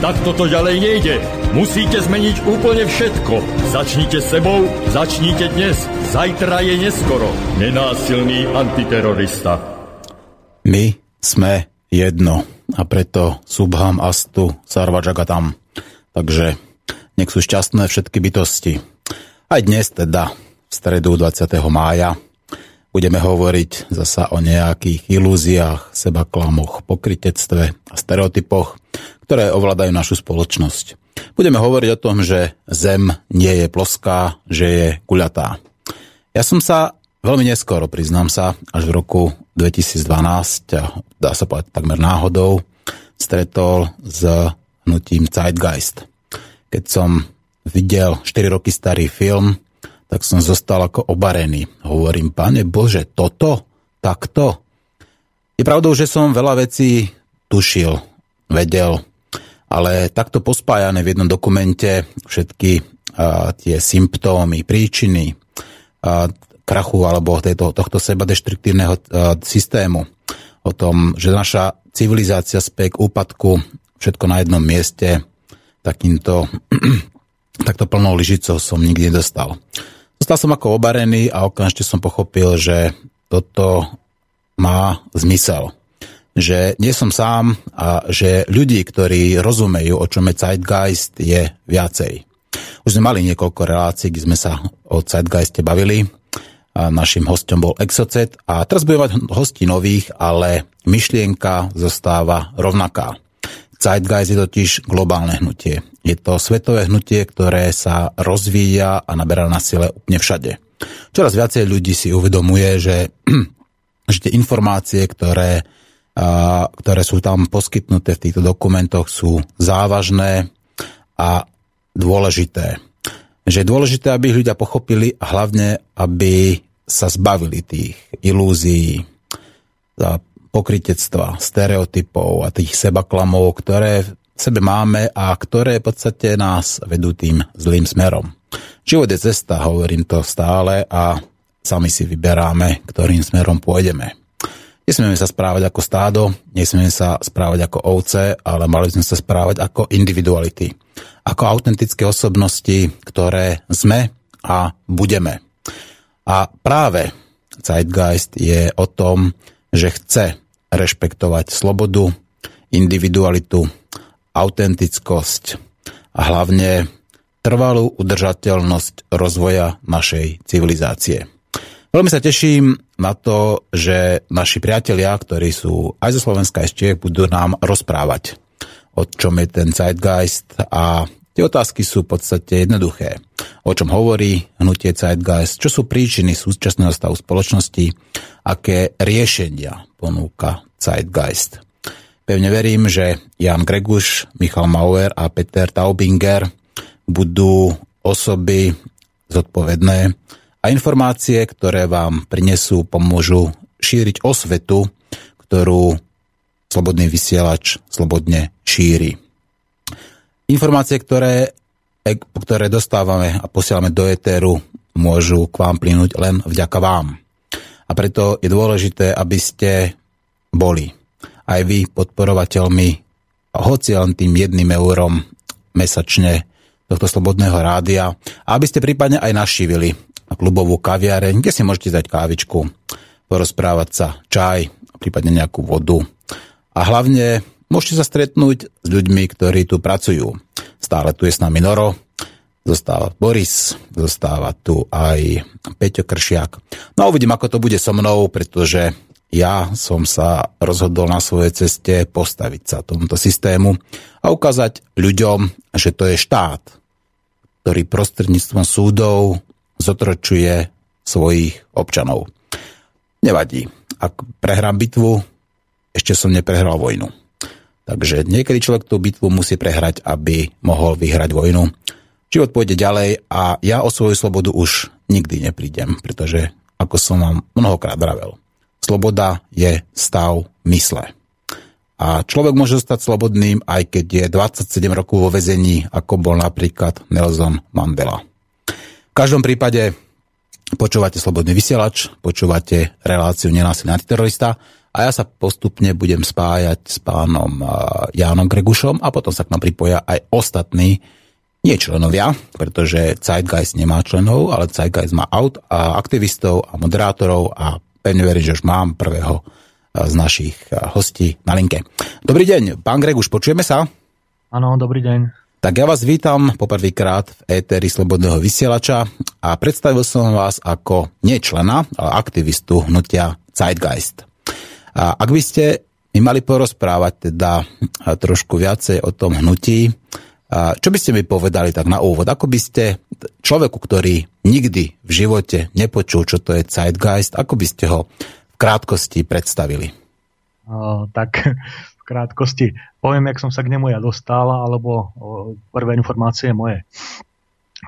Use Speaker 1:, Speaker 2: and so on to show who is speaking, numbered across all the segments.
Speaker 1: Tak toto ďalej nejde. Musíte zmeniť úplne všetko. Začnite sebou, začnite dnes. Zajtra je neskoro. Nenásilný antiterorista.
Speaker 2: My sme jedno a preto Subham Astu Sarvajagatam. Takže nech sú šťastné všetky bytosti. Aj dnes teda, v stredu 20. mája, budeme hovoriť zasa o nejakých ilúziách, sebaklamoch, pokritectve a stereotypoch, ktoré ovládajú našu spoločnosť. Budeme hovoriť o tom, že Zem nie je ploská, že je guľatá. Ja som sa veľmi neskoro, priznám sa, až v roku 2012, dá sa povedať takmer náhodou, stretol s hnutím Zeitgeist. Keď som videl 4 roky starý film, tak som zostal ako obarený. Hovorím, pane Bože, toto? Takto? Je pravdou, že som veľa vecí tušil, vedel, ale takto pospájané v jednom dokumente všetky tie symptómy, príčiny krachu alebo tejto, tohto seba deštruktívneho systému, o tom, že naša civilizácia spie k úpadku, všetko na jednom mieste, takýmto, takto plnou lyžicou som nikdy nedostal. Zostal som ako obarený a okamžite som pochopil, že toto má zmysel že nie som sám a že ľudí, ktorí rozumejú, o čom je Zeitgeist, je viacej. Už sme mali niekoľko relácií, kde sme sa o Zeitgeiste bavili. A našim hostom bol Exocet a teraz budeme mať hostí nových, ale myšlienka zostáva rovnaká. Zeitgeist je totiž globálne hnutie. Je to svetové hnutie, ktoré sa rozvíja a naberá na sile úplne všade. Čoraz viacej ľudí si uvedomuje, že, že tie informácie, ktoré ktoré sú tam poskytnuté v týchto dokumentoch, sú závažné a dôležité. Že je dôležité, aby ľudia pochopili a hlavne, aby sa zbavili tých ilúzií, pokritectva, stereotypov a tých sebaklamov, ktoré v sebe máme a ktoré v podstate nás vedú tým zlým smerom. Život je cesta, hovorím to stále a sami si vyberáme, ktorým smerom pôjdeme. Nesmieme sa správať ako stádo, nesmieme sa správať ako ovce, ale mali sme sa správať ako individuality. Ako autentické osobnosti, ktoré sme a budeme. A práve Zeitgeist je o tom, že chce rešpektovať slobodu, individualitu, autentickosť a hlavne trvalú udržateľnosť rozvoja našej civilizácie. Veľmi sa teším na to, že naši priatelia, ktorí sú aj zo Slovenska, Čiech, budú nám rozprávať, o čom je ten Zeitgeist a tie otázky sú v podstate jednoduché. O čom hovorí hnutie Zeitgeist, čo sú príčiny súčasného stavu spoločnosti, aké riešenia ponúka Zeitgeist. Pevne verím, že Jan Greguš, Michal Mauer a Peter Taubinger budú osoby zodpovedné a informácie, ktoré vám prinesú, pomôžu šíriť osvetu, ktorú slobodný vysielač slobodne šíri. Informácie, ktoré, ktoré dostávame a posielame do éteru, môžu k vám plynúť len vďaka vám. A preto je dôležité, aby ste boli aj vy podporovateľmi hoci len tým jedným eurom mesačne tohto slobodného rádia aby ste prípadne aj našívili klubovú kaviareň, kde si môžete dať kávičku, porozprávať sa, čaj, prípadne nejakú vodu. A hlavne môžete sa stretnúť s ľuďmi, ktorí tu pracujú. Stále tu je s nami Noro, zostáva Boris, zostáva tu aj Peťo Kršiak. No a uvidím, ako to bude so mnou, pretože ja som sa rozhodol na svojej ceste postaviť sa tomuto systému a ukázať ľuďom, že to je štát, ktorý prostredníctvom súdov zotročuje svojich občanov. Nevadí. Ak prehrám bitvu, ešte som neprehral vojnu. Takže niekedy človek tú bitvu musí prehrať, aby mohol vyhrať vojnu. Život pôjde ďalej a ja o svoju slobodu už nikdy neprídem, pretože ak ako som vám mnohokrát vravel. Sloboda je stav mysle. A človek môže zostať slobodným, aj keď je 27 rokov vo vezení, ako bol napríklad Nelson Mandela. Každom prípade počúvate Slobodný vysielač, počúvate reláciu Nenásilný antiterorista a ja sa postupne budem spájať s pánom Jánom Gregušom a potom sa k nám pripoja aj ostatní nie členovia, pretože Zeitgeist nemá členov, ale Zeitgeist má aut a aktivistov a moderátorov a pevne verím, že už mám prvého z našich hostí na linke. Dobrý deň, pán Greg, už počujeme sa?
Speaker 3: Áno, dobrý deň.
Speaker 2: Tak ja vás vítam poprvýkrát v éteri Slobodného vysielača a predstavil som vás ako nie člena, ale aktivistu hnutia Zeitgeist. A ak by ste mi mali porozprávať teda trošku viacej o tom hnutí, čo by ste mi povedali tak na úvod? Ako by ste človeku, ktorý nikdy v živote nepočul, čo to je Zeitgeist, ako by ste ho krátkosti predstavili?
Speaker 3: Uh, tak v krátkosti poviem, jak som sa k nemu ja dostal, alebo prvé informácie moje.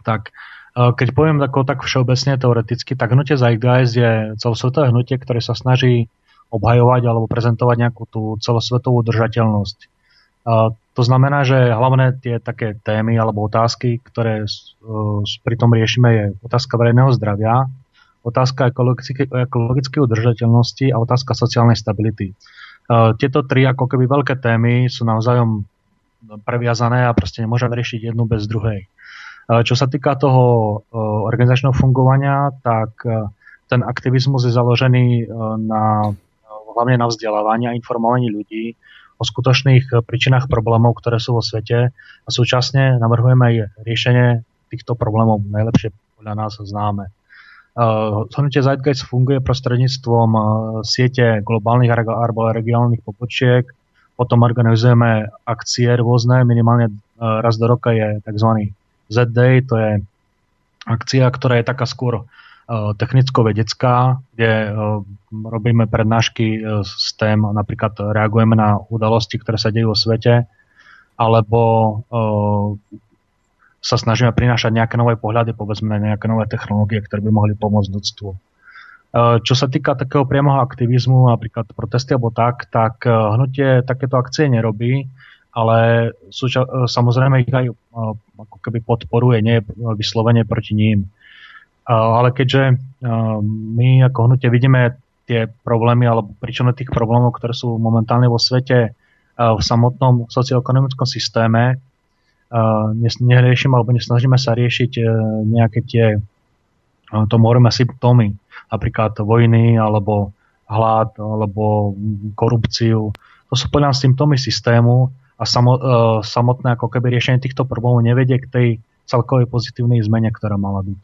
Speaker 3: Tak uh, keď poviem tako, tak všeobecne teoreticky, tak hnutie Zeitgeist je celosvetové hnutie, ktoré sa snaží obhajovať alebo prezentovať nejakú tú celosvetovú držateľnosť. Uh, to znamená, že hlavné tie také témy alebo otázky, ktoré pri tom riešime, je otázka verejného zdravia, otázka ekologickej udržateľnosti a otázka sociálnej stability. E, tieto tri ako keby veľké témy sú navzájom previazané a proste nemôžeme riešiť jednu bez druhej. E, čo sa týka toho e, organizačného fungovania, tak ten aktivizmus je založený na, hlavne na vzdelávaní a informovaní ľudí o skutočných príčinách problémov, ktoré sú vo svete a súčasne navrhujeme aj riešenie týchto problémov najlepšie podľa nás známe. Hnutie uh, Zeitgeist funguje prostredníctvom siete globálnych alebo regionálnych pobočiek. Potom organizujeme akcie rôzne, minimálne raz do roka je tzv. Z-Day, to je akcia, ktorá je taká skôr technicko-vedecká, kde robíme prednášky s tém, napríklad reagujeme na udalosti, ktoré sa dejú vo svete, alebo sa snažíme prinášať nejaké nové pohľady, povedzme nejaké nové technológie, ktoré by mohli pomôcť ľudstvu. E, čo sa týka takého priamoho aktivizmu, napríklad protesty alebo tak, tak e, hnutie takéto akcie nerobí, ale súča- e, samozrejme ich aj ako keby podporuje, nie vyslovene proti ním. Ale keďže my ako hnutie vidíme tie problémy alebo príčiny tých problémov, ktoré sú momentálne vo svete v samotnom socioekonomickom systéme, neriešime alebo nesnažíme sa riešiť e, nejaké tie, to hovoríme symptómy, napríklad vojny alebo hlad alebo korupciu. To sú podľa symptómy systému a e, samotné ako keby riešenie týchto problémov nevedie k tej celkovej pozitívnej zmene, ktorá mala byť.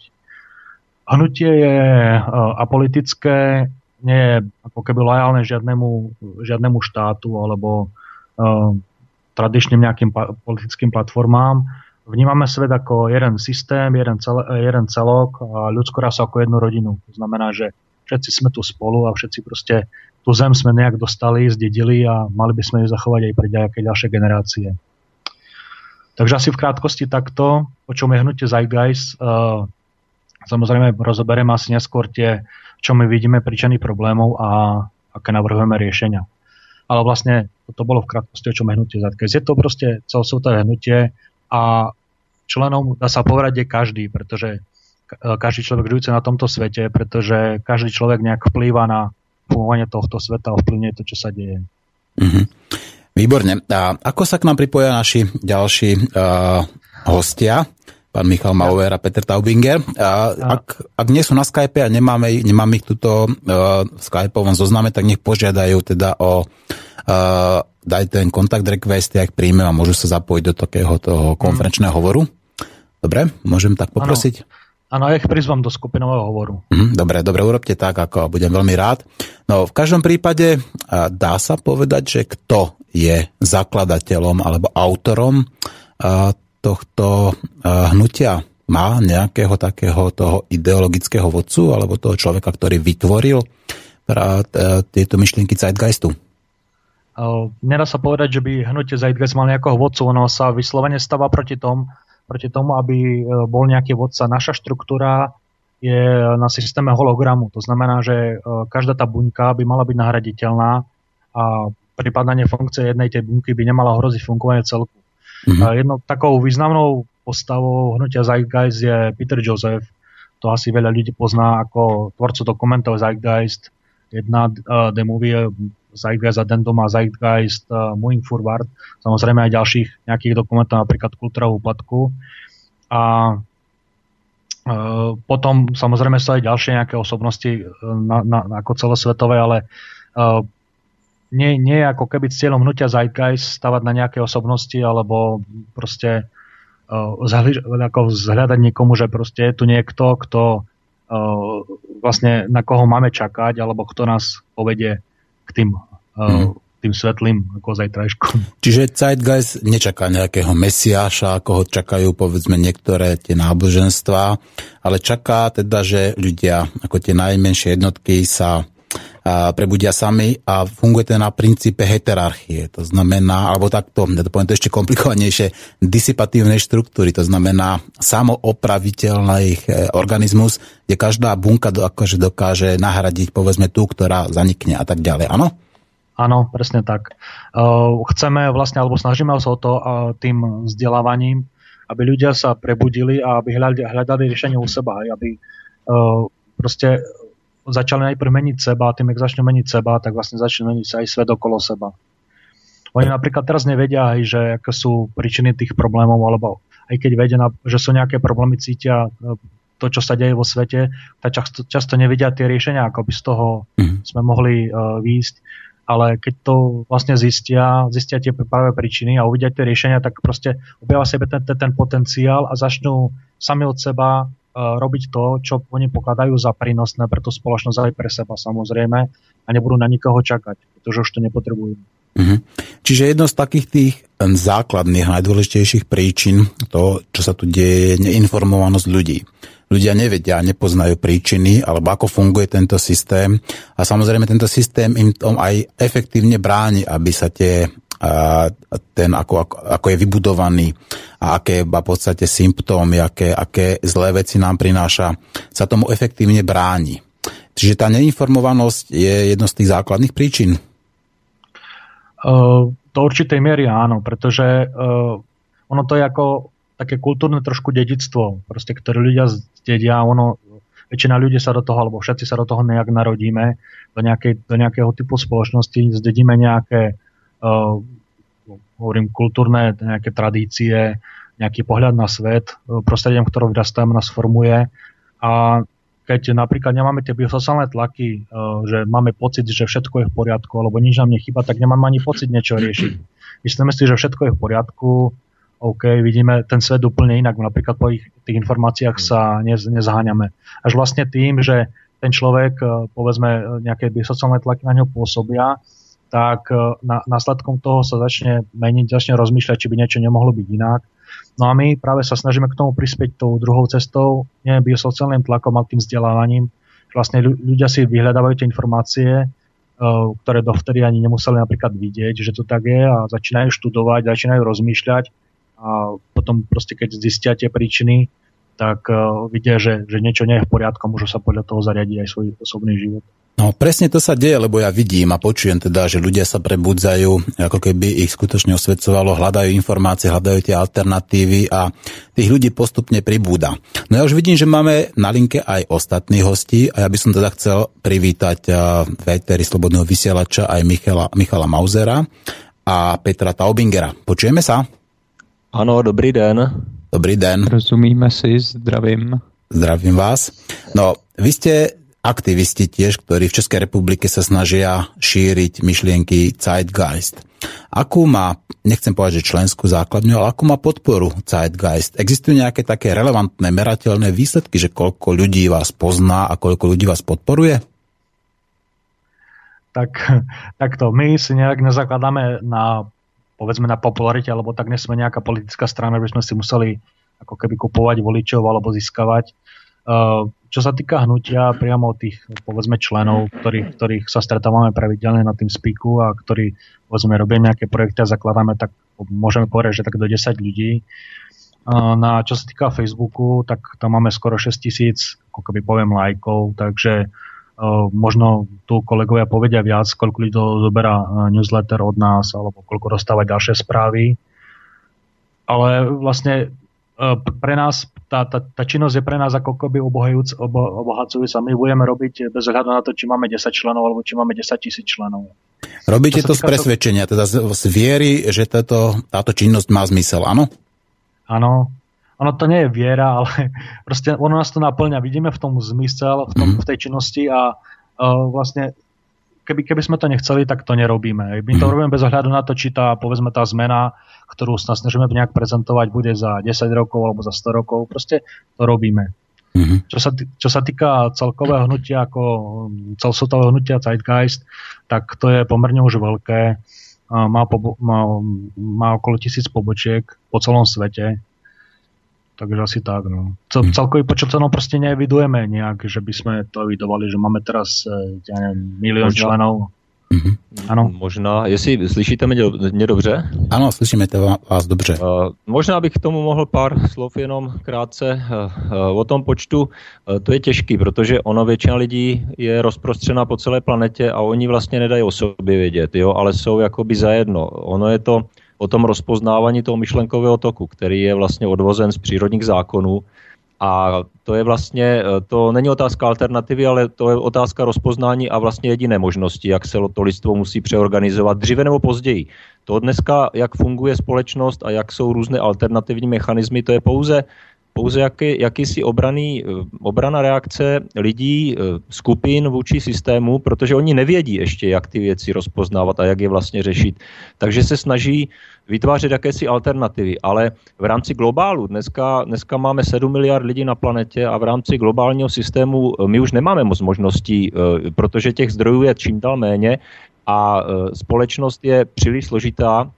Speaker 3: Hnutie je e, apolitické, nie je ako keby lojálne žiadnemu, žiadnemu štátu alebo tradičným nejakým politickým platformám. Vnímame svet ako jeden systém, jeden, cel, jeden celok a ľudskú rasu ako jednu rodinu. To znamená, že všetci sme tu spolu a všetci proste tú zem sme nejak dostali, zdedili a mali by sme ju zachovať aj pre nejaké ďalšie generácie. Takže asi v krátkosti takto, o čom je hnutie Zeitgeist. Uh, samozrejme rozoberieme asi neskôr tie, čo my vidíme príčiny problémov a aké navrhujeme riešenia ale vlastne to bolo v krátkosti, o čom hnutie Zeitgeist. Je to proste celosvetové hnutie a členom, dá sa povedať, je každý, pretože každý človek žijúci na tomto svete, pretože každý človek nejak vplýva na fungovanie tohto sveta a ovplyvňuje to, čo sa deje.
Speaker 2: Mm-hmm. Výborne. A ako sa k nám pripoja naši ďalší uh, hostia? Pán Michal Mauer a Peter Taubinger. A ak, ak nie sú na Skype a nemáme, nemáme ich tuto uh, v Skypeovom zozname, tak nech požiadajú teda o uh, daj ten kontakt request, ja ich príjmem a môžu sa zapojiť do takého toho konferenčného hovoru. Dobre, môžem tak poprosiť?
Speaker 3: Áno, ja ich prizvám do skupinového hovoru.
Speaker 2: Mm, dobre, dobre, urobte tak, ako budem veľmi rád. No, v každom prípade dá sa povedať, že kto je zakladateľom alebo autorom tohto eh, hnutia má nejakého takého toho ideologického vodcu alebo toho človeka, ktorý vytvoril eh, tieto myšlienky Zeitgeistu?
Speaker 3: Eh, nedá sa povedať, že by hnutie Zeitgeist mal nejakého vodcu, ono sa vyslovene stáva proti tomu, proti tomu, aby bol nejaký vodca. Naša štruktúra je na systéme hologramu. To znamená, že každá tá buňka by mala byť nahraditeľná a prípadne funkcie jednej tej bunky by nemala hroziť fungovanie celku. Mm-hmm. Jednou takou významnou postavou hnutia Zeitgeist je Peter Joseph. To asi veľa ľudí pozná ako tvorcu dokumentov Zeitgeist. Jedna uh, The Movie Zeitgeist Addendum a Zeitgeist uh, Moving Forward. Samozrejme aj ďalších nejakých dokumentov, napríklad Kultúra úpadku. A potom samozrejme sú aj ďalšie nejaké osobnosti na, na, ako celosvetové, ale uh, nie, nie ako keby cieľom hnutia Zeitgeist stavať na nejaké osobnosti alebo proste zhli, ako zhľadať niekomu, že proste je tu niekto, kto uh, vlastne na koho máme čakať alebo kto nás povedie k tým, uh, mm. tým svetlým ako zajtrajšku.
Speaker 2: Čiže Zeitgeist nečaká nejakého mesiáša, ako ho čakajú povedzme niektoré tie náboženstvá, ale čaká teda, že ľudia ako tie najmenšie jednotky sa prebudia sami a funguje to na princípe heterarchie. To znamená, alebo takto, ja to poviem to ešte komplikovanejšie, disipatívnej štruktúry. To znamená samoopraviteľný e, organizmus, kde každá bunka do, akože dokáže nahradiť povedzme tú, ktorá zanikne a tak ďalej. Áno?
Speaker 3: Áno, presne tak. Uh, chceme vlastne, alebo snažíme sa o to uh, tým vzdelávaním, aby ľudia sa prebudili a aby hľadali riešenie u seba, aby proste začali najprv meniť seba a tým, ak začnú meniť seba, tak vlastne začnú meniť sa aj svet okolo seba. Oni napríklad teraz nevedia aj, že aké sú príčiny tých problémov, alebo aj keď vedia, že sú nejaké problémy, cítia e, to, čo sa deje vo svete, tak často, často nevidia tie riešenia, ako by z toho mm. sme mohli uh, výjsť. Ale keď to vlastne zistia, zistia tie práve príčiny a uvidia tie riešenia, tak proste objavia sebe ten, ten, ten potenciál a začnú sami od seba robiť to, čo oni pokladajú za prínosné pre tú spoločnosť aj pre seba samozrejme a nebudú na nikoho čakať, pretože už to nepotrebujú.
Speaker 2: Mhm. Čiže jedno z takých tých základných, najdôležitejších príčin to, čo sa tu deje, je neinformovanosť ľudí. Ľudia nevedia, nepoznajú príčiny, alebo ako funguje tento systém. A samozrejme tento systém im tom aj efektívne bráni, aby sa tie ten, ako, ako, ako je vybudovaný a aké v podstate symptómy, aké, aké zlé veci nám prináša, sa tomu efektívne bráni. Čiže tá neinformovanosť je jedno z tých základných príčin?
Speaker 3: Do určitej miery áno, pretože ono to je ako také kultúrne trošku dedictvo, proste, ktoré ľudia zdedia, ono, väčšina ľudí sa do toho, alebo všetci sa do toho nejak narodíme, do, nejakej, do nejakého typu spoločnosti, zdedíme nejaké hovorím, kultúrne nejaké tradície, nejaký pohľad na svet, uh, prostredím, ktorom vyrastáme, nás formuje. A keď napríklad nemáme tie biosociálne tlaky, uh, že máme pocit, že všetko je v poriadku, alebo nič nám nechýba, tak nemáme ani pocit niečo riešiť. Myslíme si, že všetko je v poriadku, OK, vidíme ten svet úplne inak, napríklad po ich, tých informáciách sa nez, nezháňame. Až vlastne tým, že ten človek, povedzme, nejaké biosociálne tlaky na ňo pôsobia, tak e, na, následkom toho sa začne meniť, začne rozmýšľať, či by niečo nemohlo byť inak. No a my práve sa snažíme k tomu prispieť tou druhou cestou, nie biosociálnym tlakom, ale tým vzdelávaním. Vlastne ľudia si vyhľadávajú tie informácie, e, ktoré dovtedy ani nemuseli napríklad vidieť, že to tak je a začínajú študovať, začínajú rozmýšľať a potom proste keď zistia tie príčiny, tak uh, vidia, že, že niečo nie je v poriadku, môžu sa podľa toho zariadiť aj svoj osobný život.
Speaker 2: No presne to sa deje, lebo ja vidím a počujem teda, že ľudia sa prebudzajú, ako keby ich skutočne osvedcovalo, hľadajú informácie, hľadajú tie alternatívy a tých ľudí postupne pribúda. No ja už vidím, že máme na linke aj ostatných hostí a ja by som teda chcel privítať v Eteri Slobodného vysielača aj Michala, Michala Mauzera a Petra Taubingera. Počujeme sa?
Speaker 4: Ano, dobrý den.
Speaker 2: Dobrý den.
Speaker 4: Rozumíme si, zdravím.
Speaker 2: Zdravím vás. No, vy ste aktivisti tiež, ktorí v Českej republike sa snažia šíriť myšlienky Zeitgeist. Akú má, nechcem povedať, že členskú základňu, ale akú má podporu Zeitgeist? Existujú nejaké také relevantné, merateľné výsledky, že koľko ľudí vás pozná a koľko ľudí vás podporuje?
Speaker 3: Tak, takto, my si nejak nezakladáme na povedzme na popularite, alebo tak nesme nejaká politická strana, by sme si museli ako keby kupovať voličov alebo získavať. Uh, čo sa týka hnutia priamo tých, povedzme, členov, ktorých, ktorých sa stretávame pravidelne na tým spíku a ktorí, povedzme, robíme nejaké projekty a zakladáme, tak môžeme povedať, že tak do 10 ľudí. Na čo sa týka Facebooku, tak tam máme skoro 6 tisíc ako keby poviem lajkov, takže uh, možno tu kolegovia povedia viac, koľko ľudí zoberá uh, newsletter od nás, alebo koľko dostáva ďalšie správy. Ale vlastne uh, pre nás tá, tá, tá činnosť je pre nás ako keby obohajúc, obo, obohacujúca. My budeme robiť bez ohľadu na to, či máme 10 členov alebo či máme 10 tisíc členov.
Speaker 2: Robíte to z presvedčenia, teda z, z viery, že táto, táto činnosť má zmysel, áno?
Speaker 3: Áno, ono to nie je viera, ale proste ono nás to naplňa. Vidíme v tom zmysel, v, tom, mm. v tej činnosti a uh, vlastne keby, keby sme to nechceli, tak to nerobíme. My to mhm. robíme bez ohľadu na to, či tá, povedzme, tá zmena, ktorú sa snažíme nejak prezentovať, bude za 10 rokov alebo za 100 rokov. Proste to robíme. Mm-hmm. Čo, sa, čo sa týka celkového hnutia, ako celosvetového hnutia Zeitgeist, tak to je pomerne už veľké. Má, pobo, má, má okolo tisíc pobočiek po celom svete. Takže asi tak. No. Cel, mhm. celkový počet členov proste nevidujeme nejak, že by sme to evidovali, že máme teraz e, ja neviem, milión Možná. členov.
Speaker 4: Mm-hmm. Ano. Možná, jestli slyšíte mě, mě dobře?
Speaker 2: Ano, slyšíme to vás dobře.
Speaker 4: Uh, možná bych k tomu mohl pár slov jenom krátce uh, uh, o tom počtu. Uh, to je těžký, protože ono většina lidí je rozprostřena po celé planetě a oni vlastně nedají o sobě vědět, jo, ale jsou jakoby zajedno. Ono je to o tom rozpoznávání toho myšlenkového toku, který je vlastně odvozen z přírodních zákonů. A to je vlastně, e, to není otázka alternativy, ale to je otázka rozpoznání a vlastně jediné možnosti, jak se to lidstvo musí přeorganizovat dříve nebo později. To dneska, jak funguje společnost a jak jsou různé alternativní mechanismy, to je pouze pouze jaký, jakýsi obraný, eh, obrana reakce lidí, eh, skupin vůči systému, protože oni nevědí ještě, jak ty věci rozpoznávat a jak je vlastně řešit. Takže se snaží vytvářet jakési alternativy, ale v rámci globálu, dneska, dneska máme 7 miliard lidí na planetě a v rámci globálního systému eh, my už nemáme moc možností, protože těch zdrojů je čím dál méně a společnost je příliš složitá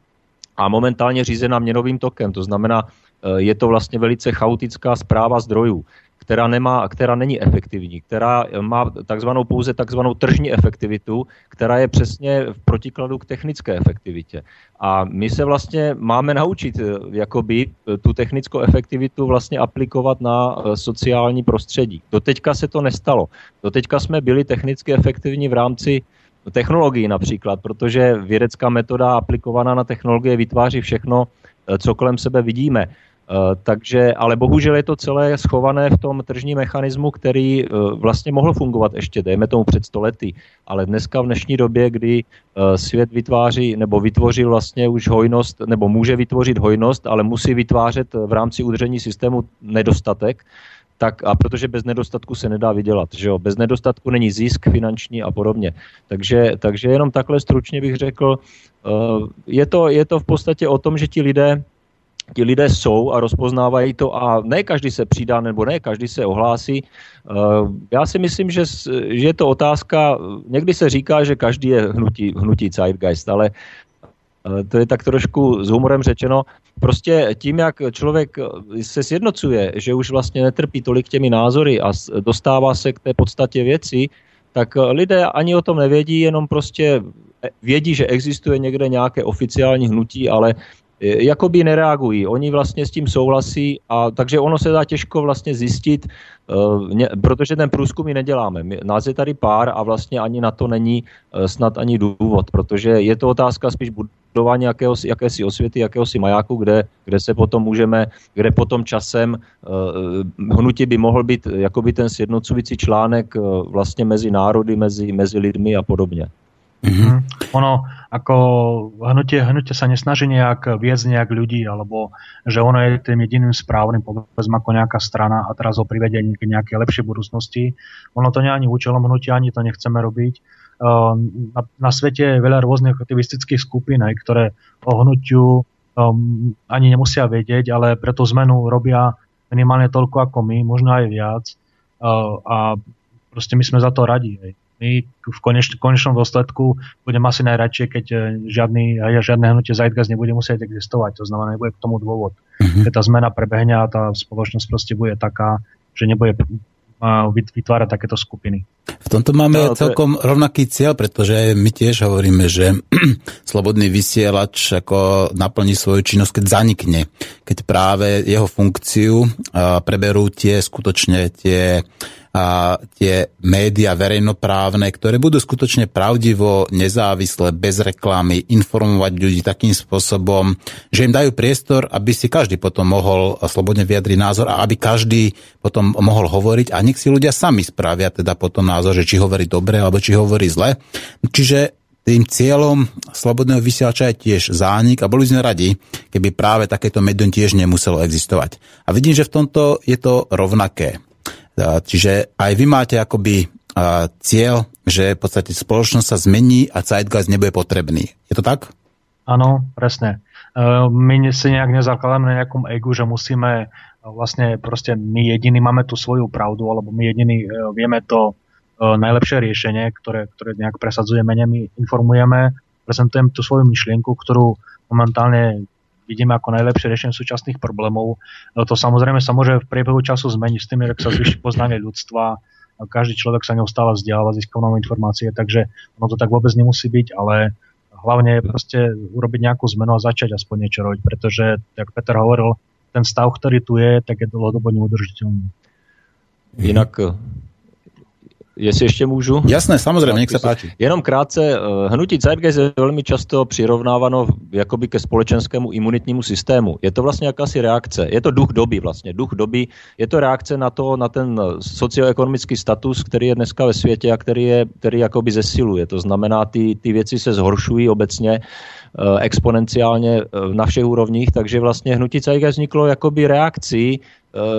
Speaker 4: a momentálně řízená měnovým tokem. To znamená, Eh, je to vlastně velice chaotická zpráva zdrojů, která, nemá, která není efektivní, která má takzvanou pouze takzvanou tržní efektivitu, která je přesně v protikladu k technické efektivitě. A my se vlastně máme naučit eh, jakoby eh, tu technickou efektivitu vlastně aplikovat na sociální prostředí. Doteďka se to nestalo. Doteďka jsme byli technicky efektivní v rámci technologií například, protože vědecká metoda aplikovaná na technologie vytváří všechno, co kolem sebe vidíme. Eh, takže, ale bohužel je to celé schované v tom tržním mechanismu, který eh, vlastně mohl fungovat ještě, dejme tomu před stolety, ale dneska v dnešní době, kdy eh, svět vytváří nebo vytvořil vlastně už hojnost, nebo může vytvořit hojnost, ale musí vytvářet v rámci udržení systému nedostatek, tak a protože bez nedostatku se nedá vydělat, že jo? Bez nedostatku není zisk finanční a podobně. Takže, takže jenom takhle stručně bych řekl, je to, je to v podstatě o tom, že ti lidé ti lidé jsou a rozpoznávají to a ne každý se přidá nebo ne každý se ohlásí. Eh, já si myslím, že, že je to otázka, někdy se říká, že každý je hnutí, hnutí Zeitgeist, ale eh, to je tak trošku s humorem řečeno. Prostě tím, jak člověk se sjednocuje, že už vlastně netrpí tolik těmi názory a dostává se k té podstatě věci, tak lidé ani o tom nevědí, jenom prostě vědí, že existuje někde nějaké oficiální hnutí, ale E, jakoby nereagují. Oni vlastně s tím souhlasí a takže ono se dá těžko vlastně zjistit, uh, ne, protože ten průzkum my neděláme. My, nás je tady pár a vlastně ani na to není uh, snad ani důvod, protože je to otázka spíš budování jakého, jakési osvěty, jakéhosi majáku, kde, kde se potom můžeme, kde potom časem uh, hnutí by mohl být jakoby ten sjednocující článek uh, vlastně mezi národy, mezi, mezi lidmi a podobně.
Speaker 3: Mm-hmm. Ono ako hnutie, hnutie sa nesnaží nejak viesť nejak ľudí, alebo že ono je tým jediným správnym, povedzme ako nejaká strana a teraz ho privedie k nejakej lepšej budúcnosti. Ono to nie ani účelom hnutia, ani to nechceme robiť. Ehm, na, na svete je veľa rôznych aktivistických skupín, aj, ktoré o hnutiu um, ani nemusia vedieť, ale pre tú zmenu robia minimálne toľko ako my, možno aj viac. Uh, a proste my sme za to radi. Hej my v koneč, konečnom dôsledku budem asi najradšie, keď e, žiadny, žiadne hnutie Zeitgeist nebude musieť existovať. To znamená, nebude k tomu dôvod. Mm-hmm. Keď tá zmena prebehne a tá spoločnosť proste bude taká, že nebude vytvárať takéto skupiny.
Speaker 2: V tomto máme no, celkom je... rovnaký cieľ, pretože my tiež hovoríme, že slobodný vysielač ako naplní svoju činnosť, keď zanikne. Keď práve jeho funkciu preberú tie skutočne tie a tie média verejnoprávne, ktoré budú skutočne pravdivo, nezávisle, bez reklamy, informovať ľudí takým spôsobom, že im dajú priestor, aby si každý potom mohol slobodne vyjadriť názor a aby každý potom mohol hovoriť a nech si ľudia sami spravia teda potom názor, že či hovorí dobre alebo či hovorí zle. Čiže tým cieľom slobodného vysielača je tiež zánik a boli sme radi, keby práve takéto médium tiež nemuselo existovať. A vidím, že v tomto je to rovnaké. Čiže aj vy máte akoby cieľ, že v podstate spoločnosť sa zmení a Zeitgeist nebude potrebný. Je to tak?
Speaker 3: Áno, presne. E, my si nejak nezakladáme na nejakom egu, že musíme e, vlastne proste my jediní máme tú svoju pravdu, alebo my jediní e, vieme to najlepšie riešenie, ktoré, ktoré nejak presadzujeme, my informujeme, prezentujeme tú svoju myšlienku, ktorú momentálne vidíme ako najlepšie riešenie súčasných problémov. No to samozrejme sa môže v priebehu času zmeniť s tým, ak sa zvýši poznanie ľudstva, každý človek sa neustále vzdialava, získava nové informácie, takže ono to tak vôbec nemusí byť, ale hlavne je proste urobiť nejakú zmenu a začať aspoň niečo robiť, pretože, jak Peter hovoril, ten stav, ktorý tu je, tak je dlhodobo neudržiteľný.
Speaker 4: Inak Jestli ještě můžu?
Speaker 2: Jasné, samozřejmě, nech se páči.
Speaker 4: Jenom krátce, eh, hnutí Zeitgeist je velmi často přirovnáváno jakoby ke společenskému imunitnímu systému. Je to vlastně jakási reakce, je to duch doby vlastně, duch doby, je to reakce na to, na ten socioekonomický status, který je dneska ve světě a který, je, který jakoby zesiluje. To znamená, ty, ty věci se zhoršují obecně, Eh, exponenciálně eh, na všech úrovních, takže vlastně hnutí CIG vzniklo jakoby reakcí eh,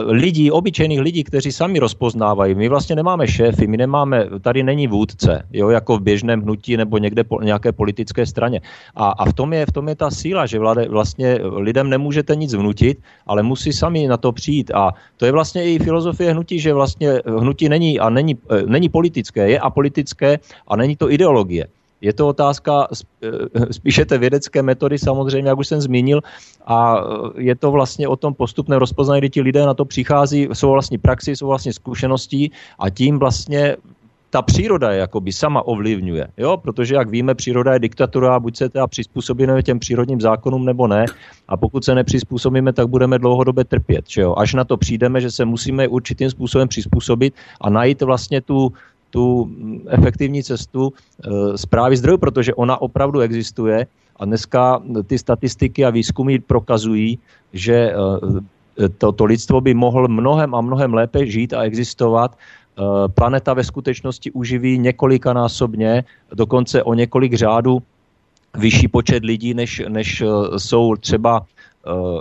Speaker 4: lidí, obyčejných lidí, kteří sami rozpoznávají. My vlastně nemáme šéfy, my nemáme, tady není vůdce, jo, jako v běžném hnutí nebo někde po nějaké politické straně. A, a v, tom je, v tom je ta síla, že vláde, vlastně lidem nemůžete nic vnutit, ale musí sami na to přijít. A to je vlastně i filozofie hnutí, že vlastně hnutí není a není, není politické, je apolitické a není to ideologie. Je to otázka eh, spíše té vědecké metody samozřejmě, jak už jsem zmínil, a eh, je to vlastně o tom postupném rozpoznání, kdy ti lidé na to přichází, jsou vlastní praxi, jsou vlastně zkušeností a tím vlastně ta příroda je jakoby sama ovlivňuje, jo? protože jak víme, příroda je diktatura, buď se teda přizpůsobíme těm přírodním zákonům nebo ne a pokud se nepřizpůsobíme, tak budeme dlouhodobě trpět. Že jo? Až na to přijdeme, že se musíme určitým způsobem přizpůsobit a najít vlastně tu, tu efektivní cestu zprávy eh, zdrojů, protože ona opravdu existuje a dneska ty statistiky a výzkumy prokazují, že eh, to, to lidstvo by mohlo mnohem a mnohem lépe žít a existovat. Eh, planeta ve skutečnosti uživí několikanásobně, dokonce o několik řádů vyšší počet lidí, než, než jsou třeba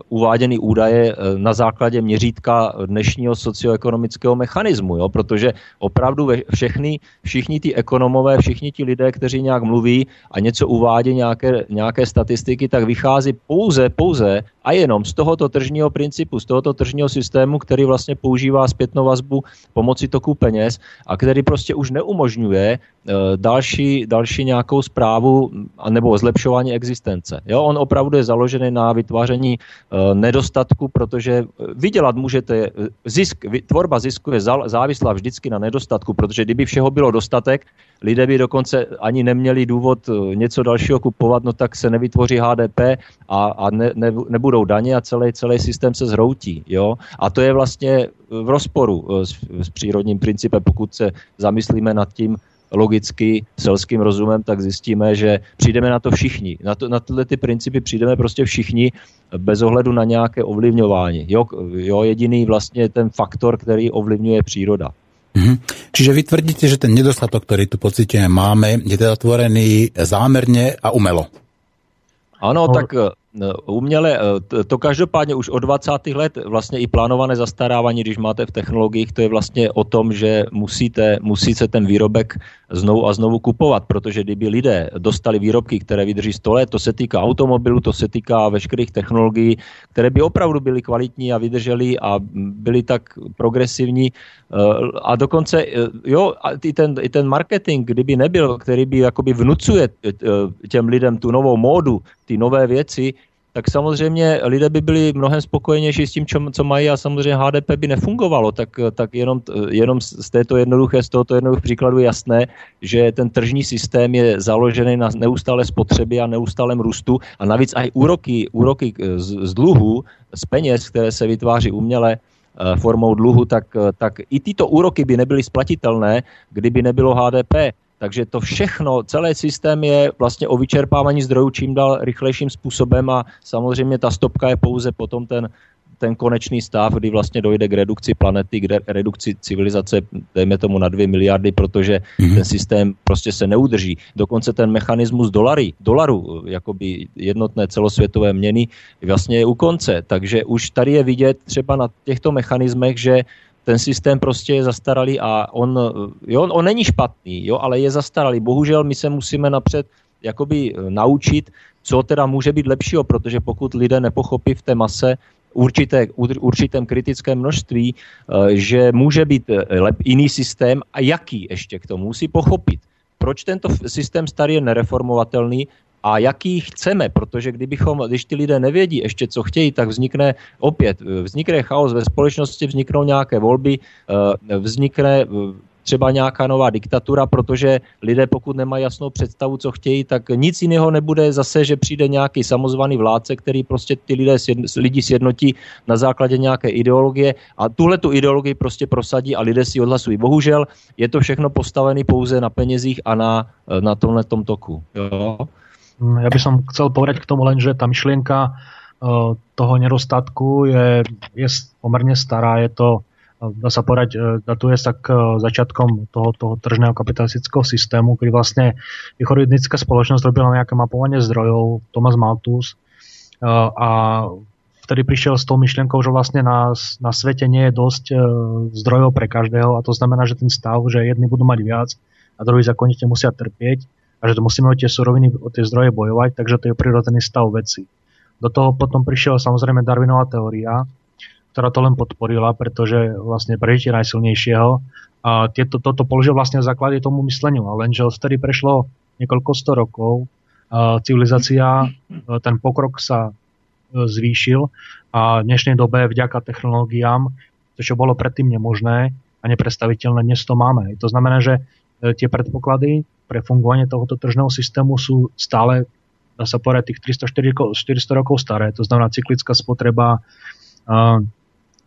Speaker 4: uváděny údaje eh, na základě měřítka dnešního socioekonomického mechanismu, jo? protože opravdu všechny, všichni ty ekonomové, všichni ti lidé, kteří nějak mluví a něco uvádí, nějaké, nějaké statistiky, tak vychází pouze, pouze a jenom z tohoto tržního principu, z tohoto tržního systému, který vlastně používá zpětnou vazbu pomocí toku peněz a který prostě už neumožňuje další, další nějakou zprávu nebo zlepšování existence. Jo? On opravdu je založený na vytváření uh, nedostatku, protože vydělat můžete, zisk, tvorba zisku je závislá vždycky na nedostatku, protože kdyby všeho bylo dostatek, lidé by dokonce ani neměli důvod něco dalšího kupovat, no tak se nevytvoří HDP a, a ne, ne, nebudou daně a celý, celý systém se zhroutí. Jo? A to je vlastně v rozporu s, s přírodním principem, pokud se zamyslíme nad tím, logicky, selským rozumem, tak zjistíme, že přijdeme na to všichni. Na, to, na tyhle ty principy přijdeme prostě všichni bez ohledu na nějaké ovlivňování. Jo, jo, jediný vlastně ten faktor, který ovlivňuje příroda.
Speaker 2: Mhm. Čiže vy tvrdíte, že ten nedostatok, ktorý tu pocitujeme máme, je teda tvorený zámerne a umelo.
Speaker 4: Ano, no. tak uměle, to každopádně už od 20. let vlastně i plánované zastarávání, když máte v technologiích, to je vlastně o tom, že musíte, musíte ten výrobek znovu a znovu kupovat, protože kdyby lidé dostali výrobky, které vydrží 100 let, to se týká automobilu, to se týká veškerých technologií, které by opravdu byly kvalitní a vydržely a byly tak progresivní. A dokonce, jo, i ten, i ten marketing, kdyby nebyl, který by jakoby vnucuje těm lidem tu novou módu, ty nové věci, tak samozřejmě lidé by byli mnohem spokojenější s tím, čo, co mají a samozřejmě HDP by nefungovalo, tak, tak jenom, jenom z této jednoduché, z tohoto jednoduchého příkladu je jasné, že ten tržní systém je založený na neustále spotřebě a neustálém růstu a navíc aj úroky, úroky z, z dluhu, z peněz, které se vytváří uměle, formou dluhu, tak, tak i tyto úroky by nebyly splatitelné, kdyby nebylo HDP. Takže to všechno, celý systém je vlastně o vyčerpávání zdrojů čím dál rychlejším způsobem a samozřejmě ta stopka je pouze potom ten, ten konečný stav, kdy vlastně dojde k redukci planety, k redukci civilizace, dejme tomu na dvě miliardy, protože mm-hmm. ten systém prostě se neudrží. Dokonce ten mechanismus dolary, dolaru, jakoby jednotné celosvětové měny, vlastně je u konce. Takže už tady je vidět třeba na těchto mechanismech, že ten systém prostě je zastaralý a on, jo, on není špatný, jo, ale je zastaralý. Bohužel my se musíme napřed jakoby naučit, co teda může být lepšího, protože pokud lidé nepochopí v té mase, určité, určitém kritickém množství, eh, že může být eh, lep, jiný systém a jaký ještě k tomu musí pochopit. Proč tento systém starý je nereformovatelný a jaký chceme, protože kdybychom, když ty lidé nevědí ještě, co chtějí, tak vznikne opět, eh, vznikne chaos ve společnosti, vzniknou nějaké volby, vznikne třeba nějaká nová diktatura, protože lidé pokud nemají jasnou představu, co chtějí, tak nic jiného nebude zase, že přijde nějaký samozvaný vládce, který prostě ty lidé, lidi sjednotí na základě nějaké ideologie a tuhle tu ideologii prostě prosadí a lidé si odhlasují. Bohužel je to všechno postavené pouze na penězích a na, na tomhle tom toku. Jo?
Speaker 3: Ja by som chcel povedať k tomu len, že tá myšlienka e, toho nedostatku je, je pomerne stará. Je to dá sa povedať, e, datuje sa k e, začiatkom toho, toho tržného kapitalistického systému, kedy vlastne východnická spoločnosť robila nejaké mapovanie zdrojov, Thomas Malthus, e, a vtedy prišiel s tou myšlienkou, že vlastne na, na svete nie je dosť zdrojov pre každého a to znamená, že ten stav, že jedni budú mať viac a druhí zakonite musia trpieť a že musíme o tie suroviny, o tie zdroje bojovať, takže to je prirodzený stav veci. Do toho potom prišiel samozrejme Darwinová teória, ktorá to len podporila, pretože vlastne prežitie najsilnejšieho. A tieto, toto položil vlastne v základe tomu mysleniu, a lenže vtedy prešlo niekoľko sto rokov, a civilizácia, ten pokrok sa e, zvýšil a v dnešnej dobe vďaka technológiám, to čo bolo predtým nemožné a neprestaviteľné, dnes to máme. To znamená, že tie predpoklady pre fungovanie tohoto tržného systému sú stále, dá sa povedať, tých 300-400 rokov staré. To znamená cyklická spotreba,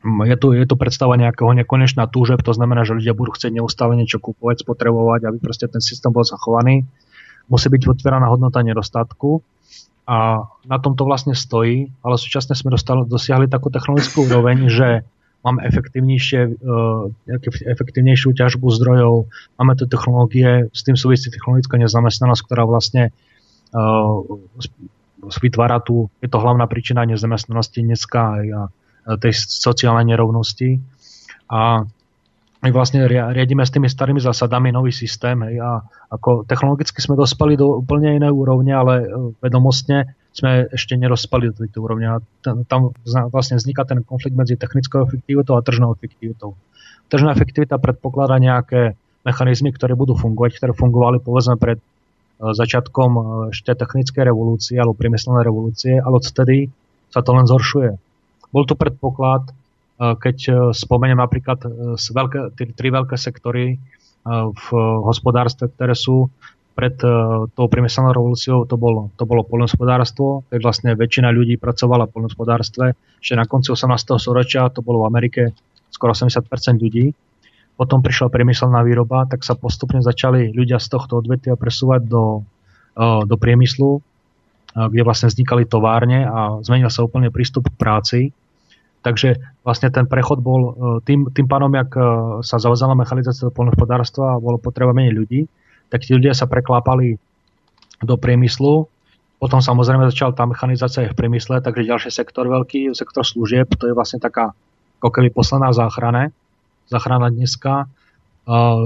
Speaker 3: je tu, je tu predstava nejakého nekonečná túžeb, to znamená, že ľudia budú chcieť neustále niečo kúpovať, spotrebovať, aby proste ten systém bol zachovaný. Musí byť vytvorená hodnota nedostatku a na tom to vlastne stojí, ale súčasne sme dostali, dosiahli takú technologickú úroveň, že máme efektívnejšie, uh, efektívnejšiu ťažbu zdrojov, máme tu technológie, s tým súvisí technologická nezamestnanosť, ktorá vlastne uh, vytvára tu, je to hlavná príčina nezamestnanosti dneska a tej sociálnej nerovnosti. A my vlastne riadíme s tými starými zásadami nový systém. Hej, a ako technologicky sme dospeli do úplne inej úrovne, ale e, vedomostne sme ešte nerospali do tejto úrovne. A tam vlastne vzniká ten konflikt medzi technickou efektivitou a tržnou efektivitou. Tržná efektivita predpokladá nejaké mechanizmy, ktoré budú fungovať, ktoré fungovali povedzme pred e, začiatkom e, ešte technickej revolúcie alebo priemyselnej revolúcie, ale odtedy sa to len zhoršuje. Bol tu predpoklad, e, keď spomeniem napríklad veľké, tri veľké sektory v hospodárstve, ktoré sú pred tou priemyselnou revolúciou to bolo, to bolo poľnohospodárstvo, keď vlastne väčšina ľudí pracovala v poľnohospodárstve. Ešte na konci 18. storočia to bolo v Amerike skoro 80% ľudí. Potom prišla priemyselná výroba, tak sa postupne začali ľudia z tohto odvetia presúvať do, do priemyslu, kde vlastne vznikali továrne a zmenil sa úplne prístup k práci. Takže vlastne ten prechod bol e, tým, tým pánom, jak e, sa zavezala mechanizácia do polnohospodárstva a bolo potreba menej ľudí, tak tí ľudia sa preklápali do priemyslu. Potom samozrejme začala tá mechanizácia aj v priemysle, takže ďalší sektor veľký, sektor služieb, to je vlastne taká ako keby posledná záchrana, záchrana dneska,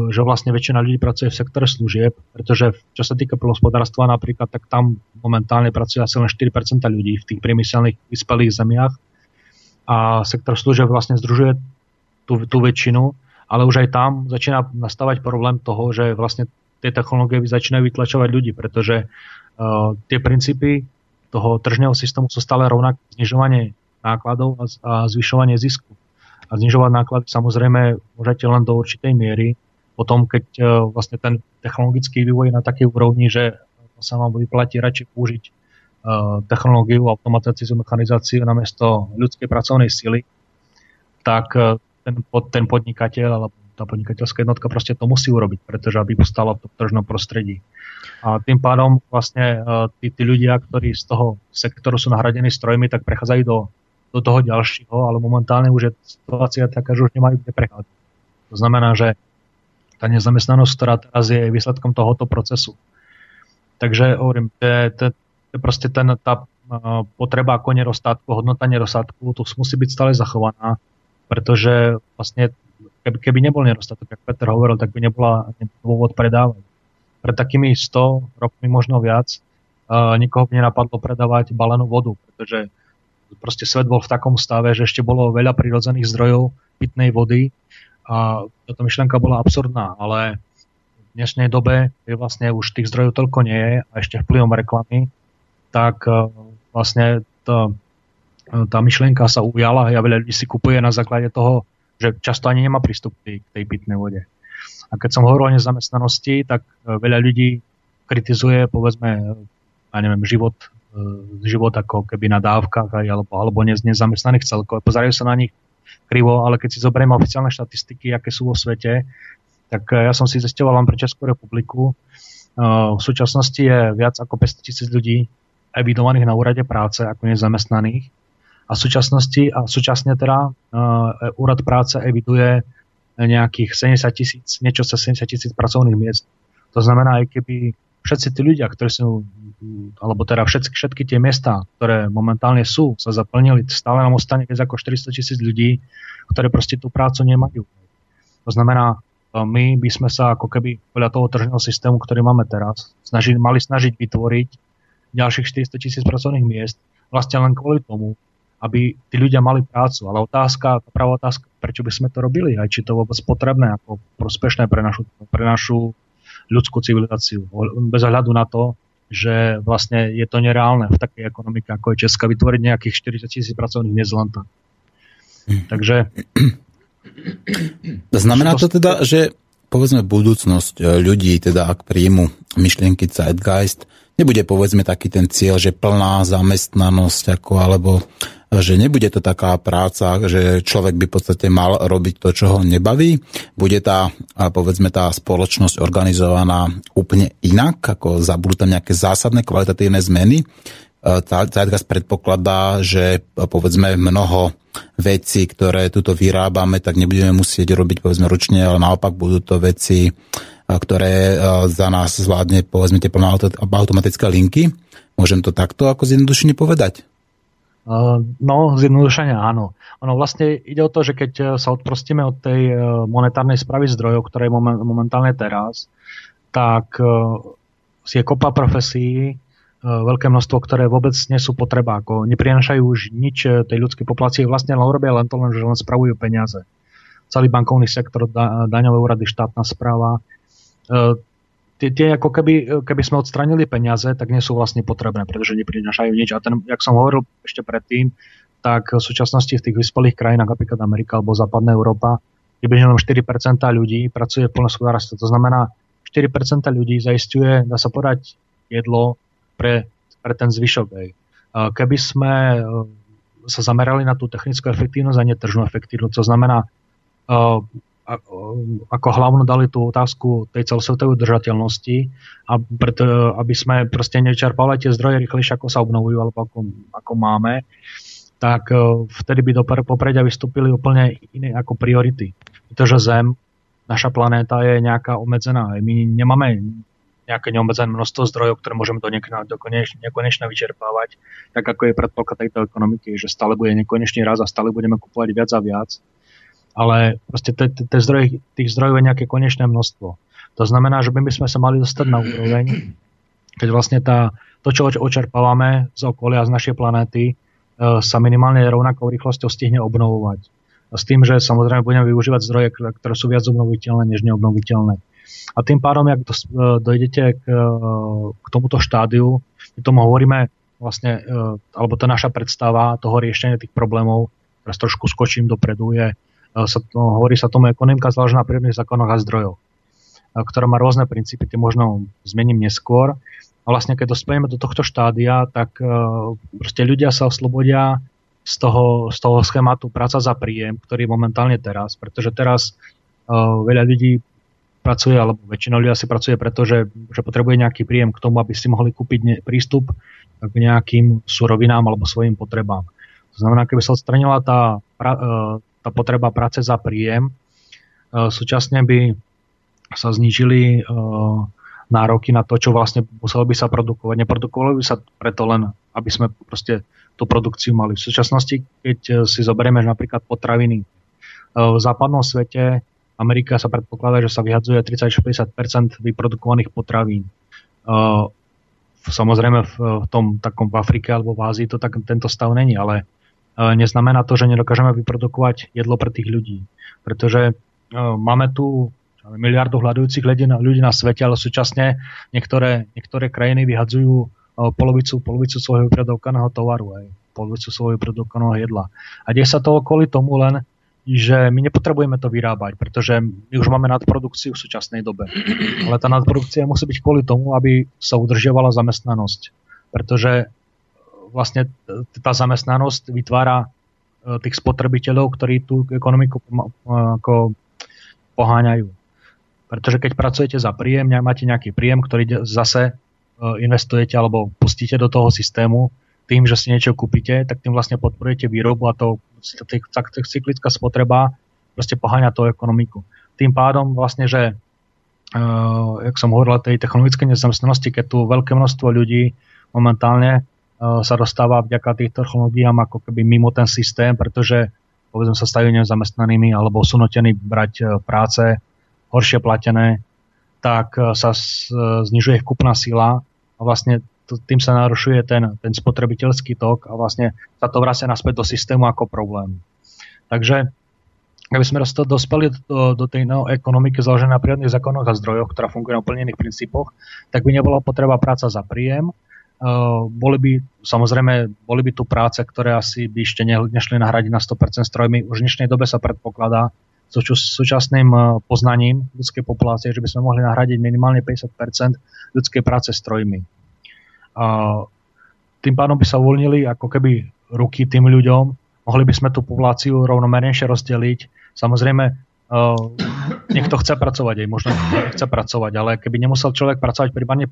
Speaker 3: že vlastne väčšina ľudí pracuje v sektore služieb, pretože čo sa týka polnohospodárstva napríklad, tak tam momentálne pracuje asi len 4% ľudí v tých priemyselných vyspelých zemiach a sektor služieb vlastne združuje tú, tú väčšinu, ale už aj tam začína nastávať problém toho, že vlastne tie technológie začínajú vytlačovať ľudí, pretože uh, tie princípy toho tržného systému sú stále rovnaké. Znižovanie nákladov a, a zvyšovanie zisku. A znižovať náklady samozrejme môžete len do určitej miery. Potom, keď uh, vlastne ten technologický vývoj je na takej úrovni, že sa vám vyplatí radšej použiť technológiu, automatizáciu, mechanizáciu namiesto ľudskej pracovnej sily, tak ten, ten podnikateľ alebo tá podnikateľská jednotka proste to musí urobiť, pretože aby postala v tom tržnom prostredí. A tým pádom vlastne tí, tí ľudia, ktorí z toho sektoru sú nahradení strojmi, tak prechádzajú do, do toho ďalšieho, ale momentálne už je situácia taká, že už nemajú kde prechádzať. To znamená, že tá nezamestnanosť, ktorá teraz je výsledkom tohoto procesu. Takže hovorím, to, to je proste ten, tá potreba ako nedostatku, hodnota nedostatku, to musí byť stále zachovaná, pretože vlastne keby, keby nebol nedostatok, ako Peter hovoril, tak by nebola dôvod predávať. Pred takými 100 rokmi, možno viac, uh, nikoho by nenapadlo predávať balenú vodu, pretože proste svet bol v takom stave, že ešte bolo veľa prírodzených zdrojov pitnej vody a táto myšlienka bola absurdná, ale v dnešnej dobe, je vlastne už tých zdrojov toľko nie je a ešte vplyvom reklamy, tak uh, vlastne to, tá myšlienka sa ujala a veľa ľudí si kupuje na základe toho že často ani nemá prístup k tej, pitnej vode. A keď som hovoril o nezamestnanosti, tak e, veľa ľudí kritizuje, povedzme, ja neviem, život, e, život ako keby na dávkach alebo, alebo nez, nezamestnaných celkov. Pozerajú sa na nich krivo, ale keď si zoberieme oficiálne štatistiky, aké sú vo svete, tak e, ja som si zistoval len pre Českú republiku. V súčasnosti je viac ako 500 tisíc ľudí evidovaných na úrade práce ako nezamestnaných a v súčasnosti a súčasne teda uh, úrad práce eviduje nejakých 70 tisíc, niečo sa 70 tisíc pracovných miest. To znamená, aj keby všetci tí ľudia, ktorí sú, alebo teda všetky, všetky tie miesta, ktoré momentálne sú, sa zaplnili, stále nám ostane viac ako 400 tisíc ľudí, ktoré proste tú prácu nemajú. To znamená, e, my by sme sa ako keby podľa toho tržného systému, ktorý máme teraz, snažili, mali snažiť vytvoriť ďalších 400 tisíc pracovných miest vlastne len kvôli tomu, aby tí ľudia mali prácu. Ale otázka, tá pravá otázka, prečo by sme to robili, aj či to vôbec potrebné, ako prospešné pre našu, pre našu ľudskú civilizáciu. Bez ohľadu na to, že vlastne je to nereálne v takej ekonomike, ako je Česka, vytvoriť nejakých 40 tisíc pracovných miest. Takže...
Speaker 2: Znamená to teda, že povedzme budúcnosť e, ľudí, teda ak príjmu myšlienky Zeitgeist, nebude povedzme taký ten cieľ, že plná zamestnanosť ako, alebo že nebude to taká práca, že človek by v podstate mal robiť to, čo ho nebaví. Bude tá, povedzme, tá spoločnosť organizovaná úplne inak, ako zabudú tam nejaké zásadné kvalitatívne zmeny. Zeitgeist predpokladá, že povedzme mnoho vecí, ktoré tuto vyrábame, tak nebudeme musieť robiť povedzme ručne, ale naopak budú to veci, ktoré za nás zvládne povedzme tie automatické linky. Môžem to takto ako zjednodušene povedať?
Speaker 3: No, zjednodušenia áno. Ono vlastne ide o to, že keď e, sa odprostíme od tej e, monetárnej správy zdrojov, ktoré je momentálne teraz, tak je kopa profesí, veľké množstvo, ktoré vôbec nie sú potreba, ako neprinašajú už nič tej ľudskej populácie, vlastne len robia len to, len, že len spravujú peniaze. Celý bankovný sektor, daňové úrady, štátna správa, tie, tie ako keby, keby sme odstranili peniaze, tak nie sú vlastne potrebné, pretože neprinášajú nič. A ten, jak som hovoril ešte predtým, tak v súčasnosti v tých vyspelých krajinách, napríklad Amerika alebo Západná Európa, približne len 4% ľudí pracuje v plnospodárstve. To znamená, 4% ľudí zaistuje, dá sa povedať, jedlo pre, pre ten zvyšok. Keby sme e, sa zamerali na tú technickú efektívnosť a netržnú efektívnosť, to znamená, e, ako hlavnú dali tú otázku tej celosvetovej udržateľnosti, a preto, aby sme proste nečerpali tie zdroje rýchlejšie, ako sa obnovujú, alebo ako, ako máme, tak e, vtedy by do popredia vystúpili úplne iné ako priority. Pretože Zem, naša planéta je nejaká obmedzená. My nemáme nejaké neobmedzené množstvo zdrojov, ktoré môžeme do, do nekonečna vyčerpávať, tak ako je predpoklad tejto ekonomiky, že stále bude nekonečný raz a stále budeme kupovať viac a viac ale proste tie zdroje, tých zdrojov je nejaké konečné množstvo. To znamená, že my by sme sa mali dostať na úroveň, keď vlastne tá, to, čo očerpávame z okolia, z našej planéty, e, sa minimálne rovnakou rýchlosťou stihne obnovovať. S tým, že samozrejme budeme využívať zdroje, ktoré sú viac obnoviteľné než neobnoviteľné. A tým pádom, ak e, dojdete k, e, k tomuto štádiu, my tomu hovoríme vlastne, alebo to naša predstava toho riešenia tých problémov, teraz trošku skočím dopredu, je sa, no, hovorí sa tomu ekonomika založená na prírodných zákonoch a zdrojoch, ktorá má rôzne princípy, tie možno zmením neskôr. A vlastne keď dospejeme do tohto štádia, tak proste ľudia sa oslobodia z toho, z toho schématu práca za príjem, ktorý je momentálne teraz, pretože teraz uh, veľa ľudí pracuje, alebo väčšina ľudí asi pracuje, pretože že potrebuje nejaký príjem k tomu, aby si mohli kúpiť ne, prístup k nejakým surovinám alebo svojim potrebám. To znamená, keby sa odstranila tá, pra, uh, tá potreba práce za príjem, uh, súčasne by sa znížili uh, nároky na to, čo vlastne muselo by sa produkovať. Neprodukovalo by sa preto len, aby sme proste tú produkciu mali. V súčasnosti, keď eh, si zoberieme napríklad potraviny, v západnom svete Amerika sa predpokladá, že sa vyhadzuje 30-50 vyprodukovaných potravín. Samozrejme v tom takom v Afrike alebo v Ázii to tak, tento stav není, ale neznamená to, že nedokážeme vyprodukovať jedlo pre tých ľudí. Pretože máme tu miliardu hľadujúcich ľudí na, ľudí svete, ale súčasne niektoré, niektoré krajiny vyhadzujú polovicu, polovicu svojho vyprodukovaného tovaru, aj polovicu svojho vyprodukovaného jedla. A deje sa to kvôli tomu len, že my nepotrebujeme to vyrábať, pretože my už máme nadprodukciu v súčasnej dobe. Ale tá nadprodukcia musí byť kvôli tomu, aby sa udržiavala zamestnanosť. Pretože e, vlastne tá zamestnanosť vytvára e, tých spotrebiteľov, ktorí tú ekonomiku ako poháňajú. Pretože keď pracujete za príjem, máte nejaký príjem, ktorý zase investujete alebo pustíte do toho systému tým, že si niečo kúpite, tak tým vlastne podporujete výrobu a to cyklická spotreba proste poháňa tú ekonomiku. Tým pádom vlastne, že jak som hovoril, tej technologickej nezamestnanosti, keď tu veľké množstvo ľudí momentálne sa dostáva vďaka tých technológiám ako keby mimo ten systém, pretože povedzme sa stajú nezamestnanými alebo sú notení brať práce horšie platené, tak sa znižuje kúpna sila a vlastne tým sa narušuje ten, ten spotrebiteľský tok a vlastne sa to vracia naspäť do systému ako problém. Takže keby sme dospeli do, do tej no, ekonomiky založené na prírodných zákonoch a zdrojoch, ktorá funguje na plnených princípoch, tak by nebola potreba práca za príjem. Uh, boli by, samozrejme, boli by tu práce, ktoré asi by ešte nešli nahradiť na 100% strojmi. Už v dnešnej dobe sa predpokladá so súčasným poznaním ľudskej populácie, že by sme mohli nahradiť minimálne 50% ľudskej práce strojmi. A tým pádom by sa uvoľnili ako keby ruky tým ľuďom, mohli by sme tú populáciu rovnomernejšie rozdeliť. Samozrejme, uh, niekto chce pracovať, aj možno chce pracovať, ale keby nemusel človek pracovať primárne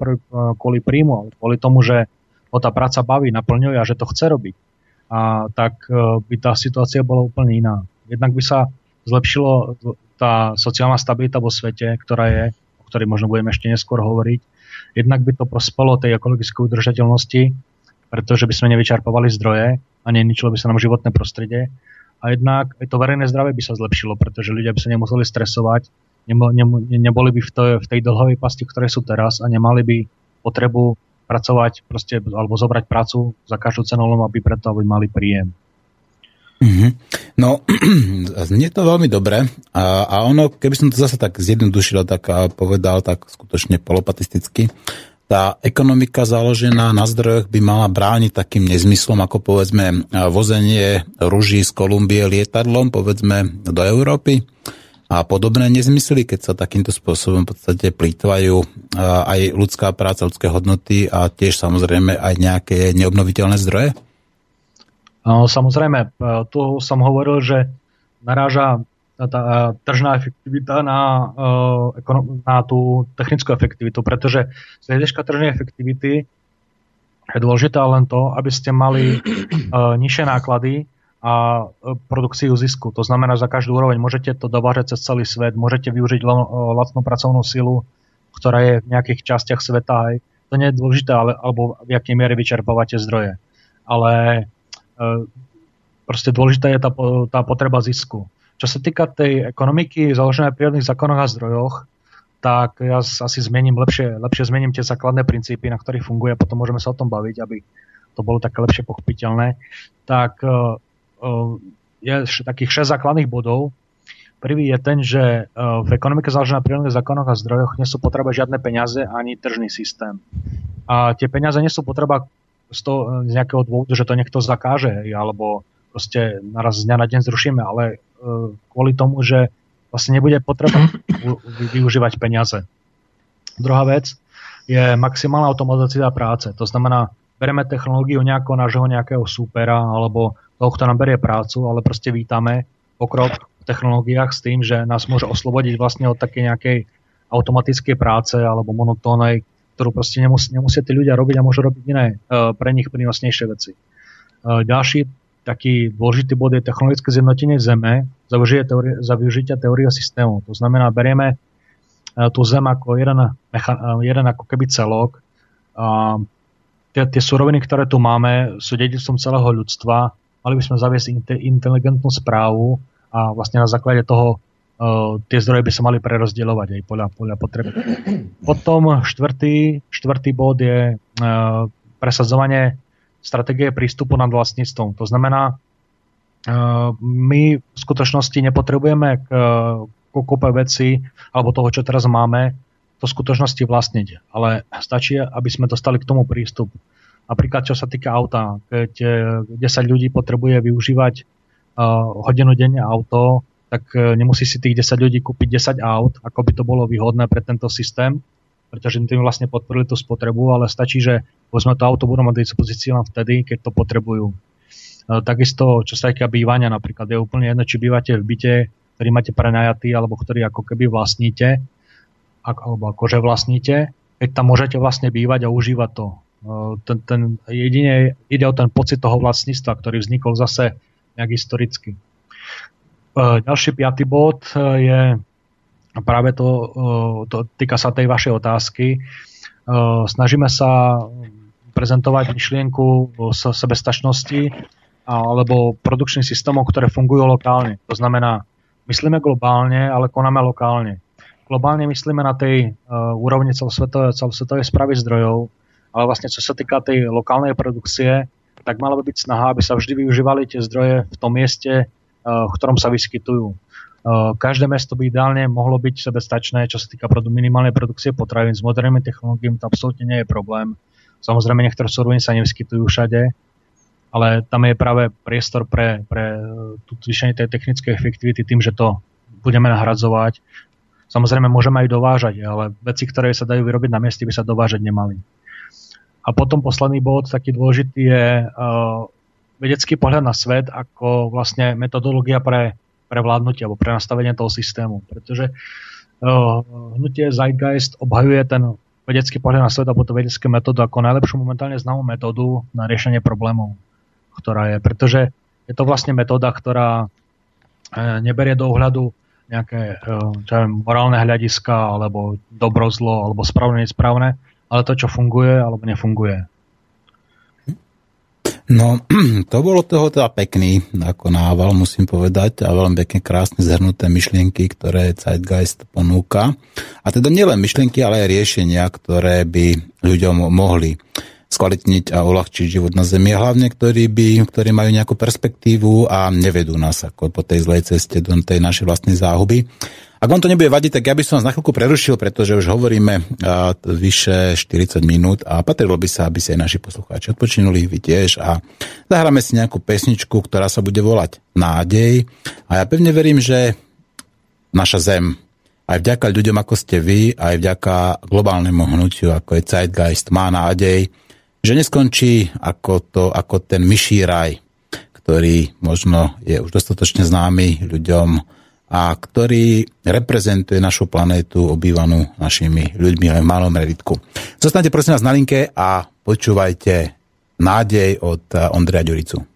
Speaker 3: kvôli príjmu, ale kvôli tomu, že ho tá práca baví, naplňuje a že to chce robiť, a tak uh, by tá situácia bola úplne iná. Jednak by sa zlepšilo tá sociálna stabilita vo svete, ktorá je, o ktorej možno budeme ešte neskôr hovoriť, Jednak by to prospelo tej ekologickej udržateľnosti, pretože by sme nevyčerpovali zdroje a neničilo by sa nám životné prostredie. A jednak aj to verejné zdravie by sa zlepšilo, pretože ľudia by sa nemuseli stresovať, neboli by v tej, v tej dlhovej pasti, ktoré sú teraz a nemali by potrebu pracovať proste, alebo zobrať prácu za každú cenu, len aby preto, aby mali príjem.
Speaker 2: Mm-hmm. No, znie to veľmi dobre a, a ono, keby som to zase tak zjednodušil, tak a povedal tak skutočne polopatisticky, tá ekonomika založená na zdrojoch by mala brániť takým nezmyslom, ako povedzme vozenie ruží z Kolumbie lietadlom, povedzme do Európy a podobné nezmysly, keď sa takýmto spôsobom v podstate plýtvajú aj ľudská práca, ľudské hodnoty a tiež samozrejme aj nejaké neobnoviteľné zdroje?
Speaker 3: Samozrejme, e, tu som hovoril, že naráža tá tržná efektivita na, e, na tú technickú efektivitu, pretože z hľadiska tržnej efektivity je dôležité len to, aby ste mali e, nižšie náklady a produkciu zisku. To znamená, za každú úroveň môžete to dovážať cez celý svet, môžete využiť lacnú pracovnú silu, ktorá je v nejakých častiach sveta. Aj. To nie je dôležité, ale, alebo v akej miere vyčerpávate zdroje. Ale E, proste dôležitá je tá, tá potreba zisku. Čo sa týka tej ekonomiky založenej na prírodných zákonoch a zdrojoch, tak ja asi zmením lepšie, lepšie zmením tie základné princípy, na ktorých funguje, potom môžeme sa o tom baviť, aby to bolo také lepšie pochopiteľné. Tak uh, je takých 6 základných bodov. Prvý je ten, že uh, v ekonomike založenej na prírodných zákonoch a zdrojoch nie sú potreba žiadne peniaze ani tržný systém. A tie peniaze nie sú potreba z, toho, z nejakého dôvodu, že to niekto zakáže, alebo proste naraz z dňa na deň zrušíme, ale e, kvôli tomu, že vlastne nebude potreba využívať peniaze. Druhá vec je maximálna automatizácia práce. To znamená, bereme technológiu nejakého nášho nejakého súpera alebo toho, kto nám berie prácu, ale proste vítame pokrok v technológiách s tým, že nás môže oslobodiť vlastne od takej nejakej automatickej práce alebo monotónej, ktorú proste nemus- nemusia tí ľudia robiť a môžu robiť iné uh, pre nich prínosnejšie veci. Uh, ďalší taký dôležitý bod je technologické zjednotenie Zeme za, teórie, za využitia teórie systému. To znamená, berieme uh, tú Zem ako jeden, uh, jeden ako keby celok. Uh, tie, tie suroviny, ktoré tu máme, sú dedictvom celého ľudstva. Mali by sme zaviesť inteligentnú správu a vlastne na základe toho uh, tie zdroje by sa mali prerozdielovať aj podľa, podľa potreby. Potom štvrtý, štvrtý bod je uh, presadzovanie stratégie prístupu nad vlastníctvom. To znamená, uh, my v skutočnosti nepotrebujeme k, k kúpe veci alebo toho, čo teraz máme, to v skutočnosti vlastniť. Ale stačí, aby sme dostali k tomu prístup. Napríklad, čo sa týka auta, keď 10 ľudí potrebuje využívať hodinu denne auto, tak nemusí si tých 10 ľudí kúpiť 10 aut, ako by to bolo výhodné pre tento systém, pretože tým vlastne podporili tú spotrebu, ale stačí, že povedzme to auto budú mať dispozícii len vtedy, keď to potrebujú. Uh, takisto, čo sa týka bývania napríklad, je úplne jedno, či bývate v byte, ktorý máte prenajatý, alebo ktorý ako keby vlastníte, alebo akože vlastníte, keď tam môžete vlastne bývať a užívať to. Ten, ten, jedine ide o ten pocit toho vlastníctva, ktorý vznikol zase nejak historicky. Ďalší piatý bod je práve to, to týka sa tej vašej otázky. Snažíme sa prezentovať myšlienku sebestačnosti alebo produkčných systémov, ktoré fungujú lokálne. To znamená, myslíme globálne, ale konáme lokálne globálne myslíme na tej uh, úrovni celosvetovej, celosvetovej správy zdrojov, ale vlastne čo sa týka tej lokálnej produkcie, tak mala by byť snaha, aby sa vždy využívali tie zdroje v tom mieste, v ktorom sa vyskytujú. Každé mesto by ideálne mohlo byť sebestačné, čo sa týka minimálnej produkcie potravín. S modernými technológiami to absolútne nie je problém. Samozrejme, niektoré suroviny sa nevyskytujú všade, ale tam je práve priestor pre, pre tú zvýšenie tej technickej efektivity tým, že to budeme nahradzovať Samozrejme, môžeme aj dovážať, ale veci, ktoré sa dajú vyrobiť na mieste, by sa dovážať nemali. A potom posledný bod, taký dôležitý, je uh, vedecký pohľad na svet ako vlastne metodológia pre, pre vládnutie alebo pre nastavenie toho systému. Pretože uh, hnutie Zeitgeist obhajuje ten vedecký pohľad na svet alebo to vedecké metódu ako najlepšiu momentálne známú metódu na riešenie problémov, ktorá je. Pretože je to vlastne metóda, ktorá uh, neberie do ohľadu nejaké eh, čo viem, morálne hľadiska, alebo dobro, zlo, alebo správne, nesprávne, ale to, čo funguje alebo nefunguje.
Speaker 2: No, to bolo toho teda pekný ako nával, musím povedať, a veľmi pekne krásne zhrnuté myšlienky, ktoré Zeitgeist ponúka. A teda nielen myšlienky, ale aj riešenia, ktoré by ľuďom mohli skvalitniť a uľahčiť život na Zemi. Hlavne, ktorí, by, ktorí majú nejakú perspektívu a nevedú nás ako po tej zlej ceste do tej našej vlastnej záhuby. Ak vám to nebude vadiť, tak ja by som vás na chvíľku prerušil, pretože už hovoríme vyše 40 minút a patrilo by sa, aby si aj naši poslucháči odpočinuli, vy tiež a zahráme si nejakú pesničku, ktorá sa bude volať Nádej. A ja pevne verím, že naša zem aj vďaka ľuďom ako ste vy, aj vďaka globálnemu hnutiu ako je Zeitgeist má nádej, že neskončí ako, to, ako ten myší raj, ktorý možno je už dostatočne známy ľuďom a ktorý reprezentuje našu planétu obývanú našimi ľuďmi aj v malom meritku. Zostanete prosím vás na linke a počúvajte nádej od Ondreja Ďuricu.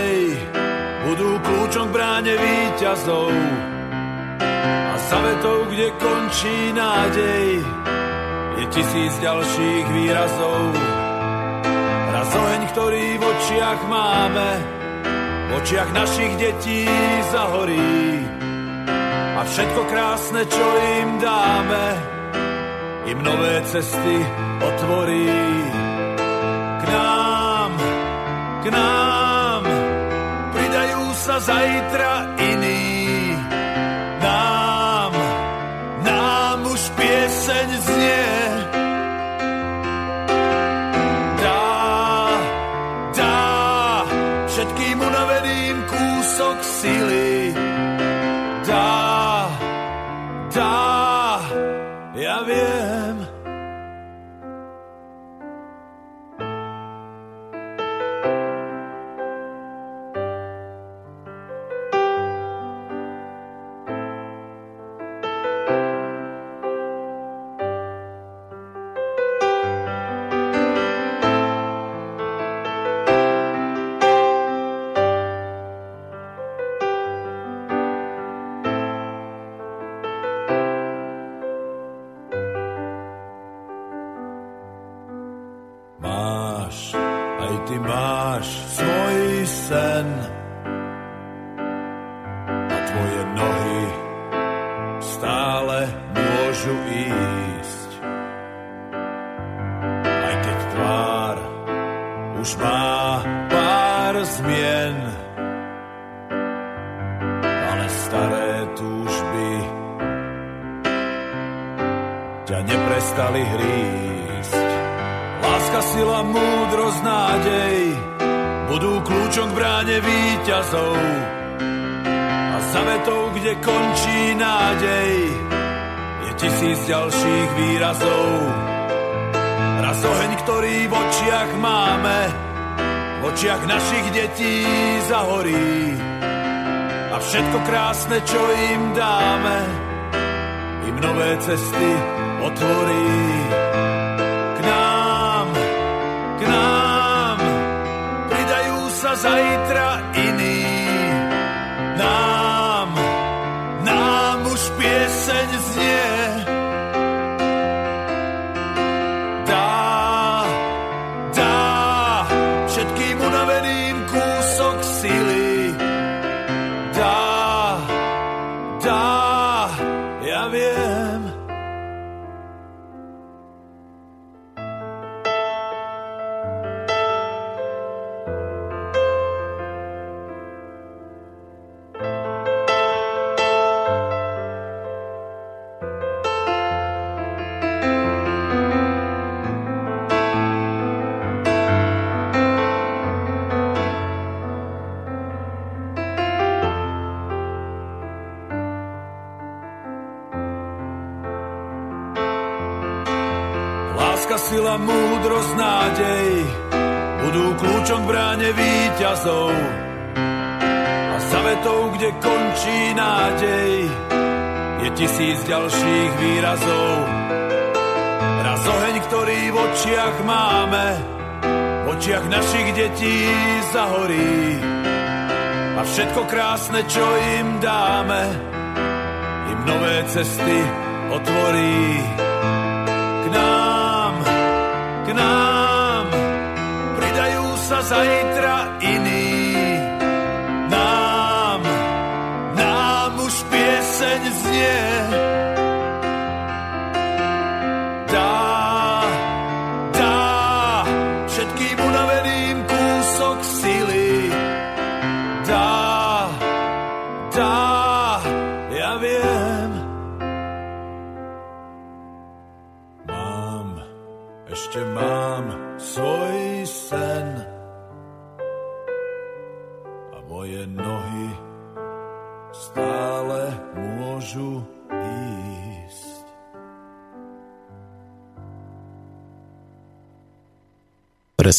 Speaker 5: nádej budú kľúčom k bráne víťazov. A zavetou, kde končí nádej je tisíc ďalších výrazov. Raz oheň, ktorý v očiach máme v očiach našich detí zahorí. A všetko krásne, čo im dáme im nové cesty otvorí. K nám, k nám.
Speaker 6: casa y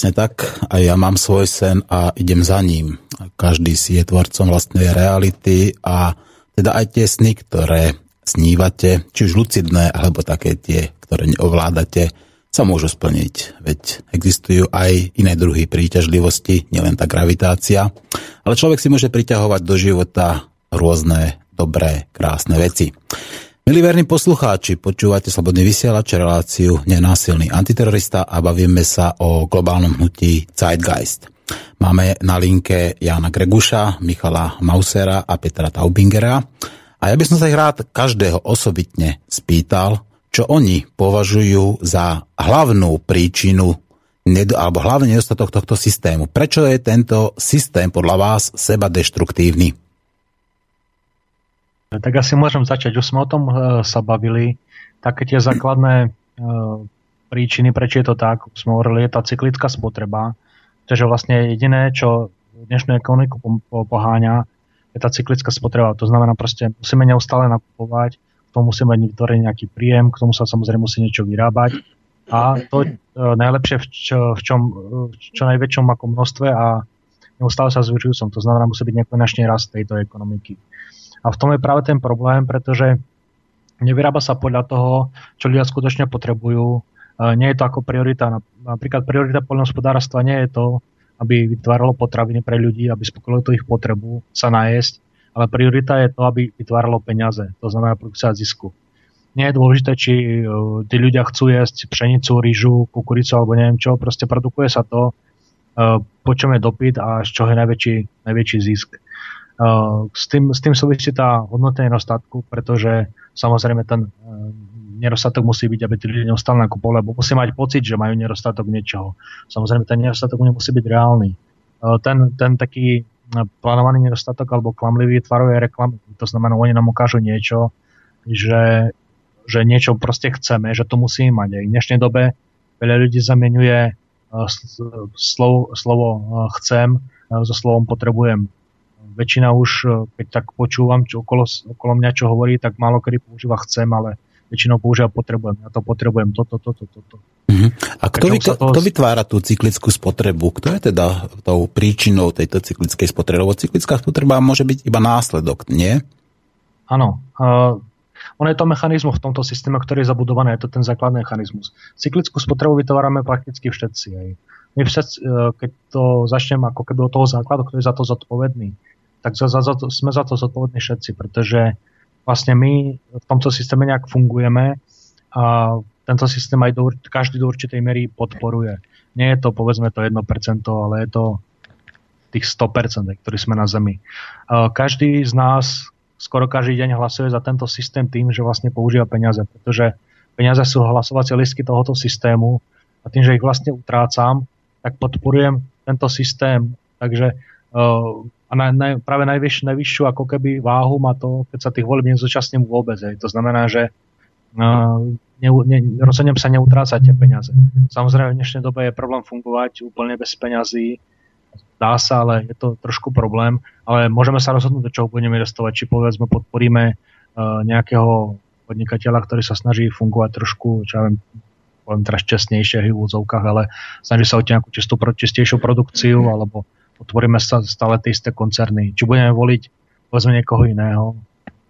Speaker 2: Presne tak, a ja mám svoj sen a idem za ním. Každý si je tvorcom vlastnej reality a teda aj tie sny, ktoré snívate, či už lucidné, alebo také tie, ktoré neovládate, sa môžu splniť. Veď existujú aj iné druhy príťažlivosti, nielen tá gravitácia, ale človek si môže priťahovať do života rôzne dobré, krásne veci. Milí verní poslucháči, počúvate Slobodný vysielač, reláciu Nenásilný antiterorista a bavíme sa o globálnom hnutí Zeitgeist. Máme na linke Jana Greguša, Michala Mausera a Petra Taubingera. A ja by som sa ich rád každého osobitne spýtal, čo oni považujú za hlavnú príčinu alebo hlavný nedostatok tohto systému. Prečo je tento systém podľa vás seba deštruktívny?
Speaker 3: Tak asi môžem začať. Už sme o tom uh, sa bavili. Také tie základné uh, príčiny, prečo je to tak, sme hovorili, je tá cyklická spotreba. Takže vlastne jediné, čo dnešnú ekonomiku poháňa, je tá cyklická spotreba. To znamená proste, musíme neustále nakupovať, k tomu musíme vytvoriť nejaký príjem, k tomu sa samozrejme musí niečo vyrábať. A to uh, najlepšie v, čo, v čom, v čo najväčšom ako množstve a neustále sa zvyšujúcom. To znamená, musí byť nekonečný rast tejto ekonomiky. A v tom je práve ten problém, pretože nevyrába sa podľa toho, čo ľudia skutočne potrebujú. Nie je to ako priorita. Napríklad priorita poľnohospodárstva nie je to, aby vytváralo potraviny pre ľudí, aby spokojilo tú ich potrebu sa najesť, ale priorita je to, aby vytváralo peniaze, to znamená produkcia zisku. Nie je dôležité, či e, tí ľudia chcú jesť pšenicu, rýžu, kukuricu alebo neviem čo, proste produkuje sa to, e, po čom je dopyt a z čoho je najväčší, najväčší zisk. S tým, s tým súvisí tá hodnota nedostatku, pretože samozrejme ten e, nedostatok musí byť, aby tí ľudia neustále nakupovali, lebo musí mať pocit, že majú nedostatok niečoho. Samozrejme, ten nedostatok nemusí byť reálny. E, ten, ten taký plánovaný nedostatok alebo klamlivý tvaruje reklamy. To znamená, oni nám ukážu niečo, že, že niečo proste chceme, že to musíme mať. Aj v dnešnej dobe veľa ľudí zamienuje slovo, slovo chcem so slovom potrebujem väčšina už, e, keď tak počúvam, čo okolo, okolo mňa čo hovorí, tak málo kedy používa chcem, ale väčšinou používa potrebujem. Ja to potrebujem, toto, toto, toto.
Speaker 2: Uh-huh. A kto, vy, to... kto vytvára tú cyklickú spotrebu? Kto je teda tou príčinou tejto cyklickej spotreby? Lebo cyklická spotreba môže byť iba následok, nie?
Speaker 3: Áno. Uh, on je to mechanizmus v tomto systéme, ktorý je zabudovaný, je to ten základný mechanizmus. Cyklickú spotrebu vytvárame prakticky všetci. Aj. My všetci, uh, keď to začnem ako keby od toho základu, kto je za to zodpovedný, tak za, za, to, sme za to zodpovední všetci, pretože vlastne my v tomto systéme nejak fungujeme a tento systém aj do, každý do určitej miery podporuje. Nie je to povedzme to 1%, ale je to tých 100%, ktorí sme na Zemi. Každý z nás skoro každý deň hlasuje za tento systém tým, že vlastne používa peniaze, pretože peniaze sú hlasovacie listky tohoto systému a tým, že ich vlastne utrácam, tak podporujem tento systém. Takže a na, na, práve najvyš, najvyššiu ako keby váhu má to, keď sa tých volieb nezúčastním vôbec. Hej. To znamená, že uh, ne, ne, rozhodnem sa neutrácať tie peniaze. Samozrejme, v dnešnej dobe je problém fungovať úplne bez peňazí. Dá sa, ale je to trošku problém. Ale môžeme sa rozhodnúť, do čoho budeme investovať. Či povedzme podporíme uh, nejakého podnikateľa, ktorý sa snaží fungovať trošku, čo ja viem, poviem teraz čestnejšie v úvodzovkách, ale snaží sa o nejakú čistú, čistejšiu produkciu, alebo otvoríme stále tie isté koncerny. Či budeme voliť povedzme niekoho iného,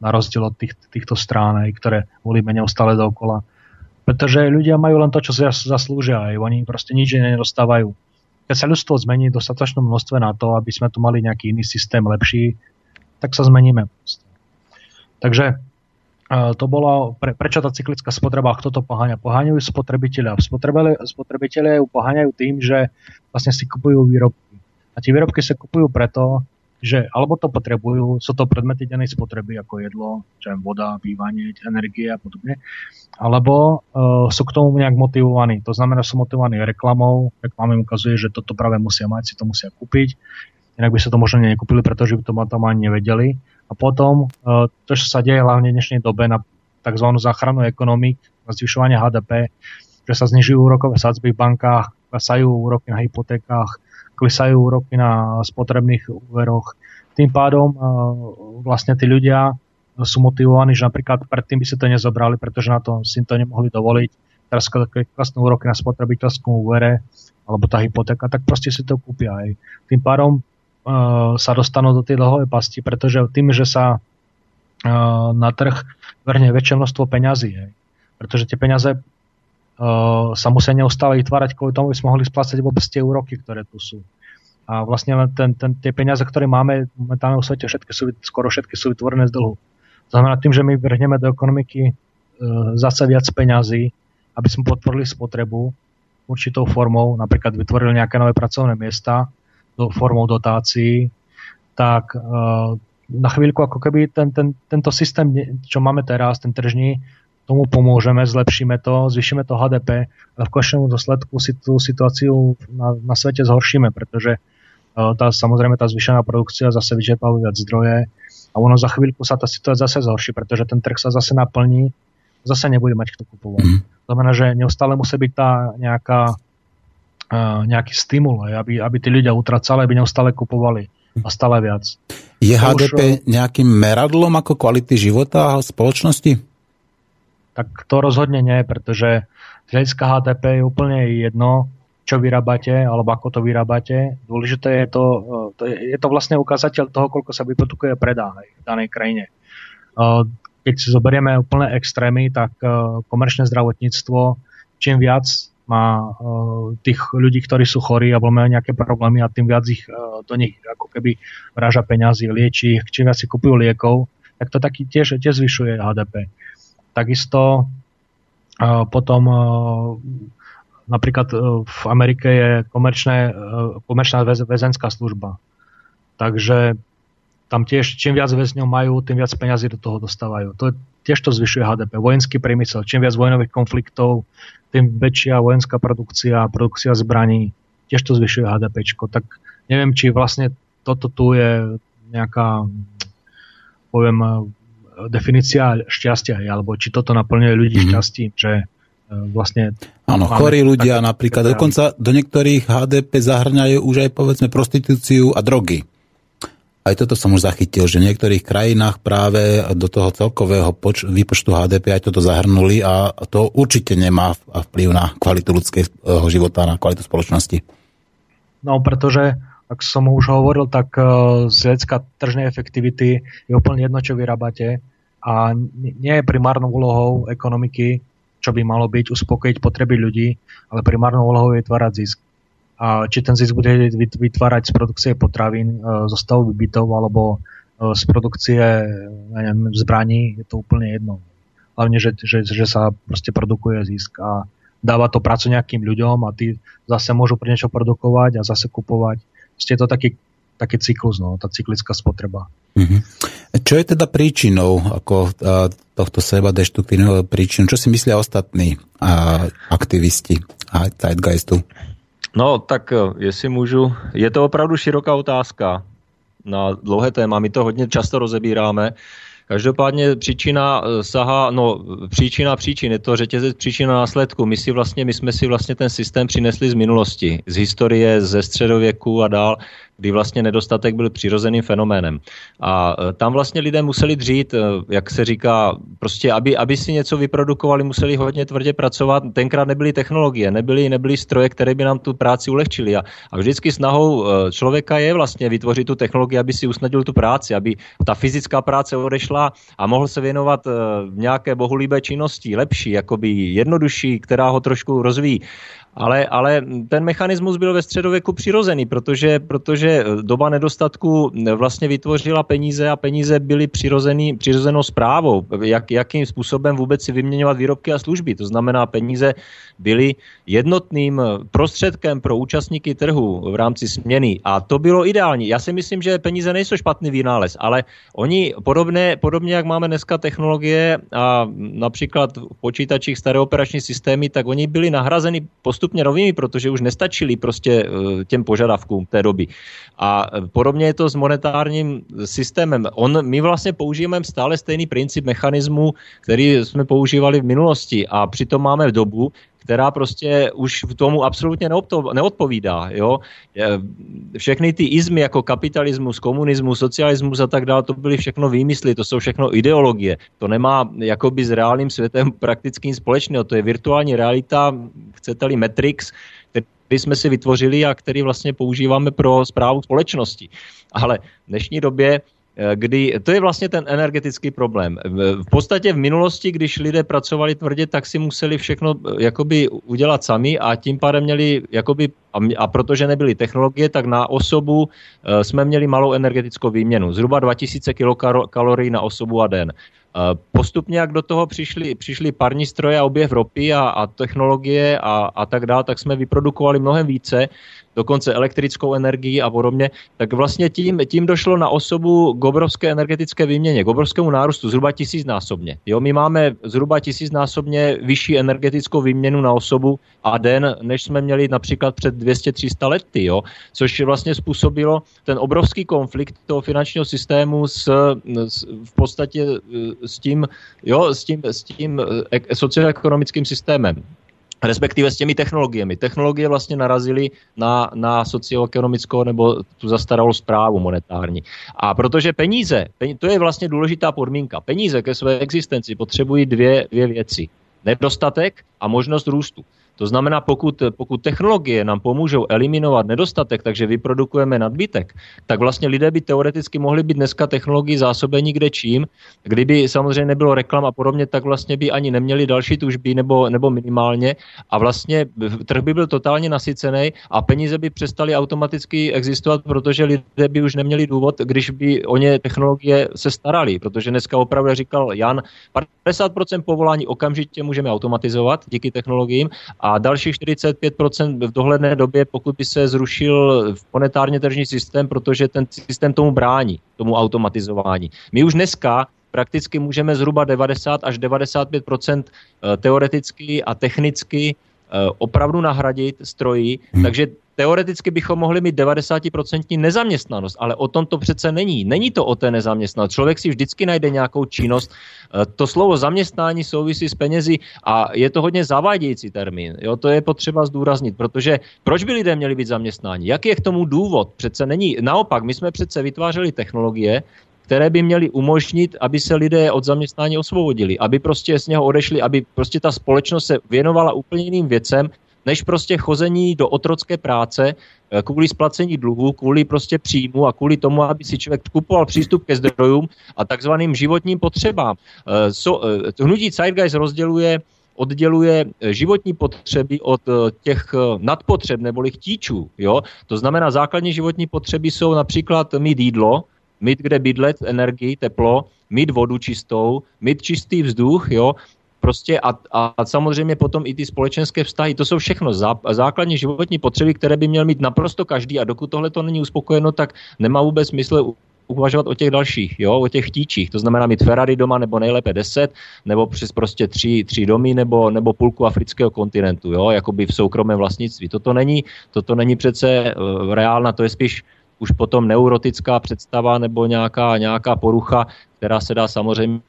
Speaker 3: na rozdiel od tých, týchto strán, ktoré volíme neustále dookola. Pretože ľudia majú len to, čo si zaslúžia, aj oni proste nič nedostávajú. Keď sa ľudstvo zmení v dostatočnom množstve na to, aby sme tu mali nejaký iný systém lepší, tak sa zmeníme. Takže to bolo, pre, prečo tá cyklická spotreba, kto to poháňa? Poháňajú spotrebitelia. Spotrebitelia ju poháňajú tým, že vlastne si kupujú výrobky a tie výrobky sa kupujú preto, že alebo to potrebujú, sú to predmety denej spotreby ako jedlo, čo je voda, bývanie, energie a podobne, alebo uh, sú k tomu nejak motivovaní. To znamená, sú motivovaní reklamou, reklama im ukazuje, že toto práve musia mať, si to musia kúpiť, inak by sa to možno nekúpili, pretože by to tam ani nevedeli. A potom uh, to, čo sa deje hlavne v dnešnej dobe na tzv. záchranu ekonomik, na zvyšovanie HDP, že sa znižujú úrokové sadzby v bankách, klesajú úroky na hypotékách, klesajú úroky na spotrebných úveroch. Tým pádom vlastne tí ľudia sú motivovaní, že napríklad predtým by si to nezobrali, pretože na to si to nemohli dovoliť. Teraz, keď klasnú úroky na spotrebiteľskom úvere, alebo tá hypotéka, tak proste si to kúpia aj. Tým pádom uh, sa dostanú do tej dlhovej pasti, pretože tým, že sa uh, na trh vrne väčšie množstvo peňazí, aj. pretože tie peniaze sa musia neustále vytvárať kvôli tomu, aby sme mohli splácať vôbec tie úroky, ktoré tu sú. A vlastne ten, ten, tie peniaze, ktoré máme momentálne vo svete, všetky sú, skoro všetky sú vytvorené z dlhu. Znamená tým, že my vrhneme do ekonomiky e, zase viac peňazí, aby sme podporili spotrebu určitou formou, napríklad vytvorili nejaké nové pracovné miesta do, formou dotácií, tak e, na chvíľku ako keby ten, ten, tento systém, čo máme teraz, ten tržní, tomu pomôžeme, zlepšíme to, zvýšime to HDP, ale v konečnom dôsledku si tú situáciu na, na svete zhoršíme, pretože e, tá, samozrejme tá zvýšená produkcia zase vyčerpáva viac zdroje, a ono za chvíľku sa tá situácia zase zhorší, pretože ten trh sa zase naplní, zase nebude mať kto kupovať. Mm. To znamená, že neustále musí byť tá nejaká, uh, nejaký stimul, aby, aby tí ľudia utracali, aby neustále kupovali a stále viac.
Speaker 2: Je to HDP už, nejakým meradlom ako kvality života a spoločnosti?
Speaker 3: Tak to rozhodne nie, pretože z hľadiska HDP je úplne jedno, čo vyrábate alebo ako to vyrábate. Dôležité je to, e, to je, je to vlastne ukazateľ toho, koľko sa vyprodukuje predá v danej krajine. E, keď si zoberieme úplné extrémy, tak e, komerčné zdravotníctvo, čím viac má tých ľudí, ktorí sú chorí alebo majú nejaké problémy a tým viac ich do nich ako keby vraža peňazí, lieči čím viac si kupujú liekov, tak to taký tiež, tiež zvyšuje HDP. Takisto potom Napríklad e, v Amerike je komerčné, e, komerčná väzenská služba. Takže tam tiež, čím viac väzňov majú, tým viac peňazí do toho dostávajú. To tiež to zvyšuje HDP. Vojenský priemysel, čím viac vojnových konfliktov, tým väčšia vojenská produkcia, produkcia zbraní, tiež to zvyšuje HDP. Tak neviem, či vlastne toto tu je nejaká, poviem, definícia šťastia, alebo či toto naplňuje ľudí mm-hmm. šťastím, že vlastne...
Speaker 2: Áno, chorí ľudia tak, napríklad, tak, dokonca do niektorých HDP zahrňajú už aj povedzme prostitúciu a drogy. Aj toto som už zachytil, že v niektorých krajinách práve do toho celkového poč- výpočtu HDP aj toto zahrnuli a to určite nemá vplyv na kvalitu ľudského života, na kvalitu spoločnosti.
Speaker 3: No, pretože, ak som už hovoril, tak e, z hľadiska tržnej efektivity je úplne jedno, čo vyrábate a nie je primárnou úlohou ekonomiky čo by malo byť uspokojiť potreby ľudí, ale primárnou úlohou je vytvárať zisk. A či ten zisk bude vytvárať z produkcie potravín, e, zo stavu bytov alebo e, z produkcie neviem, zbraní, je to úplne jedno. Hlavne, že, že, že sa proste produkuje zisk a dáva to prácu nejakým ľuďom a tí zase môžu pre niečo produkovať a zase kupovať. Proste je to taký, taký cyklus, no, tá cyklická spotreba. Mm-hmm.
Speaker 2: Čo je teda príčinou ako tohto seba deštruktívneho príčinu? Čo si myslia ostatní aktivisti a Zeitgeistu?
Speaker 4: No tak e, jestli můžu, je to opravdu široká otázka na dlouhé téma, my to hodně často rozebíráme. Každopádně příčina eh, saha, no příčina příčin, je to řetězec příčina následku. My, si vlastně, my jsme si vlastně ten systém přinesli z minulosti, z historie, ze středověku a dál, kdy vlastně nedostatek byl přirozeným fenoménem. A eh, tam vlastně lidé museli dřít, eh, jak se říká, prostě aby, aby si něco vyprodukovali, museli hodně tvrdě pracovat. Tenkrát nebyly technologie, nebyly, nebyly stroje, které by nám tu práci ulehčily. A, a vždycky snahou člověka je vlastně vytvořit tu technologii, aby si usnadil tu práci, aby ta fyzická práce odešla a mohl se věnovat nějaké bohulíbé činnosti, lepší, jakoby jednodušší, která ho trošku rozvíjí. Ale, ale ten mechanismus byl ve středověku přirozený, protože, protože doba nedostatku vlastně vytvořila peníze a peníze byly přirozený, přirozenou zprávou, jak, jakým způsobem vůbec si vyměňovat výrobky a služby. To znamená, peníze byly jednotným prostředkem pro účastníky trhu v rámci směny a to bylo ideální. Já si myslím, že peníze nejsou špatný vynález, ale oni podobné, podobně jak máme dneska technologie a například v počítačích staré operační systémy, tak oni byli nahrazeny post postupně novými, protože už nestačili prostě eh, těm požadavkům té doby. A eh, podobně je to s monetárním systémem. On, my vlastně použijeme stále stejný princip mechanismu, který jsme používali v minulosti a přitom máme v dobu, která prostě už v tomu absolutně neodpovídá. Jo? Všechny ty izmy jako kapitalismus, komunismus, socialismus a tak dále, to byly všechno výmysly, to jsou všechno ideologie. To nemá jakoby s reálným světem praktickým společného. To je virtuální realita, chcete-li Matrix, který jsme si vytvořili a který vlastně používáme pro zprávu společnosti. Ale v dnešní době kdy to je vlastně ten energetický problém. V podstatě v minulosti, když lidé pracovali tvrdě, tak si museli všechno eh, jakoby udělat sami a tím pádem měli jakoby, a, a protože nebyly technologie, tak na osobu uh, jsme měli malou energetickou výměnu. Zhruba 2000 kilokalorií na osobu a den. Postupně, jak do toho přišli, přišli parní stroje a objev ropy a, a technologie a, a tak dále, tak jsme vyprodukovali mnohem více dokonce elektrickou energii a podobně, tak vlastně tím, tím došlo na osobu k obrovské energetické výměně, k obrovskému nárůstu, zhruba tisícnásobně. Jo, my máme zhruba tisícnásobně vyšší energetickou výměnu na osobu a den, než jsme měli například před 200-300 lety, jo, což vlastně způsobilo ten obrovský konflikt toho finančního systému s, s v podstatě s tím, jo, s tím, s tím eh, socioekonomickým systémem respektive s těmi technologiemi. Technologie vlastně narazily na, na socioekonomickou nebo tu zastaralou zprávu monetární. A protože peníze, to je vlastně důležitá podmínka, peníze ke své existenci potřebují dvě, dvě věci. Nedostatek a možnost růstu. To znamená, pokud, pokud technologie nám pomůžou eliminovat nedostatek, takže vyprodukujeme nadbytek, tak vlastně lidé by teoreticky mohli být dneska technologii zásobení kde čím. Kdyby samozřejmě nebylo reklam a podobně, tak vlastně by ani neměli další tužby nebo, nebo minimálně a vlastně trh by byl totálně nasycený a peníze by přestaly automaticky existovat, protože lidé by už neměli důvod, když by o ně technologie se starali, protože dneska opravdu říkal Jan, 50% povolání okamžitě můžeme automatizovat díky technologiím a dalších 45% v dohledné době, pokud by se zrušil monetárně tržní systém, protože ten systém tomu brání, tomu automatizování. My už dneska prakticky můžeme zhruba 90 až 95 eh, teoreticky a technicky eh, opravdu nahradit stroji, hmm. takže teoreticky bychom mohli mít 90% nezaměstnanost, ale o tom to přece není. Není to o té nezaměstnanosti. Člověk si vždycky najde nějakou činnost. Eh, to slovo zaměstnání souvisí s penězi a je to hodně zavádějící termín. Jo, to je potřeba zdůraznit, protože proč by lidé měli být zaměstnáni? Jaký je k tomu důvod? Přece není. Naopak, my jsme přece vytvářeli technologie, které by měly umožnit, aby se lidé od zaměstnání osvobodili, aby prostě z něho odešli, aby prostě ta společnost se věnovala úplně jiným věcem, než prostě chození do otrocké práce eh, kvůli splacení dluhu, kvůli prostě příjmu a kvůli tomu, aby si člověk kupoval přístup ke zdrojům a takzvaným životním potřebám. So, eh, eh, hnutí Zeitgeist rozděluje odděluje životní potřeby od těch nadpotřeb neboli chtíčů. Jo? To znamená, základní životní potřeby jsou například mít jídlo, mít kde bydlet, energii, teplo, mít vodu čistou, mít čistý vzduch, jo, Prostě a, a samozřejmě potom i ty společenské vztahy, to jsou všechno zá, základní životní potřeby, které by měl mít naprosto každý a dokud tohle to není uspokojeno, tak nemá vůbec smysl uvažovat o těch dalších, jo, o těch chtíčích. To znamená mít Ferrari doma nebo nejlépe 10, nebo přes prostě tři, tři domy nebo, nebo půlku afrického kontinentu, jo, jakoby v soukromém vlastnictví. Toto není, toto není přece uh, reálna, to je spíš už potom neurotická představa nebo nějaká, nějaká porucha, která se dá samozřejmě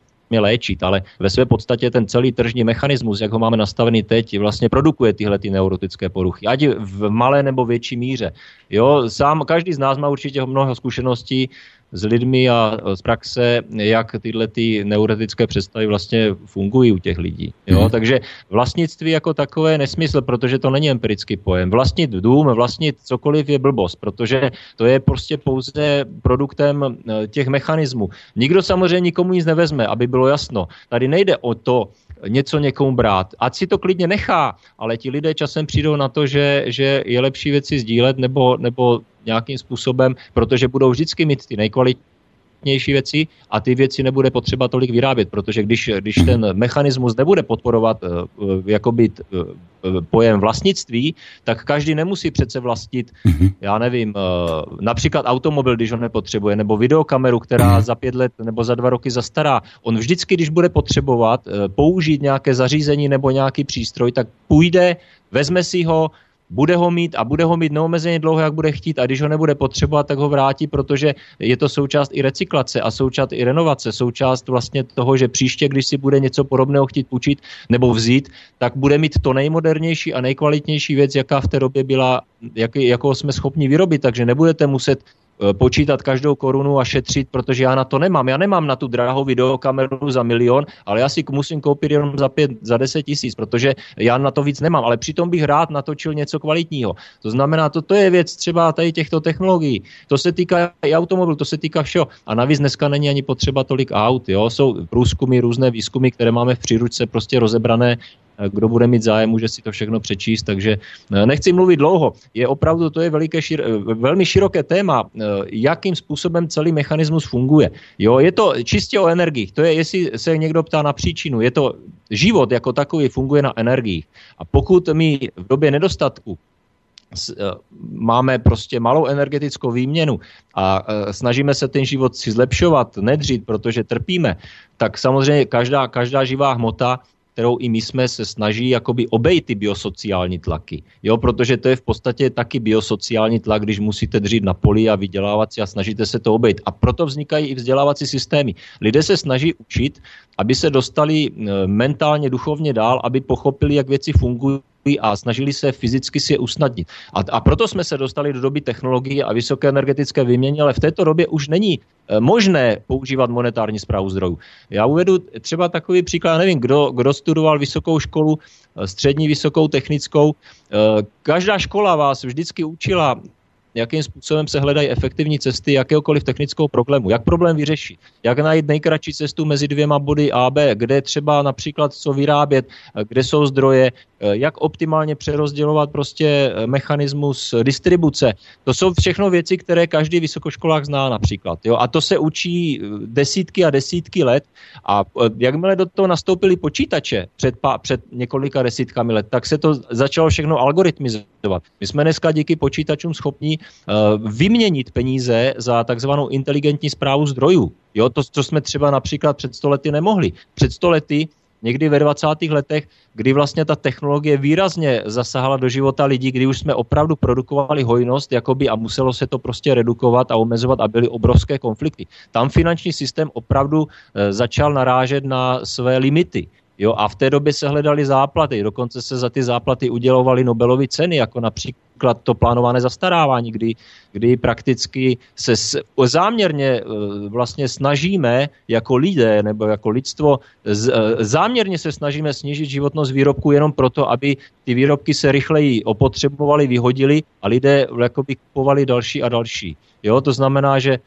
Speaker 4: léčit, ale ve své podstatě ten celý tržní mechanismus, jak ho máme nastavený teď, vlastně produkuje tyhle ty neurotické poruchy, ať v malé nebo větší míře. Jo, sám každý z nás má určitě mnoho zkušeností s lidmi a z praxe, jak tyhle ty neurotické představy vlastně fungují u těch lidí. Jo? Mm. Takže vlastnictví jako takové je nesmysl, protože to není empirický pojem. Vlastnit dům, vlastnit cokoliv je blbost, protože to je prostě pouze produktem eh, těch mechanismů. Nikdo samozřejmě nikomu nic nevezme, aby bylo jasno. Tady nejde o to, něco někomu brát. Ať si to klidně nechá, ale ti lidé časem přijdou na to, že, že je lepší věci sdílet nebo, nebo nějakým způsobem, protože budou vždycky mít ty nejkvalitnější věci a ty věci nebude potřeba tolik vyrábět, protože když, když ten mechanismus nebude podporovat uh, jakoby uh, pojem vlastnictví, tak každý nemusí přece vlastnit, mm-hmm. já nevím, například automobil, když ho nepotřebuje, nebo videokameru, která mm-hmm. za pět let nebo za dva roky zastará. On vždycky, když bude potřebovat použít nějaké zařízení nebo nějaký přístroj, tak půjde, vezme si ho, bude ho mít a bude ho mít neomezeně dlouho, jak bude chtít a když ho nebude potřebovat, tak ho vrátí, protože je to součást i recyklace a součást i renovace, součást vlastně toho, že příště, když si bude něco podobného chtít učit nebo vzít, tak bude mít to nejmodernější a nejkvalitnější věc, jaká v té době byla, jak, jakou jsme schopni vyrobit, takže nebudete muset počítat každou korunu a šetřit, protože já na to nemám. Já nemám na tu drahou videokameru za milion, ale já si musím koupit jenom za pět, za deset tisíc, protože já na to víc nemám. Ale přitom bych rád natočil něco kvalitního. To znamená, to, to je věc třeba tady těchto technologií. To se týká i automobilů, to se týká všeho. A navíc dneska není ani potřeba tolik aut. Jo? Jsou průzkumy, různé výzkumy, které máme v příručce prostě rozebrané kdo bude mít zájem, může si to všechno přečíst, takže eh, nechci mluvit dlouho. Je opravdu, to je veliké, šir, eh, velmi široké téma, eh, jakým způsobem celý mechanismus funguje. Jo, je to čistě o energiích. To je, jestli se někdo ptá na příčinu, je to život jako takový funguje na energiích. A pokud my v době nedostatku máme prostě malou energetickou výměnu a snažíme se ten život si zlepšovat, nedřít, protože trpíme, tak samozřejmě každá, každá živá hmota kterou i my jsme se snaží jakoby obejít ty biosociální tlaky. Jo, protože to je v podstatě taky biosociální tlak, když musíte dřít na poli a vydělávat si a snažíte se to obejít. A proto vznikají i vzdělávací systémy. Lidé se snaží učit, aby se dostali eh, mentálně, duchovně dál, aby pochopili, jak věci fungují a snažili se fyzicky si je usnadnit. A, a proto jsme se dostali do doby technologií a vysoké energetické výměny, ale v této době už není e, možné používat monetární zprávu zdrojů. Já uvedu třeba takový příklad, nevím, kdo, kdo studoval vysokou školu, e, střední vysokou technickou. E, každá škola vás vždycky učila jakým způsobem se hledají efektivní cesty jakéhokoliv technického problému. Jak problém vyřešit? Jak najít nejkratší cestu mezi dvěma body A, B? Kde třeba například co vyrábět? Kde jsou zdroje? Jak optimálně přerozdělovat prostě mechanismus distribuce? To jsou všechno věci, které každý vysokoškolák zná například. Jo? A to se učí desítky a desítky let. A jakmile do toho nastoupili počítače před, před několika desítkami let, tak se to začalo všechno algoritmizovat. My jsme dneska díky počítačům schopni Eh, vyměnit peníze za takzvanou inteligentní zprávu zdrojů. Jo, to, co jsme třeba například před stolety nemohli. Před stolety někdy ve 20. letech, kdy vlastně ta technologie výrazně zasahala do života lidí, kdy už jsme opravdu produkovali hojnost jakoby, a muselo se to prostě redukovat a omezovat a byly obrovské konflikty. Tam finanční systém opravdu e, začal narážet na své limity. Jo, a v té době se hledaly záplaty, dokonce se za ty záplaty udělovaly Nobelovy ceny, jako například to plánované zastarávání, kdy, kdy prakticky se záměrně e, vlastně snažíme jako lidé nebo jako lidstvo, e, záměrně se snažíme snížit životnost výrobku jenom proto, aby ty výrobky se rychleji opotřebovaly, vyhodily a lidé jakoby kupovali další a další. Jo, to znamená, že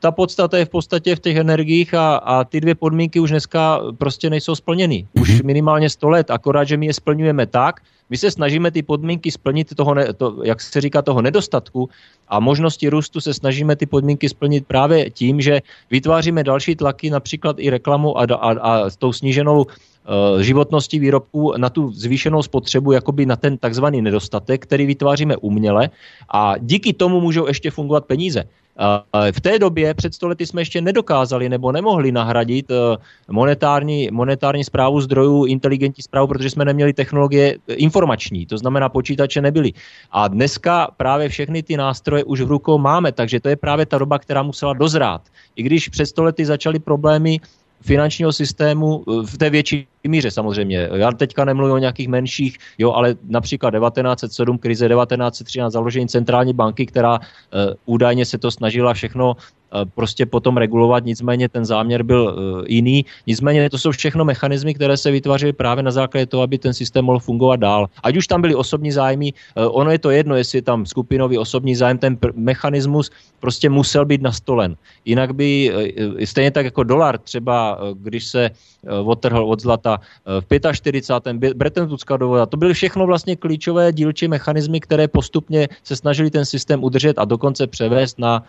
Speaker 4: ta podstata je v podstatě v těch energiích a, a ty dvě podmínky už dneska prostě nejsou splněny. Už mhm. minimálně 100 let, akorát, že my je splňujeme tak, my se snažíme ty podmínky splnit, toho, ne, to, jak se říká, toho nedostatku a možnosti růstu se snažíme ty podmínky splnit právě tím, že vytváříme další tlaky, například i reklamu a, a, a s tou sníženou uh, životností výrobků na tu zvýšenou spotřebu, jakoby na ten takzvaný nedostatek, který vytváříme uměle a díky tomu můžou ještě fungovat peníze. V té době před stolety jsme ještě nedokázali nebo nemohli nahradit eh, monetární, monetární zprávu zdrojů, inteligentní zprávu, protože jsme neměli technologie informační, to znamená počítače nebyly. A dneska právě všechny ty nástroje už v rukou máme, takže to je právě ta doba, která musela dozrát. I když před stolety začaly problémy finančního systému eh, v té větší míře samozřejmě. Já teďka nemluvím o nějakých menších, jo, ale například 1907 krize, 1913 založení centrální banky, která uh, údajně se to snažila všechno prostě potom regulovat, nicméně ten záměr byl uh, jiný. Nicméně to jsou všechno mechanismy, které se vytvářely právě na základě toho, aby ten systém mohl fungovat dál. Ať už tam byly osobní zájmy, uh, ono je to jedno, jestli je tam skupinový osobní zájem, ten mechanismus prostě musel být nastolen. Jinak by, stejně tak jako dolar třeba, když se otrhl od zlata, v 45. Bretton Woodská dohoda, to byly všechno vlastně klíčové dílčí mechanismy, které postupně se snažili ten systém udržet a dokonce převést na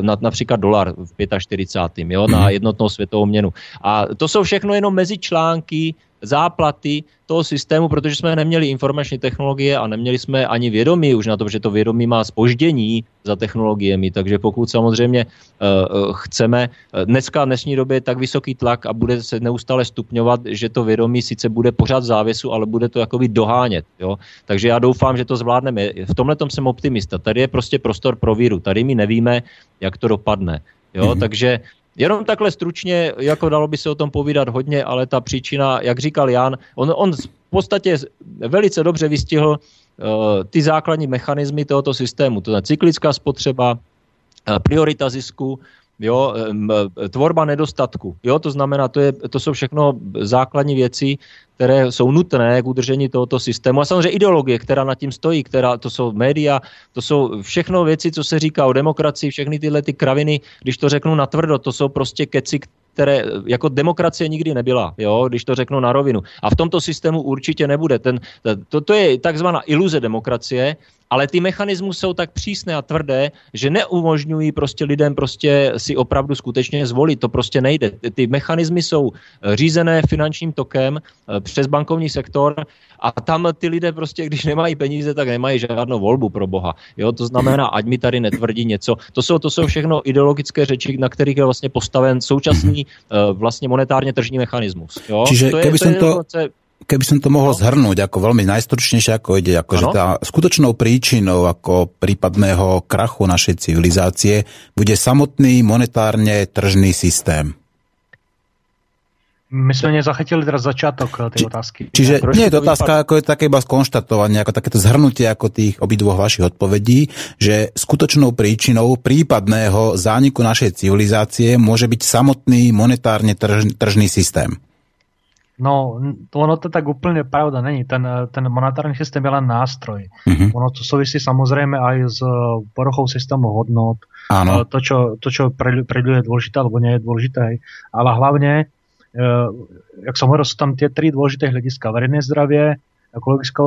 Speaker 4: na, například dolar v 45. Jo, na mhm. jednotnou světovou měnu. A to jsou všechno jenom mezi články záplaty toho systému, protože jsme neměli informační technologie a neměli jsme ani vědomí už na to, že to vědomí má spoždění za technologiemi. Takže pokud samozřejmě uh, chceme, dneska v dnešní době je tak vysoký tlak a bude se neustále stupňovat, že to vědomí sice bude pořád v závěsu, ale bude to jakoby dohánět. Jo? Takže já doufám, že to zvládneme. V tomhle jsem optimista. Tady je prostě prostor pro víru. Tady my nevíme, jak to dopadne. Jo? Mm-hmm. Takže Jenom takhle stručně, jako dalo by se o tom povídat hodně, ale ta příčina, jak říkal Jan, on, on v podstatě velice dobře vystihl uh, ty základní mechanismy tohoto systému. To je cyklická spotřeba, uh, priorita zisku, jo, tvorba nedostatku. Jo, to znamená, to, je, to jsou všechno základní věci, které jsou nutné k udržení tohoto systému. A samozřejmě ideologie, která nad tím stojí, která, to jsou média, to jsou všechno věci, co se říká o demokracii, všechny tyhle ty kraviny, když to řeknu natvrdo, to jsou prostě keci, které jako demokracie nikdy nebyla, jo, když to řeknu na rovinu. A v tomto systému určitě nebude. Ten, to, to je takzvaná iluze demokracie, ale ty mechanismy jsou tak přísné a tvrdé, že neumožňují prostě lidem prostě si opravdu skutečně zvolit. To prostě nejde. Ty mechanismy jsou řízené finančním tokem eh, přes bankovní sektor a tam ty lidé prostě, když nemají peníze, tak nemají žádnou volbu pro Boha. Jo, to znamená, ať mi tady netvrdí něco. To jsou, to jsou všechno ideologické řeči, na kterých je vlastně postaven současný uh, vlastně monetárně tržní mechanismus. Jo?
Speaker 2: Čiže
Speaker 4: to je,
Speaker 2: keby
Speaker 4: to
Speaker 2: som to... Keby som to mohol no. zhrnúť ako veľmi najstručnejšie, ako ide, ako že tá skutočnou príčinou ako prípadného krachu našej civilizácie bude samotný monetárne tržný systém.
Speaker 3: My sme nezachytili teraz začiatok eh, tej otázky.
Speaker 2: Čiže ja, nie je to otázka, ako je také iba skonštatovanie, ako takéto zhrnutie ako tých obidvoch vašich odpovedí, že skutočnou príčinou prípadného zániku našej civilizácie môže byť samotný monetárne trž, tržný systém.
Speaker 3: No, ono to tak úplne pravda není. Ten, ten monetárny systém je len nástroj. Uh-huh. Ono to súvisí samozrejme aj s eh, poruchou systému hodnot. Áno. Eh, to, čo, to, čo pre, pre ľudí je dôležité, alebo nie je dôležité. Ale hlavne Eh, jak som hovoril, sú tam tie tri dôležité hľadiska. Verejné zdravie, ekologická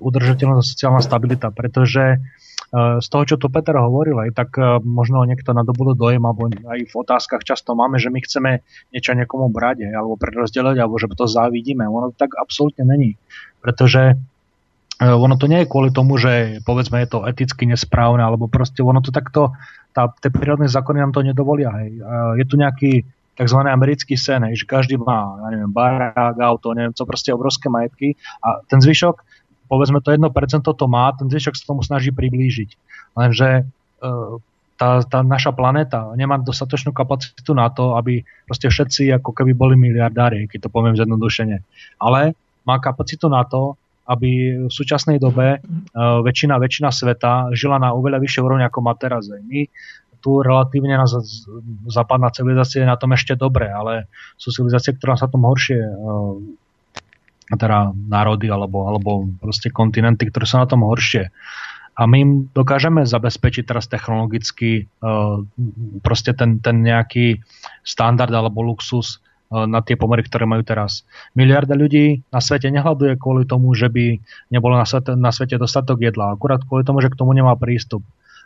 Speaker 3: udržateľnosť a sociálna stabilita, pretože eh, z toho, čo tu Peter hovoril, aj tak eh, možno niekto nadobudol dojem, alebo aj v otázkach často máme, že my chceme niečo niekomu brať, alebo prerozdeliť, alebo že to závidíme. Ono tak absolútne není. Pretože ono to nie je kvôli tomu, že povedzme je to eticky nesprávne, alebo proste ono to takto, tá, tie prírodné zákony nám to nedovolia. Hej. Je tu nejaký tzv. americký sen, že každý má, ja neviem, barák, auto, neviem co, proste obrovské majetky a ten zvyšok, povedzme to 1% to má, ten zvyšok sa tomu snaží priblížiť. Lenže e, tá, tá naša planéta nemá dostatočnú kapacitu na to, aby proste všetci ako keby boli miliardári, keď to poviem zjednodušene. Ale má kapacitu na to, aby v súčasnej dobe uh, väčšina, väčšina sveta žila na oveľa vyššej úrovni ako má teraz. My tu relatívne na západná civilizácia je na tom ešte dobre, ale sú civilizácie, ktoré sa tom horšie eh, teda národy alebo, alebo proste kontinenty, ktoré sú na tom horšie. A my im dokážeme zabezpečiť teraz technologicky uh, proste ten, ten nejaký standard alebo luxus uh, na tie pomery, ktoré majú teraz. Miliarda ľudí na svete nehľaduje kvôli tomu, že by nebolo na svete, na svete dostatok jedla, akurát kvôli tomu, že k tomu nemá prístup.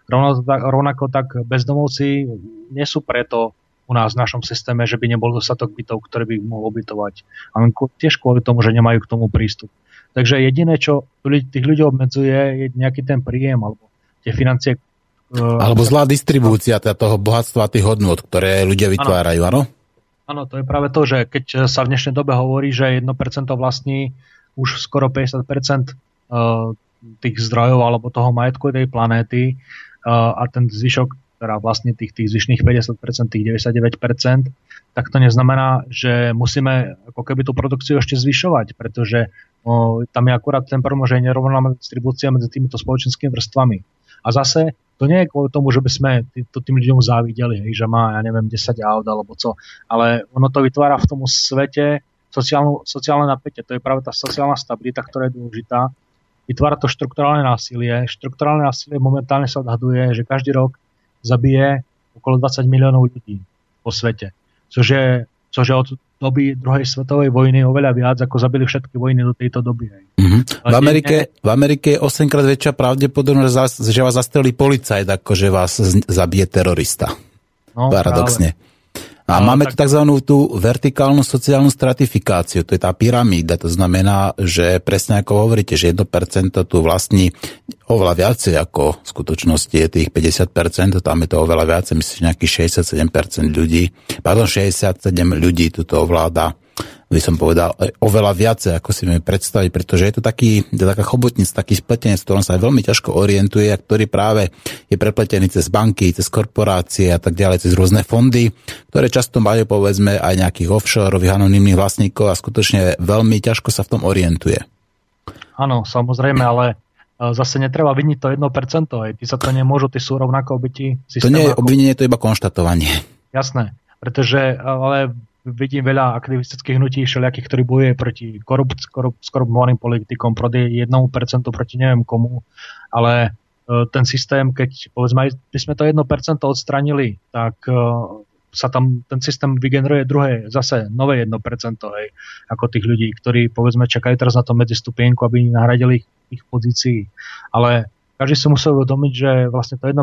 Speaker 3: Rovno, rovnako tak bezdomovci nie sú preto u nás v našom systéme, že by nebol dostatok bytov, ktoré by ich mohol ubytovať. Ale tiež kvôli tomu, že nemajú k tomu prístup. Takže jediné, čo tých ľudí obmedzuje, je nejaký ten príjem alebo tie financie.
Speaker 2: E, alebo zlá distribúcia teda toho bohatstva a tých hodnot, ktoré ľudia vytvárajú, áno?
Speaker 3: Áno, to je práve to, že keď sa v dnešnej dobe hovorí, že 1% vlastní už skoro 50% e, tých zdrojov alebo toho majetku tej planéty, a ten zvyšok, teda vlastne tých, tých zvyšných 50%, tých 99%, tak to neznamená, že musíme ako keby tú produkciu ešte zvyšovať, pretože o, tam je akurát ten problém, že je nerovná distribúcia medzi týmito spoločenskými vrstvami. A zase to nie je kvôli tomu, že by sme to tým ľuďom závideli, hej, že má, ja neviem, 10 aut alebo co, ale ono to vytvára v tom svete sociálnu, sociálne napätie. To je práve tá sociálna stabilita, ktorá je dôležitá vytvára to štrukturálne násilie. Štrukturálne násilie momentálne sa odhaduje, že každý rok zabije okolo 20 miliónov ľudí po svete. Což je, což je od doby druhej svetovej vojny oveľa viac, ako zabili všetky vojny do tejto doby.
Speaker 2: Mm-hmm. V, Amerike, v Amerike je 8 krát väčšia pravdepodobnosť, že vás zastrelí policajt, ako že vás zabije terorista. No, Paradoxne. Práve. A no, máme tak... tu tzv. tú vertikálnu sociálnu stratifikáciu, to je tá pyramída, to znamená, že presne ako hovoríte, že 1% tu vlastní oveľa viacej ako v skutočnosti je tých 50%, tam je to oveľa viacej, myslím, nejakých 67% ľudí, pardon, 67 ľudí tu to ovláda by som povedal, e, oveľa viacej, ako si vieme predstaviť, pretože je to taký, je taká chobotnic, taký spletenec, v ktorom sa veľmi ťažko orientuje a ktorý práve je prepletený cez banky, cez korporácie a tak ďalej, cez rôzne fondy, ktoré často majú povedzme aj nejakých offshoreových anonimných vlastníkov a skutočne veľmi ťažko sa v tom orientuje.
Speaker 3: Áno, samozrejme, ale e, zase netreba viniť to 1%, aj ty sa to nemôžu, ty sú rovnako obyti
Speaker 2: To nie je obvinenie, to je iba konštatovanie.
Speaker 3: Jasné, pretože ale vidím veľa aktivistických hnutí všelijakých, ktorí bojuje proti korup, korup, skorumpovaným politikom, proti 1% proti neviem komu, ale e, ten systém, keď povedzme, by sme to 1% odstranili, tak e, sa tam ten systém vygeneruje druhé, zase nové 1%, hej, ako tých ľudí, ktorí povedzme čakajú teraz na to medzistupienku, aby nahradili ich, ich pozícii. Ale každý si musel uvedomiť, že vlastne to 1%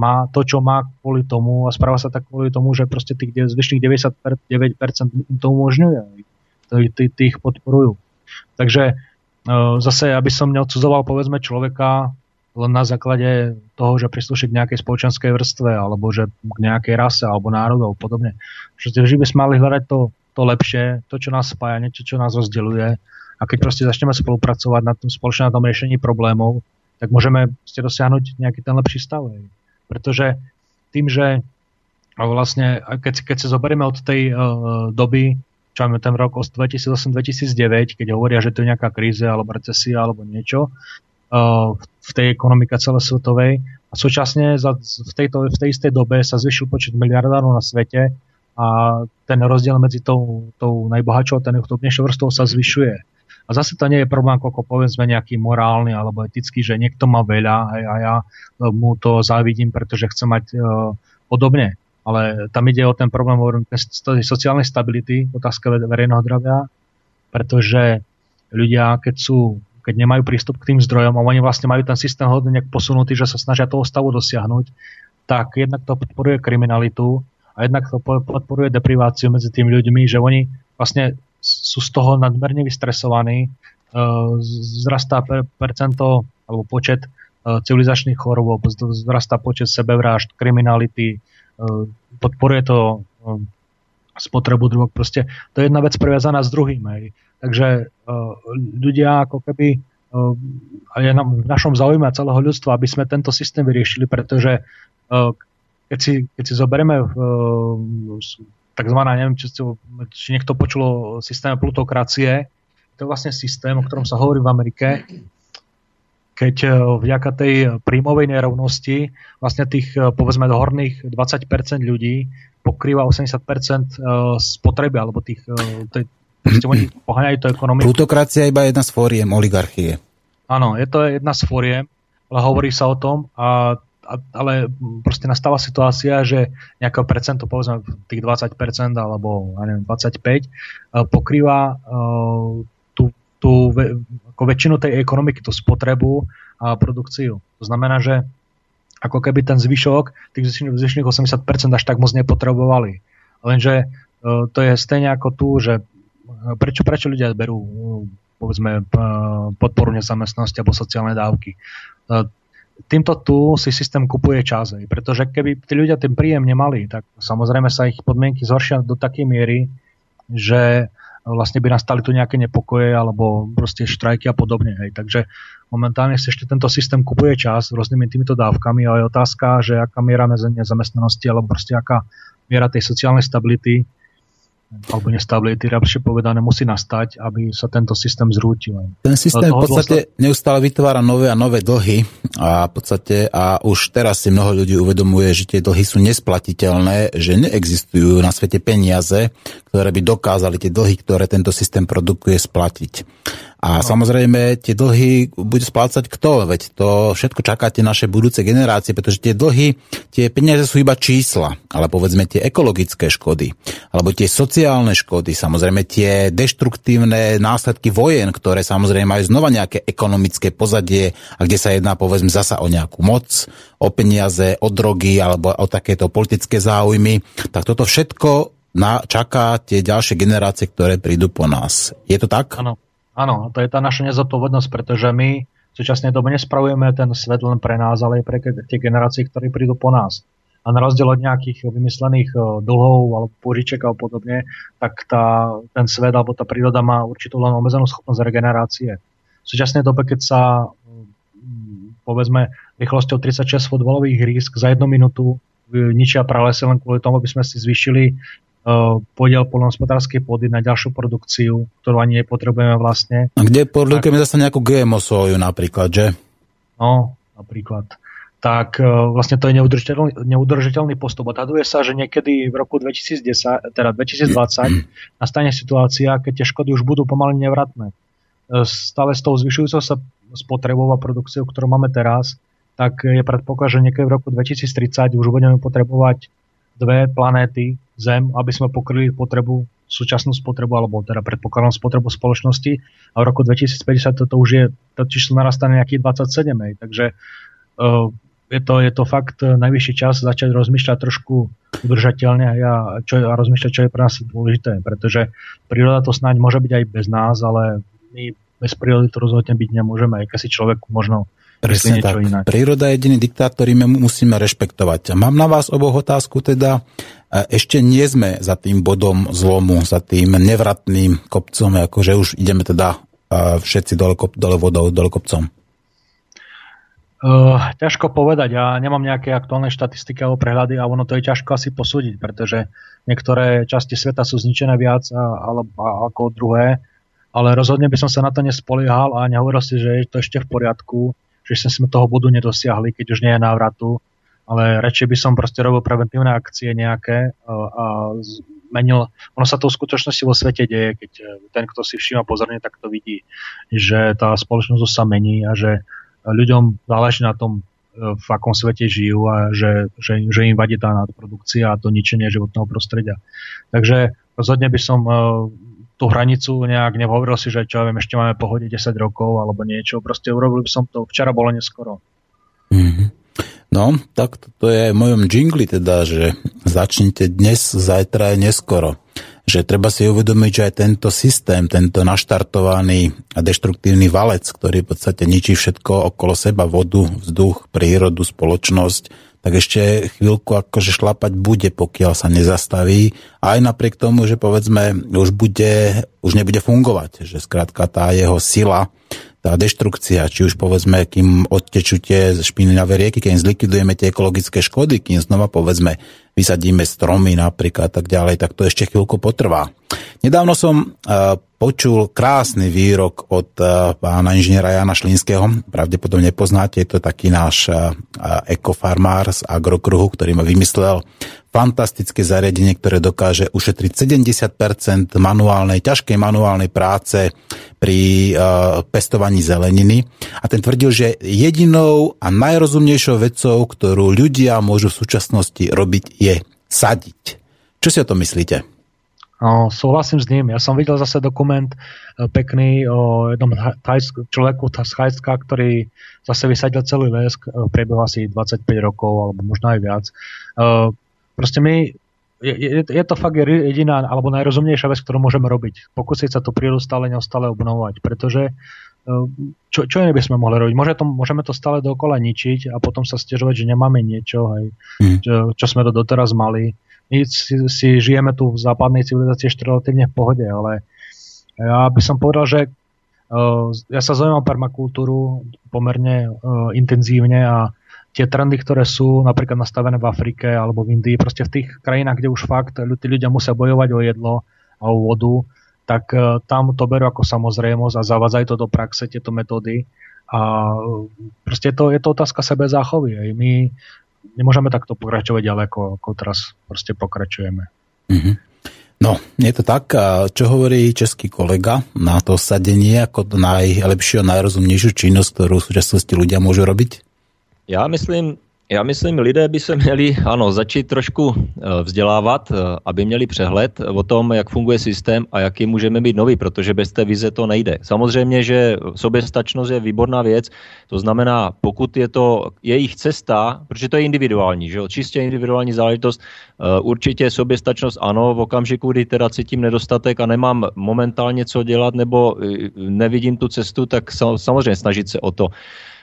Speaker 3: má to, čo má kvôli tomu a správa sa tak kvôli tomu, že proste tých zvyšných 99% im to umožňuje. Tí, ich podporujú. Takže e, zase, aby som neodsudzoval povedzme človeka len na základe toho, že prislúši k nejakej spoločenskej vrstve alebo že k nejakej rase alebo národov podobne. Že by sme mali hľadať to, to lepšie, to, čo nás spája, niečo, čo nás rozdeluje. A keď proste začneme spolupracovať na tom spoločne na riešení problémov, tak môžeme dosiahnuť nejaký ten lepší stav. Pretože tým, že vlastne, keď, keď sa zoberieme od tej uh, doby, čo máme ten rok 2008-2009, keď hovoria, že to je nejaká kríza alebo recesia alebo niečo uh, v tej ekonomike celosvetovej a súčasne za, v, tejto, v tej istej dobe sa zvyšil počet miliardárov na svete a ten rozdiel medzi tou, tou najbohatšou a ten chudobnejšou vrstvou sa zvyšuje. A zase to nie je problém, ako povedzme nejaký morálny alebo etický, že niekto má veľa hej, a ja e, mu to závidím, pretože chce mať uh, podobne. Ale tam ide o ten problém hovorím, sociálnej stability, otázka verejného zdravia, pretože ľudia, keď sú keď nemajú prístup k tým zdrojom a oni vlastne majú ten systém hodne nejak posunutý, že sa snažia toho stavu dosiahnuť, tak jednak to podporuje kriminalitu a jednak to podporuje depriváciu medzi tými ľuďmi, že oni vlastne sú z toho nadmerne vystresovaní, e, zrastá percento alebo počet e, civilizačných chorôb, zrastá počet sebevrážd, kriminality, e, podporuje to spotrebu drog. Proste to je jedna vec previazaná s druhým. Hej. Takže ľudia ako keby a je v našom záujme celého ľudstva, aby sme tento systém vyriešili, pretože keď si, keď si zoberieme takzvaná, neviem, či, či niekto počul o systéme plutokracie. To je vlastne systém, o ktorom sa hovorí v Amerike, keď e, vďaka tej príjmovej nerovnosti vlastne tých, e, povedzme, horných 20% ľudí pokrýva 80% e, spotreby, alebo tých, tej, oni poháňajú to ekonomiku.
Speaker 2: Plutokracia je iba jedna z fóriem oligarchie.
Speaker 3: Áno, je to jedna z fóriem, ale hovorí sa o tom a ale proste nastáva situácia, že nejaké percento, povedzme tých 20% alebo ja neviem, 25 eh, pokrýva uh, tú, tú ako väčšinu tej ekonomiky, tú spotrebu a produkciu. To znamená, že ako keby ten zvyšok, tých zvyšných 80% až tak moc nepotrebovali. Lenže uh, to je stejne ako tu, že prečo, prečo ľudia berú povedzme podporu nezamestnanosti alebo sociálne dávky týmto tu si systém kupuje čas, pretože keby tí ľudia ten príjem nemali, tak samozrejme sa ich podmienky zhoršia do takej miery, že vlastne by nastali tu nejaké nepokoje alebo proste štrajky a podobne. Hej. Takže momentálne si ešte tento systém kupuje čas rôznymi týmito dávkami, ale je otázka, že aká miera nezamestnanosti alebo proste aká miera tej sociálnej stability alebo nestability, lepšie povedané, musí nastať, aby sa tento systém zrútil.
Speaker 2: Ten systém v podstate neustále vytvára nové a nové dlhy a v podstate a už teraz si mnoho ľudí uvedomuje, že tie dlhy sú nesplatiteľné, že neexistujú na svete peniaze, ktoré by dokázali tie dlhy, ktoré tento systém produkuje, splatiť. A no. samozrejme tie dlhy bude splácať kto? Veď to všetko čakáte naše budúce generácie, pretože tie dlhy, tie peniaze sú iba čísla, ale povedzme tie ekologické škody, alebo tie sociálne škody, samozrejme tie deštruktívne následky vojen, ktoré samozrejme majú znova nejaké ekonomické pozadie a kde sa jedná povedzme zasa o nejakú moc, o peniaze, o drogy alebo o takéto politické záujmy, tak toto všetko na, čaká tie ďalšie generácie, ktoré prídu po nás. Je to tak?
Speaker 3: Áno. Áno, to je tá naša nezodpovednosť, pretože my v súčasnej dobe nespravujeme ten svet len pre nás, ale aj pre tie generácie, ktorí prídu po nás. A na rozdiel od nejakých vymyslených e, dlhov alebo požiček a podobne, tak tá, ten svet alebo tá príroda má určitú len obmedzenú schopnosť regenerácie. V súčasnej dobe, keď sa mm, povedzme rýchlosťou 36 futbalových hrísk za jednu minútu ničia pralesy len kvôli tomu, aby sme si zvýšili podiel polnohospodárskej pôdy na ďalšiu produkciu, ktorú ani nepotrebujeme vlastne.
Speaker 2: A kde produkujeme zase nejakú GMO soju napríklad, že?
Speaker 3: No, napríklad. Tak uh, vlastne to je neudržiteľný, neudržiteľný postup. Odhaduje sa, že niekedy v roku 2010, teda 2020 nastane situácia, keď tie škody už budú pomaly nevratné. Uh, stále s tou zvyšujúcou sa spotrebou a produkciou, ktorú máme teraz, tak je predpoklad, že niekedy v roku 2030 už budeme potrebovať dve planéty Zem, aby sme pokryli potrebu, súčasnú spotrebu, alebo teda predpokladám spotrebu spoločnosti a v roku 2050 toto už je, to číslo narastá na nejakých 27, hej. takže uh, je, to, je to fakt najvyšší čas začať rozmýšľať trošku udržateľne a, ja, čo, a rozmýšľať, čo je pre nás dôležité, pretože príroda to snáď môže byť aj bez nás, ale my bez prírody to rozhodne byť nemôžeme, aj keď si človek možno
Speaker 2: Presne tak. Inak. Príroda je jediný diktát, ktorý my musíme rešpektovať. Mám na vás oboch otázku teda. Ešte nie sme za tým bodom zlomu, za tým nevratným kopcom, akože už ideme teda všetci dole, dole vodou, dole kopcom.
Speaker 3: Uh, ťažko povedať, ja nemám nejaké aktuálne štatistiky alebo prehľady a ono to je ťažko asi posúdiť, pretože niektoré časti sveta sú zničené viac a, a, a, ako druhé, ale rozhodne by som sa na to nespoliehal a nehovoril si, že je to ešte v poriadku že sme toho bodu nedosiahli, keď už nie je návratu, ale radšej by som proste robil preventívne akcie nejaké a, a zmenil, ono sa to v skutočnosti vo svete deje, keď e, ten, kto si všíma pozorne, tak to vidí, že tá spoločnosť sa mení a že ľuďom záleží na tom, e, v akom svete žijú a že, že, že im vadí tá nadprodukcia a to ničenie životného prostredia. Takže rozhodne by som e, tú hranicu nejak nehovoril si, že čo ja viem, ešte máme pohode 10 rokov alebo niečo. Proste urobil som to, včera bolo neskoro.
Speaker 2: Mm-hmm. No, tak to je v mojom jingli teda, že začnite dnes, zajtra je neskoro. Že treba si uvedomiť, že aj tento systém, tento naštartovaný a deštruktívny valec, ktorý v podstate ničí všetko okolo seba, vodu, vzduch, prírodu, spoločnosť, tak ešte chvíľku akože šlapať bude, pokiaľ sa nezastaví. Aj napriek tomu, že povedzme už, bude, už nebude fungovať, že skrátka tá jeho sila, tá deštrukcia, či už povedzme, kým odtečú tie špinavé rieky, keď zlikvidujeme tie ekologické škody, kým znova povedzme vysadíme stromy napríklad tak ďalej, tak to ešte chvíľku potrvá. Nedávno som uh, počul krásny výrok od uh, pána inžiniera Jana Šlínskeho. Pravdepodobne poznáte, je to taký náš uh, ekofarmár z agrokruhu, ktorý ma vymyslel fantastické zariadenie, ktoré dokáže ušetriť 70% manuálnej, ťažkej manuálnej práce pri uh, pestovaní zeleniny. A ten tvrdil, že jedinou a najrozumnejšou vecou, ktorú ľudia môžu v súčasnosti robiť, je sadiť. Čo si o tom myslíte?
Speaker 3: No, súhlasím s ním. Ja som videl zase dokument e, pekný o jednom človeku z Thajska, ktorý zase vysadil celý les v priebehu asi 25 rokov alebo možno aj viac. Proste my, je, je, to fakt jediná alebo najrozumnejšia vec, ktorú môžeme robiť. Pokúsiť sa tú prírodu stále neustále obnovovať, pretože e, čo, čo iné by sme mohli robiť? Môže to, môžeme to stále dokola ničiť a potom sa stiažovať, že nemáme niečo, hej, mm. čo, čo sme to doteraz mali my si, si žijeme tu v západnej civilizácii ešte relatívne v pohode, ale ja by som povedal, že uh, ja sa zaujímam permakultúru pomerne uh, intenzívne a tie trendy, ktoré sú napríklad nastavené v Afrike alebo v Indii, proste v tých krajinách, kde už fakt tí ľudia musia bojovať o jedlo a o vodu, tak uh, tam to berú ako samozrejmosť a zavádzajú to do praxe, tieto metódy. A proste je to, je to otázka sebe záchovy. My nemôžeme takto pokračovať ďalej, ako, ako teraz proste pokračujeme.
Speaker 2: Mm-hmm. No, je to tak. Čo hovorí český kolega na to sadenie ako najlepšiu a najrozumnejšiu činnosť, ktorú v súčasnosti ľudia môžu robiť?
Speaker 4: Já myslím, já myslím, lidé by se měli ano, začít trošku eh, vzdělávat, eh, aby měli přehled o tom, jak funguje systém a jaký můžeme být nový, protože bez té vize to nejde. Samozřejmě, že soběstačnost je výborná věc, to znamená, pokud je to jejich cesta, protože to je individuální, že jo, čistě individuální záležitost, eh, určitě soběstačnost ano, v okamžiku, kdy teda cítím nedostatek a nemám momentálně co dělat nebo nevidím tu cestu, tak samozřejmě snažit se o to.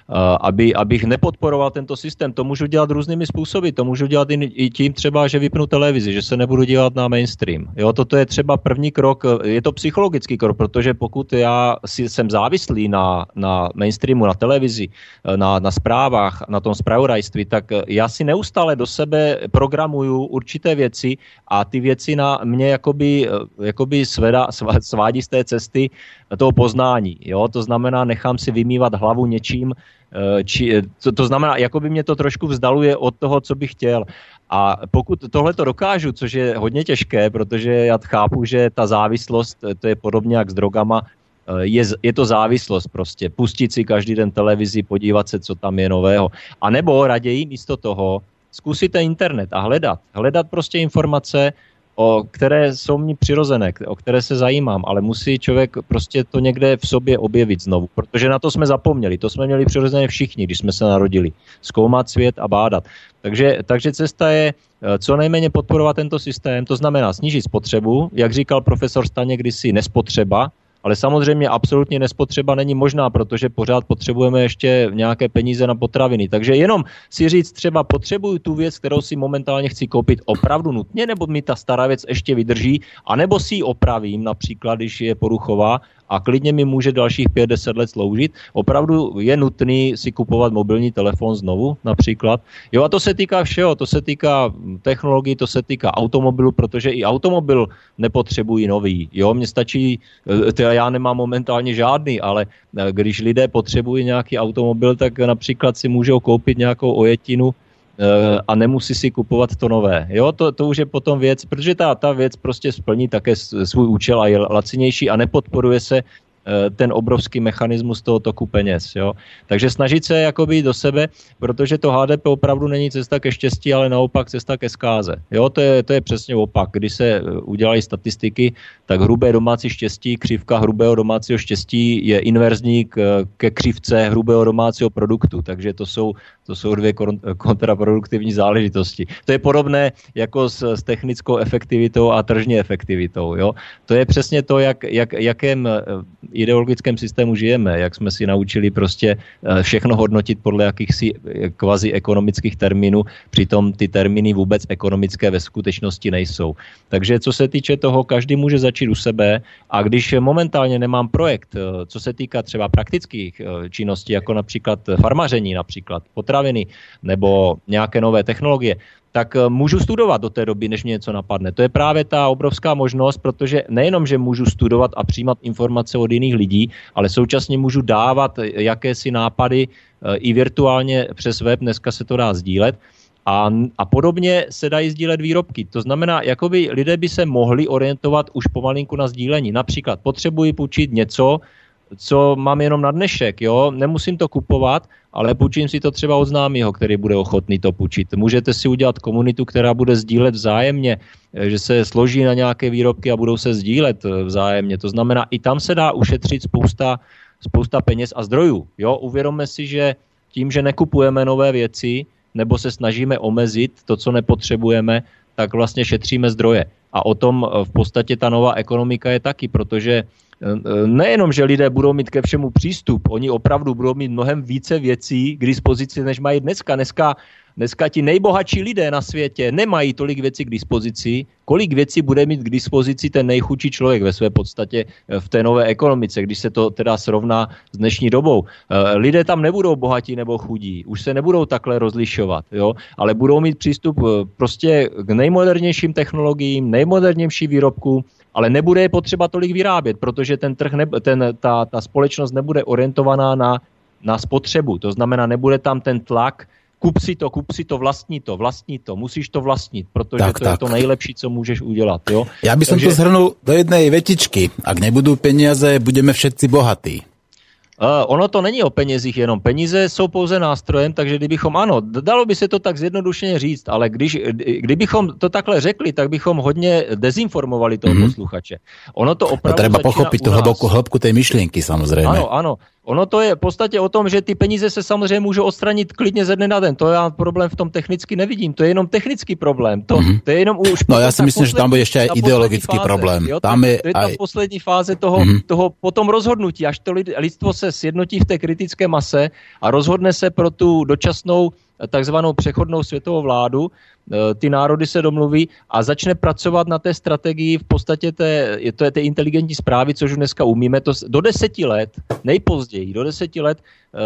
Speaker 4: Eh, aby, abych nepodporoval tento systém. To můžu dělat různými způsoby. To můžu dělat i tím třeba, že vypnu televizi, že se nebudu dělat na mainstream. Jo, toto je třeba první krok, eh, je to psychologický krok, protože pokud já si jsem závislý na, na mainstreamu, na televizi, eh, na, na zprávách, na tom spravodajství, tak já si neustále do sebe programuju určité věci a ty věci na mě jakoby, jakoby sveda, svádí z té cesty toho poznání. Jo? To znamená, nechám si vymývat hlavu něčím, či, eh, to, to znamená, jako by mě to trošku vzdaluje od toho, co bych chtěl. A pokud tohle to dokážu, což je hodně těžké, protože já chápu, že ta závislost, eh, to je podobně jak s drogama, je, je to závislost prostě. Pustit si každý den televizi, podívat se, co tam je nového. A nebo raději místo toho zkusíte internet a hledat. Hledat prostě informace, o které jsou mi přirozené, o které se zajímám, ale musí člověk prostě to někde v sobě objevit znovu, protože na to jsme zapomněli. To jsme měli přirozené všichni, když jsme se narodili. Zkoumat svět a bádat. Takže, takže cesta je eh, co nejméně podporovat tento systém, to znamená snížit spotřebu, jak říkal profesor Staně kdysi, nespotřeba, ale samozřejmě absolutně nespotřeba není možná, protože pořád potřebujeme ještě nějaké peníze na potraviny. Takže jenom si říct třeba potřebuju tu věc, kterou si momentálně chci koupit opravdu nutně, nebo mi ta stará věc ještě vydrží, anebo si ji opravím, například, když je poruchová, a klidně mi může dalších 5-10 let sloužit. Opravdu je nutný si kupovat mobilní telefon znovu například. Jo a to se týká všeho, to se týká technologií, to se týká automobilu, protože i automobil nepotřebují nový. Jo, mně stačí, eh, teda já nemám momentálně žádný, ale eh, když lidé potřebují nějaký automobil, tak například si můžou koupit nějakou ojetinu, a nemusí si kupovat to nové. Jo, to, to už je potom věc, protože ta, ta věc prostě splní také svůj účel a je lacinější a nepodporuje se ten obrovský mechanismus toho toku peněz. Jo? Takže snažit se jakoby do sebe, protože to HDP opravdu není cesta ke štěstí, ale naopak cesta ke zkáze. Jo? To, je, to je přesně opak. Když se eh, udělají statistiky, tak hrubé domácí štěstí, křivka hrubého domácího štěstí je inverzní k, ke křivce hrubého domácího produktu. Takže to jsou, to jsou dvě kontraproduktivní záležitosti. To je podobné jako s, s technickou efektivitou a tržní efektivitou. Jo? To je přesně to, jak, jak, jakém eh, ideologickém systému žijeme, jak jsme si naučili prostě eh, všechno hodnotit podle jakýchsi eh, kvazi ekonomických termínů, přitom ty termíny vůbec ekonomické ve skutečnosti nejsou. Takže co se týče toho, každý může začít u sebe a když momentálně nemám projekt, eh, co se týká třeba praktických činností, jako například farmaření, například potraviny nebo nějaké nové technologie, tak eh, můžu studovat do té doby, než mě něco napadne. To je právě ta obrovská možnost, protože nejenom, že můžu studovat a přijímat informace od jiných lidí, ale současně můžu dávat jakési nápady eh, i virtuálně přes web, dneska se to dá sdílet. A, a podobně se dají sdílet výrobky. To znamená, jakoby lidé by se mohli orientovat už pomalinku na sdílení. Například potřebuji půjčit něco, co mám jenom na dnešek, jo, nemusím to kupovat, ale půjčím si to třeba od známého, který bude ochotný to půjčit. Můžete si udělat komunitu, která bude sdílet vzájemně, eh, že se složí na nějaké výrobky a budou se sdílet eh, vzájemně. To znamená, i tam se dá ušetřit spousta, spousta peněz a zdrojů. Jo, uvědomme si, že tím, že nekupujeme nové věci, nebo se snažíme omezit to, co nepotřebujeme, tak vlastně šetříme zdroje. A o tom eh, v podstatě ta nová ekonomika je taky, protože nejenom, že lidé budou mít ke všemu přístup, oni opravdu budou mít mnohem více věcí k dispozici, než mají dneska. Dneska, dneska ti nejbohatší lidé na světě nemají tolik věcí k dispozici, kolik věcí bude mít k dispozici ten nejchudší člověk ve své podstatě eh, v té nové ekonomice, když se to teda srovná s dnešní dobou. Eh, lidé tam nebudou bohatí nebo chudí, už se nebudou takhle rozlišovat, jo? ale budou mít přístup eh, prostě k nejmodernějším technologiím, nejmodernějším výrobkům, ale nebude je potřeba tolik vyrábět, protože ten trh, ne, ten, ta, ta společnost nebude orientovaná na, na spotřebu. To znamená, nebude tam ten tlak kup si to, kup si to, vlastní to, vlastní to, musíš to vlastnit, protože tak, to tak. je to nejlepší, co můžeš udělat. Jo?
Speaker 2: Já bych Takže... to zhrnul do jednej vetičky. Ak nebudou peníze, budeme všetci bohatí.
Speaker 4: Ono to není o penězích jenom. Peníze jsou pouze nástrojem, takže kdybychom, ano, dalo by se to tak zjednodušeně říct, ale když, kdybychom to takhle řekli, tak bychom hodně dezinformovali toho mm-hmm. posluchače. Ono to opravdu
Speaker 2: no, treba pochopit tu hloubku, hloubku té myšlenky samozřejmě.
Speaker 4: Ano, ano. Ono to je v podstatě o tom, že ty peníze se samozřejmě můžou odstranit klidně ze dne na den. To já problém v tom technicky nevidím. To je jenom technický problém. To, mm-hmm. to je jenom už...
Speaker 2: No já si myslím, že tam bude ještě aj ideologický fáze, problém.
Speaker 4: Jo? Tam je, to je aj... ta poslední fáze toho, mm-hmm. toho potom rozhodnutí, až to lidstvo se sjednotí v té kritické mase a rozhodne se pro tu dočasnou takzvanou přechodnou světovou vládu, ty národy se domluví a začne pracovat na té strategii v podstatě té, to je té inteligentní zprávy, což dneska umíme, to do deseti let, nejpozději, do deseti let e,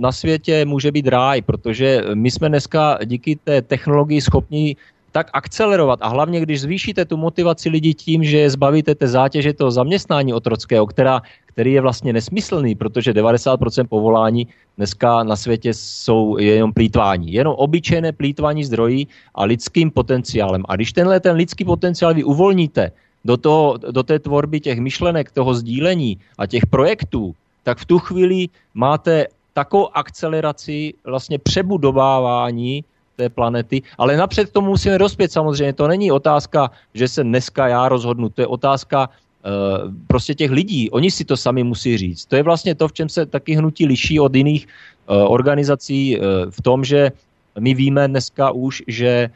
Speaker 4: na světě může být ráj, protože my jsme dneska díky té technologii schopni tak akcelerovat. A hlavně, když zvýšíte tu motivaci lidí tím, že je zbavíte té zátěže toho zaměstnání otrockého, která, který je vlastně nesmyslný, protože 90% povolání dneska na světě jsou jenom plítvání. Jenom obyčejné plítvání zdrojí a lidským potenciálem. A když tenhle ten lidský potenciál vy uvolníte do, toho, do té tvorby těch myšlenek, toho sdílení a těch projektů, tak v tu chvíli máte takovou akceleraci vlastně přebudovávání té planety. Ale napřed tomu musíme dospět samozřejmě. To není otázka, že se dneska já rozhodnu. To je otázka Uh, prostě těch lidí, oni si to sami musí říct. To je vlastně to, v čem se taky hnutí liší od jiných uh, organizací uh, v tom, že my víme dneska už, že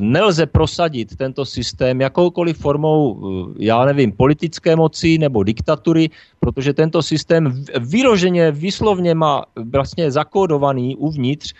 Speaker 4: nelze prosadit tento systém jakoukoliv formou, já nevím, politické moci nebo diktatury, protože tento systém vyloženě, vyslovně má vlastně zakódovaný uvnitř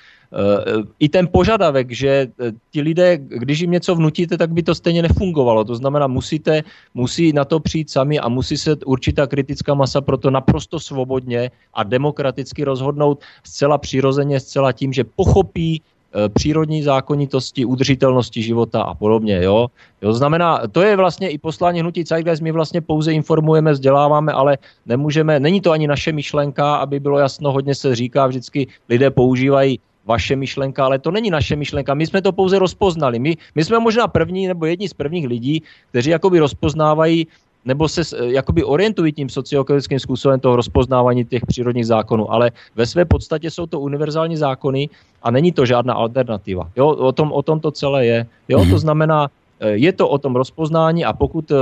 Speaker 4: i ten požadavek, že eh, ti lidé, když jim něco vnutíte, tak by to stejně nefungovalo. To znamená, musíte, musí na to přijít sami a musí se určitá kritická masa proto naprosto svobodně a demokraticky rozhodnout zcela přirozeně, zcela tím, že pochopí eh, přírodní zákonitosti, udržitelnosti života a podobně. Jo? Jo, znamená, to je vlastně i poslání hnutí Zeitgeist, my vlastně pouze informujeme, vzděláváme, ale nemůžeme, není to ani naše myšlenka, aby bylo jasno, hodně se říká, vždycky lidé používají vaše myšlenka, ale to není naše myšlenka. My jsme to pouze rozpoznali. My, my jsme možná první nebo jedni z prvních lidí, kteří jakoby rozpoznávají nebo se jakoby orientují tím socioekologickým způsobem toho rozpoznávání těch přírodních zákonů, ale ve své podstatě jsou to univerzální zákony a není to žádná alternativa. Jo, o tom, o tom to celé je. Jo, to mhm. znamená, eh, je to o tom rozpoznání a pokud eh,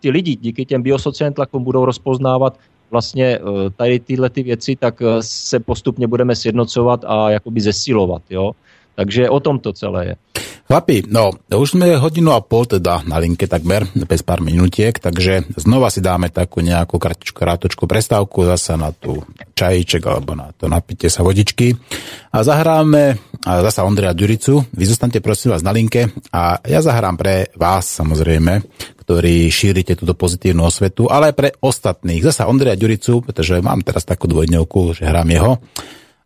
Speaker 4: ti lidi díky těm biosociálním tlakům budou rozpoznávat vlastně eh, tady tyhle ty věci, tak eh, se postupně budeme sjednocovat a jakoby zesilovat, jo. Takže o tom to celé je.
Speaker 2: Chlapi, no, už sme hodinu a pol teda na linke takmer, bez pár minutiek, takže znova si dáme takú nejakú krátku, krátočku prestávku zasa na tú čajíček alebo na to napitie sa vodičky a zahráme a zasa Ondreja Ďuricu. Vy zostaňte prosím vás na linke a ja zahrám pre vás samozrejme, ktorí šírite túto pozitívnu osvetu, ale aj pre ostatných. Zasa Ondreja Ďuricu, pretože mám teraz takú dvojdňovku, že hrám jeho.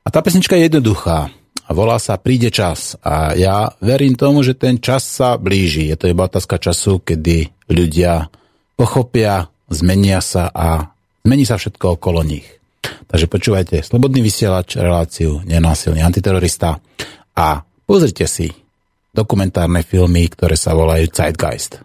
Speaker 2: A tá pesnička je jednoduchá a volá sa Príde čas. A ja verím tomu, že ten čas sa blíži. Je to iba otázka času, kedy ľudia pochopia, zmenia sa a zmení sa všetko okolo nich. Takže počúvajte Slobodný vysielač, reláciu Nenásilný antiterorista a pozrite si dokumentárne filmy, ktoré sa volajú Zeitgeist.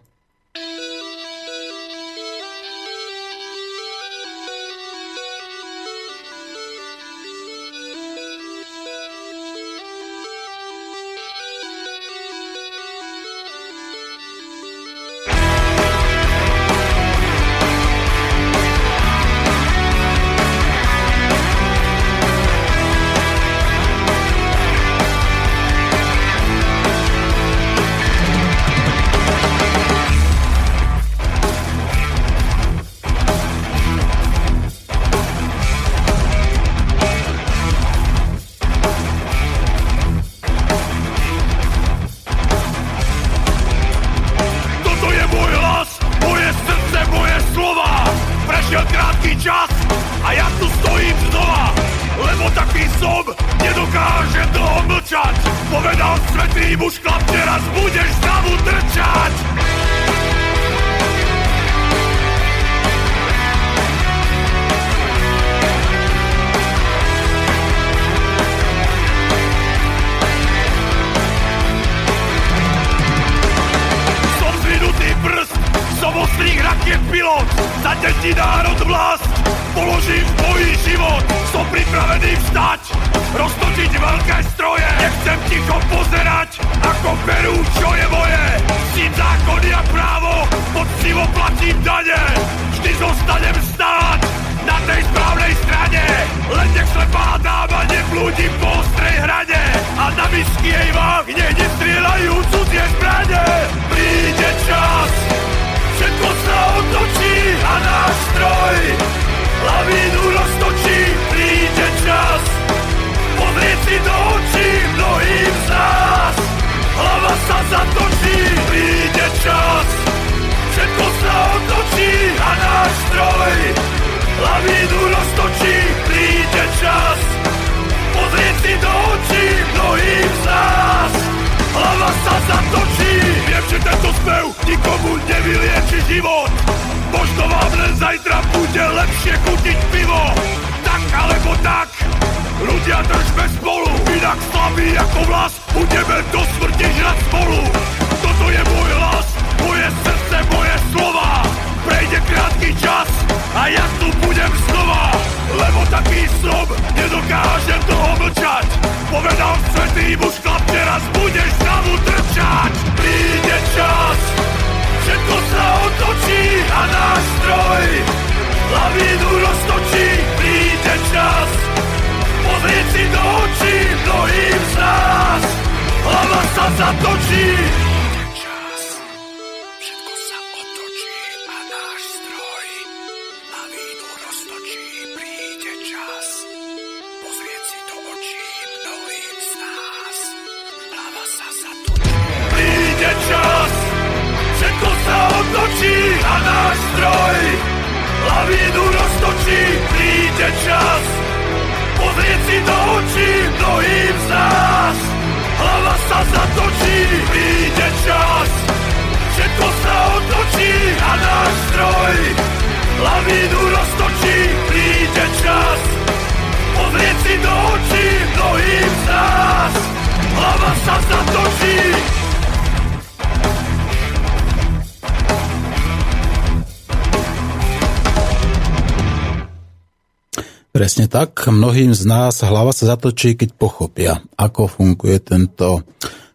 Speaker 6: Mnohým z nás hlava sa zatočí,
Speaker 2: keď pochopia, ako funguje tento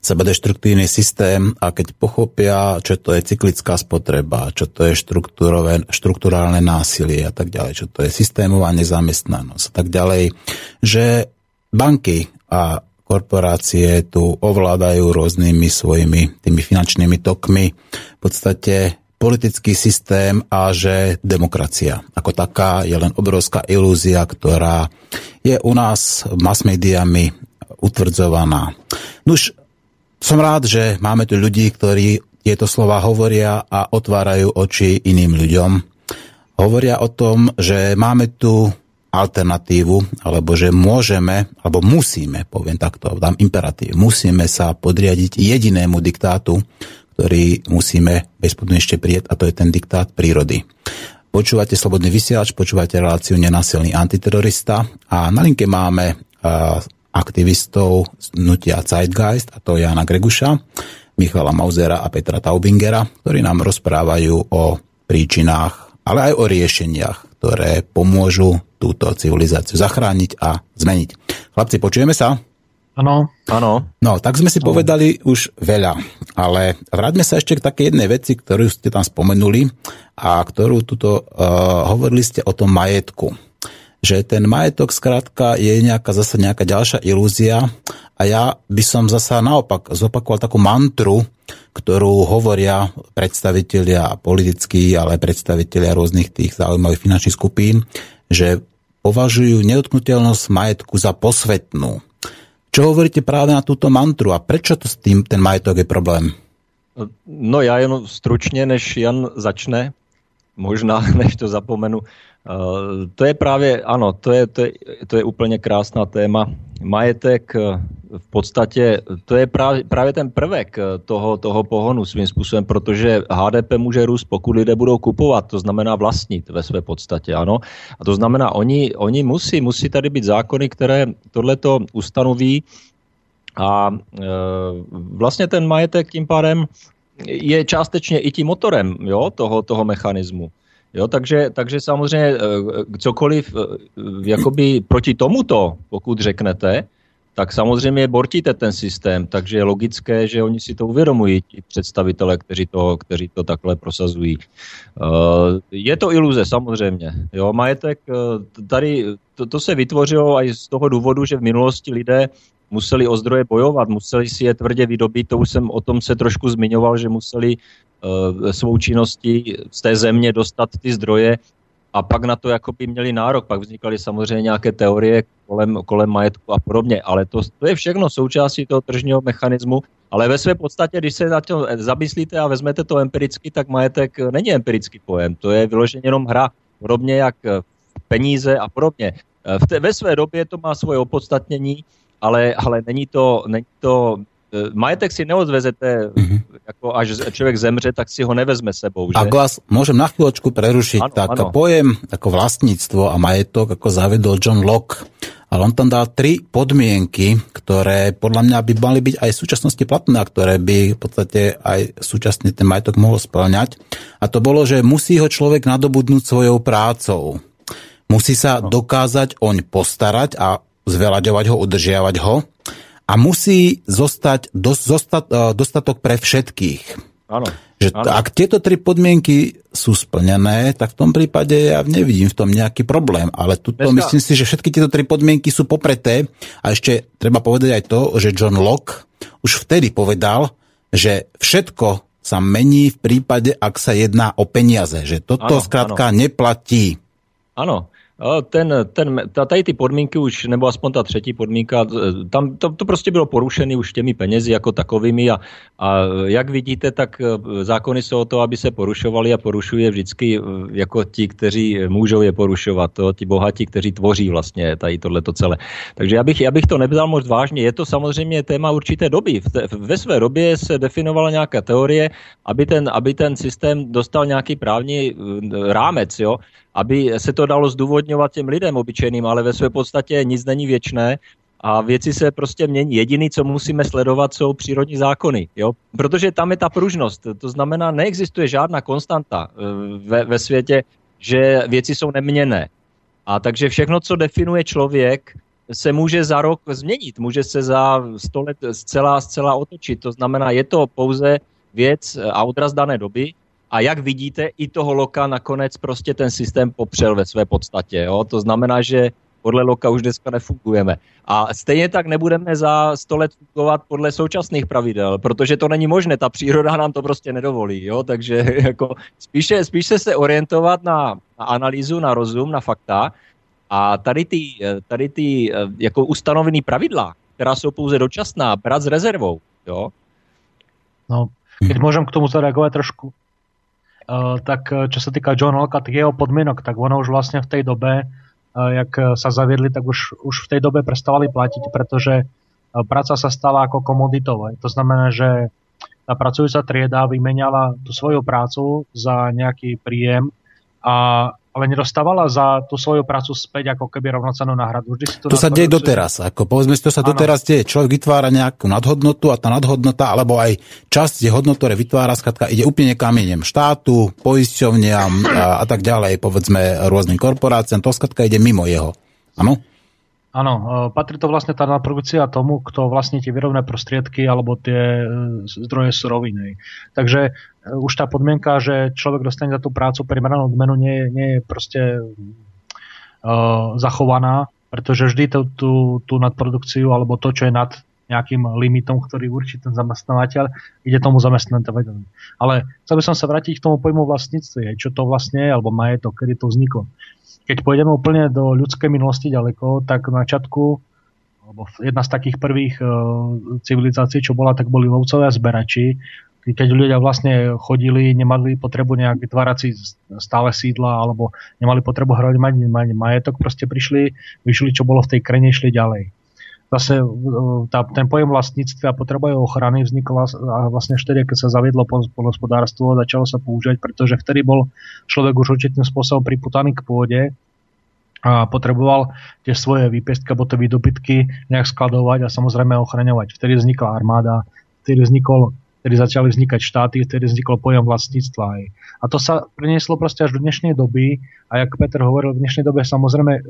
Speaker 2: sebadeštruktívny systém a keď pochopia, čo to je cyklická spotreba, čo to je štruktúrálne násilie a tak ďalej, čo to je systémová nezamestnanosť a tak ďalej, že banky a korporácie tu ovládajú rôznymi svojimi tými finančnými tokmi. V podstate politický systém a že demokracia ako taká je len obrovská ilúzia, ktorá je u nás mass médiami utvrdzovaná. Nuž, som rád, že máme tu ľudí, ktorí tieto slova hovoria a otvárajú oči iným ľuďom. Hovoria o tom, že máme tu alternatívu, alebo že môžeme, alebo musíme, poviem takto, dám imperatív, musíme sa podriadiť jedinému diktátu, ktorý musíme bezpodmienečne prijať a to je ten diktát prírody. Počúvate Slobodný vysielač, počúvate reláciu Nenasilný antiterorista a na linke máme aktivistov z nutia Zeitgeist, a to Jana Greguša, Michala Mauzera a Petra Taubingera, ktorí nám rozprávajú o príčinách, ale aj o riešeniach, ktoré pomôžu túto civilizáciu zachrániť a zmeniť. Chlapci, počujeme sa?
Speaker 3: Áno.
Speaker 4: Áno.
Speaker 2: No, tak sme si ano. povedali už veľa, ale vráťme sa ešte k takej jednej veci, ktorú ste tam spomenuli a ktorú tuto uh, hovorili ste o tom majetku. Že ten majetok skrátka je nejaká zase nejaká ďalšia ilúzia a ja by som zasa naopak zopakoval takú mantru, ktorú hovoria predstavitelia politickí, ale predstavitelia rôznych tých zaujímavých finančných skupín, že považujú nedotknutelnosť majetku za posvetnú. Čo hovoríte práve na túto mantru a prečo to s tým ten majetok je problém?
Speaker 4: No já jen stručně, než Jan začne, možná než to zapomenu. Uh, to je právě, ano, to je, to je, to je úplně krásná téma. Majetek uh, v podstatě, to je právě, právě ten prvek uh, toho, toho pohonu svým způsobem, protože HDP může růst, pokud lidé budou kupovat, to znamená vlastnit ve své podstatě, ano. A to znamená, oni, oni musí, musí tady být zákony, které tohleto ustanoví a e, vlastně ten majetek tím pádem je částečně i tím motorem jo, toho, toho mechanismu. Jo, takže, takže samozřejmě eh, cokoliv jakoby proti tomuto, pokud řeknete, tak samozřejmě bortíte ten systém, takže je logické, že oni si to uvědomují, ti představitelé, kteří to, kteří to takhle prosazují. Je to iluze samozřejmě. Jo, majetek, tady to, to se vytvořilo i z toho důvodu, že v minulosti lidé museli o zdroje bojovat, museli si je tvrdě vydobít, to už jsem o tom se trošku zmiňoval, že museli svou činností z té země dostat ty zdroje a pak na to jakoby měli nárok, pak vznikaly samozřejmě nějaké teorie kolem, kolem majetku a podobně, ale to, to je všechno součástí toho tržního mechanismu, ale ve své podstatě, když se na to zamyslíte a vezmete to empiricky, tak majetek není empirický pojem, to je vyloženě jenom hra, podobně jak peníze a podobně. V té, ve své době to má svoje opodstatnění, ale, ale není to, není to majetek si neodvezete, mm-hmm. ako až človek zemře, tak si ho nevezme sebou. Že?
Speaker 2: Ak vás môžem na chvíľočku prerušiť, ano, tak ano. pojem ako vlastníctvo a majetok, ako zavedol John Locke, ale on tam dal tri podmienky, ktoré podľa mňa by mali byť aj v súčasnosti platné a ktoré by v podstate aj súčasne ten majetok mohol splňať. A to bolo, že musí ho človek nadobudnúť svojou prácou. Musí sa no. dokázať oň postarať a zveľaďovať ho, udržiavať ho a musí zostať e, dostatok pre všetkých.
Speaker 4: Áno.
Speaker 2: Že áno. ak tieto tri podmienky sú splnené, tak v tom prípade ja nevidím v tom nejaký problém. Ale tuto Dneska... myslím si, že všetky tieto tri podmienky sú popreté. A ešte treba povedať aj to, že John Locke už vtedy povedal, že všetko sa mení v prípade, ak sa jedná o peniaze. Že toto ano, skrátka ano. neplatí.
Speaker 4: Áno, ten, ten, tady ty podmínky už, nebo aspoň ta třetí podmínka, tam to, to prostě bylo porušené už těmi penězi jako takovými a, a jak vidíte, tak e, zákony jsou o to, aby se porušovaly a porušuje vždycky e, jako ti, kteří můžou je porušovat, to, ti bohatí, kteří tvoří vlastně tady tohleto celé. Takže já bych, já bych to nebral moc vážně. Je to samozřejmě téma určité doby. Ve své době se definovala nějaká teorie, aby ten, aby ten systém dostal nějaký právní e, rámec, jo aby se to dalo zdůvodňovat těm lidem obyčejným, ale ve své podstatě nic není věčné a věci se prostě mění. Jediný, co musíme sledovat, jsou přírodní zákony, jo? protože tam je ta pružnost. To znamená, neexistuje žádná konstanta eh, ve, ve světě, že věci jsou neměné. A takže všechno, co definuje člověk, se může za rok změnit, může se za sto let zcela, zcela otočit. To znamená, je to pouze věc a odraz dané doby a jak vidíte, i toho Loka nakonec prostě ten systém popřel ve své podstatě. Jo? To znamená, že podle Loka už dneska nefungujeme. A stejně tak nebudeme za 100 let fungovat podle současných pravidel, protože to není možné, ta příroda nám to prostě nedovolí. Jo? Takže jako spíše, spíše se orientovat na, na analýzu, na rozum, na fakta a tady ty, tady ty jako ustanovený pravidla, která jsou pouze dočasná, brát s rezervou. Jo?
Speaker 3: No, keď môžem k tomu zareagovať trošku, tak eh, čo sa týka John Locke tých jeho podmienok, tak ono už vlastne v tej dobe, eh, jak sa zaviedli, tak už, už v tej dobe prestávali platiť, pretože práca sa stala ako komoditou. To znamená, že tá pracujúca trieda vymenala tú svoju prácu za nejaký príjem a ale nedostávala za tú svoju prácu späť ako keby rovnocennú náhradu. Vždy
Speaker 2: si to, to sa deje doteraz. Ako povedzme si, to sa ano. doteraz deje. Človek vytvára nejakú nadhodnotu a tá nadhodnota, alebo aj časť je hodnotu, ktoré vytvára, skratka, ide úplne kamienem štátu, poisťovniam a, a tak ďalej, povedzme rôznym korporáciám. To skratka ide mimo jeho. Áno?
Speaker 3: Áno, e, patrí to vlastne tá nadprodukcia tomu, kto vlastne tie výrobné prostriedky alebo tie e, zdroje suroviny. Takže e, už tá podmienka, že človek dostane za tú prácu primeranú odmenu, nie, nie je proste uh, zachovaná, pretože vždy tú, tú, tú nadprodukciu alebo to, čo je nad nejakým limitom, ktorý určí ten zamestnávateľ, ide tomu zamestnávateľovi. Ale chcel by som sa vrátiť k tomu pojmu vlastníctve, čo to vlastne je, alebo majetok, kedy to vzniklo. Keď pôjdeme úplne do ľudskej minulosti ďaleko, tak na začiatku, alebo jedna z takých prvých uh, civilizácií, čo bola, tak boli lovcovia zberači, keď ľudia vlastne chodili, nemali potrebu nejak vytvárať si stále sídla alebo nemali potrebu mať majetok, proste prišli, vyšli, čo bolo v tej krene, išli ďalej zase tá, ten pojem vlastníctva a potreba jeho ochrany vznikla vlastne vtedy, keď sa zaviedlo poľnohospodárstvo a začalo sa používať, pretože vtedy bol človek už určitým spôsobom priputaný k pôde a potreboval tie svoje výpestky alebo tie výdobytky nejak skladovať a samozrejme ochraňovať. Vtedy vznikla armáda, vtedy vznikol vtedy začali vznikať štáty, vtedy vznikol pojem vlastníctva aj. A to sa prenieslo proste až do dnešnej doby a jak Peter hovoril, v dnešnej dobe samozrejme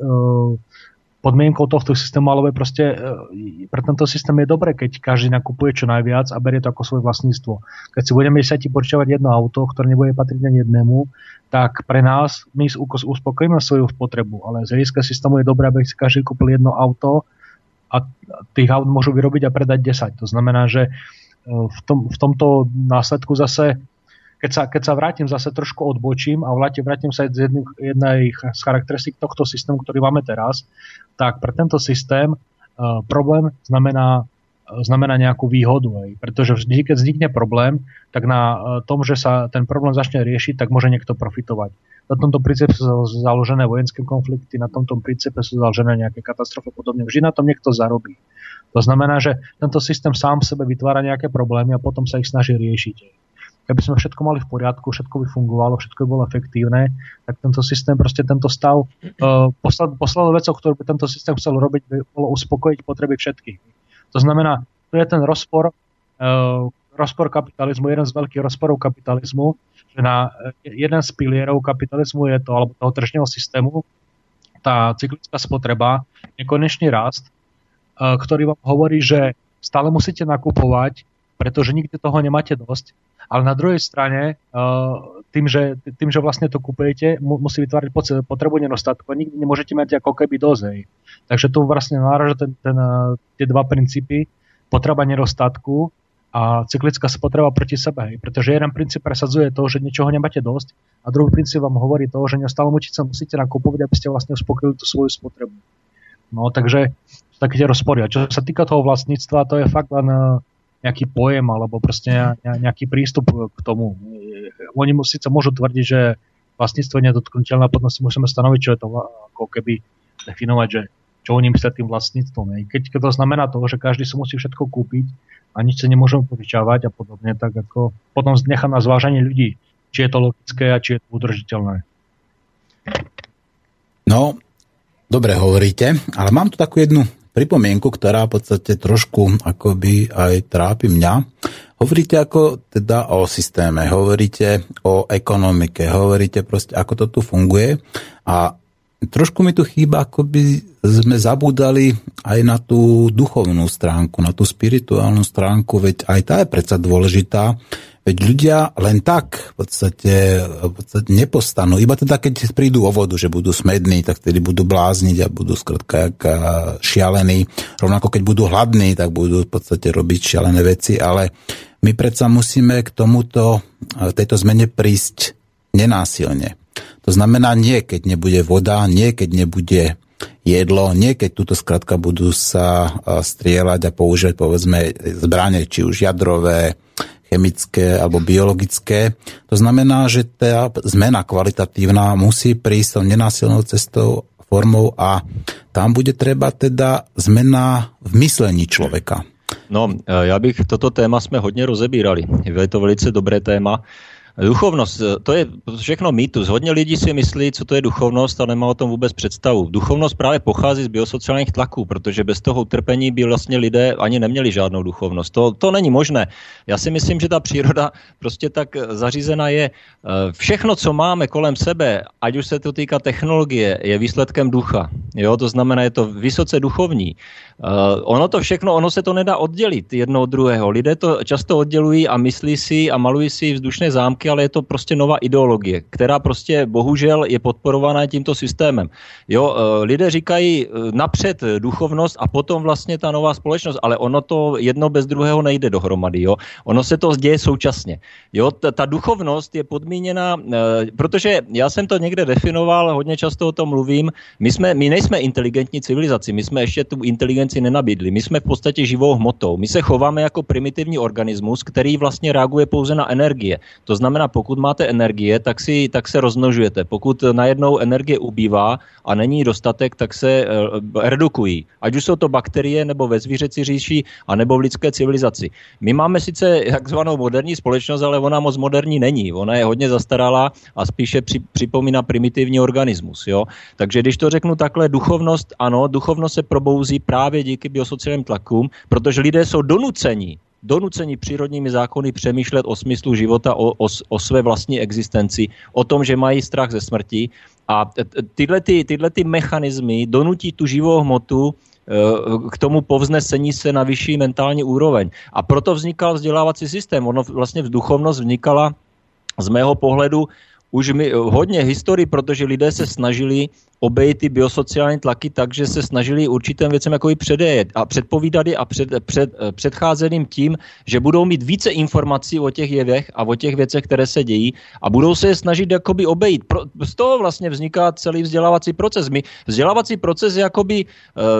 Speaker 3: podmienkou tohto systému, ale proste pre tento systém je dobré, keď každý nakupuje čo najviac a berie to ako svoje vlastníctvo. Keď si budeme sa ti požičovať jedno auto, ktoré nebude patriť ani jednému, tak pre nás my uspokojíme svoju potrebu, ale z hľadiska systému je dobré, aby si každý kúpil jedno auto a tých aut môžu vyrobiť a predať 10. To znamená, že v, tom, v tomto následku zase keď sa, keď sa vrátim, zase trošku odbočím a vrátim, vrátim sa z jedných, jednej z charakteristik tohto systému, ktorý máme teraz, tak pre tento systém uh, problém znamená, uh, znamená nejakú výhodu. Aj. Pretože vždy, keď vznikne problém, tak na uh, tom, že sa ten problém začne riešiť, tak môže niekto profitovať. Na tomto princípe sú založené vojenské konflikty, na tomto princípe sú založené nejaké katastrofy podobne. Vždy na tom niekto zarobí. To znamená, že tento systém sám sebe vytvára nejaké problémy a potom sa ich snaží riešiť keby sme všetko mali v poriadku, všetko by fungovalo, všetko by bolo efektívne, tak tento systém, proste tento stav, uh, posled, poslednou vecou, ktorú by tento systém chcel robiť, by bolo uspokojiť potreby všetkých. To znamená, to je ten rozpor, uh, rozpor kapitalizmu, jeden z veľkých rozporov kapitalizmu, že na jeden z pilierov kapitalizmu je to, alebo toho tržného systému, tá cyklická spotreba, nekonečný rast, ktorý vám hovorí, že stále musíte nakupovať, pretože nikdy toho nemáte dosť ale na druhej strane, eh, tým, že, tým, že vlastne to kupujete, musí vytvárať potrebu nedostatku nikdy nemôžete mať ako keby dozej. Takže tu vlastne náraža ten, ten, eh, tie dva princípy, potreba nedostatku a cyklická spotreba proti sebe. Pretože jeden princíp presadzuje to, že niečoho nemáte dosť a druhý princíp vám hovorí to, že neustále sa musíte nakupovať, aby ste vlastne uspokojili tú svoju spotrebu. No takže také tie rozpory. A čo sa týka toho vlastníctva, to je fakt len eh, nejaký pojem alebo proste nejaký prístup k tomu. Oni síce môžu tvrdiť, že vlastníctvo je nedotknutelné, potom si musíme stanoviť, čo je to ako keby definovať, že čo oni myslia tým vlastníctvom. Keď, keď to znamená to, že každý si musí všetko kúpiť a nič sa nemôžeme požičavať a podobne, tak ako potom nechám na zvážanie ľudí, či je to logické a či je to udržiteľné.
Speaker 2: No, dobre hovoríte, ale mám tu takú jednu pripomienku, ktorá v podstate trošku akoby aj trápi mňa. Hovoríte ako teda o systéme, hovoríte o ekonomike, hovoríte proste, ako to tu funguje a trošku mi tu chýba, ako by sme zabúdali aj na tú duchovnú stránku, na tú spirituálnu stránku, veď aj tá je predsa dôležitá, Veď ľudia len tak v podstate, v podstate nepostanú. Iba teda, keď prídu o vodu, že budú smední, tak vtedy budú blázniť a budú skrátka šialení. Rovnako keď budú hladní, tak budú v podstate robiť šialené veci, ale my predsa musíme k tomuto, tejto zmene prísť nenásilne. To znamená nie, keď nebude voda, nie, keď nebude jedlo, nie keď túto skratka budú sa strieľať a používať povedzme zbranie, či už jadrové, chemické alebo biologické. To znamená, že tá zmena kvalitatívna musí prísť nenásilnou cestou, formou a tam bude treba teda zmena v myslení člověka.
Speaker 4: No, já bych, toto téma jsme hodně rozebírali. Je to velice dobré téma. Duchovnost, eh, to je všechno mýtus. Hodně lidí si myslí, co to je duchovnost a nemá o tom vůbec představu. Duchovnost právě pochází z biosociálních tlaků, protože bez toho utrpení by vlastně lidé ani neměli žádnou duchovnost. To, to není možné. Já si myslím, že ta příroda prostě tak zařízena je. Eh, všechno, co máme kolem sebe, ať už se to týká technologie, je výsledkem ducha. Jo, to znamená, je to vysoce duchovní. Uh, ono to všechno, ono se to nedá oddělit jedno od druhého. Lidé to často oddělují a myslí si a malují si vzdušné zámky, ale je to prostě nová ideologie, která prostě bohužel je podporovaná tímto systémem. Jo, uh, lidé říkají uh, napřed duchovnost a potom vlastně ta nová společnost, ale ono to jedno bez druhého nejde dohromady. Jo? Ono se to děje současně. Jo, ta, ta duchovnost je podmíněna, protože já jsem to někde definoval, hodně často o tom mluvím, my, jsme, my nejsme inteligentní civilizaci, my jsme ještě tu inteligenci nenabídli. My jsme v podstatě živou hmotou. My se chováme jako primitivní organismus, který vlastně reaguje pouze na energie. To znamená, pokud máte energie, tak, si, tak se rozmnožujete. Pokud najednou energie ubývá a není dostatek, tak se uh, redukují. Ať už jsou to bakterie, nebo ve zvířeci říši, a nebo v lidské civilizaci. My máme sice takzvanou moderní společnost, ale ona moc moderní není. Ona je hodně zastaralá a spíše při, připomíná primitivní organismus. Jo? Takže když to řeknu takhle, duchovnost, ano, duchovnost se probouzí právě díky biosociálním tlakům, protože lidé jsou donuceni donuceni přírodními zákony přemýšlet o smyslu života, o, o, o své vlastní existenci, o tom, že mají strach ze smrti. A tyhle, ty, tyhle ty mechanismy donutí tu živou hmotu eh, k tomu povznesení se na vyšší mentální úroveň. A proto vznikal vzdělávací systém. Ono vlastně vzduchovnost vznikala z mého pohledu už mi hodně historii, protože lidé se snažili obejít ty biosociální tlaky tak, že se snažili určitým věcem jako předejet a předpovídat a před, před, předcházet jim tím, že budou mít více informací o těch jevech a o těch věcech, které se dějí a budou se je snažit jakoby obejít. Pro, z toho vlastně vzniká celý vzdělávací proces. My, vzdělávací proces je jakoby e,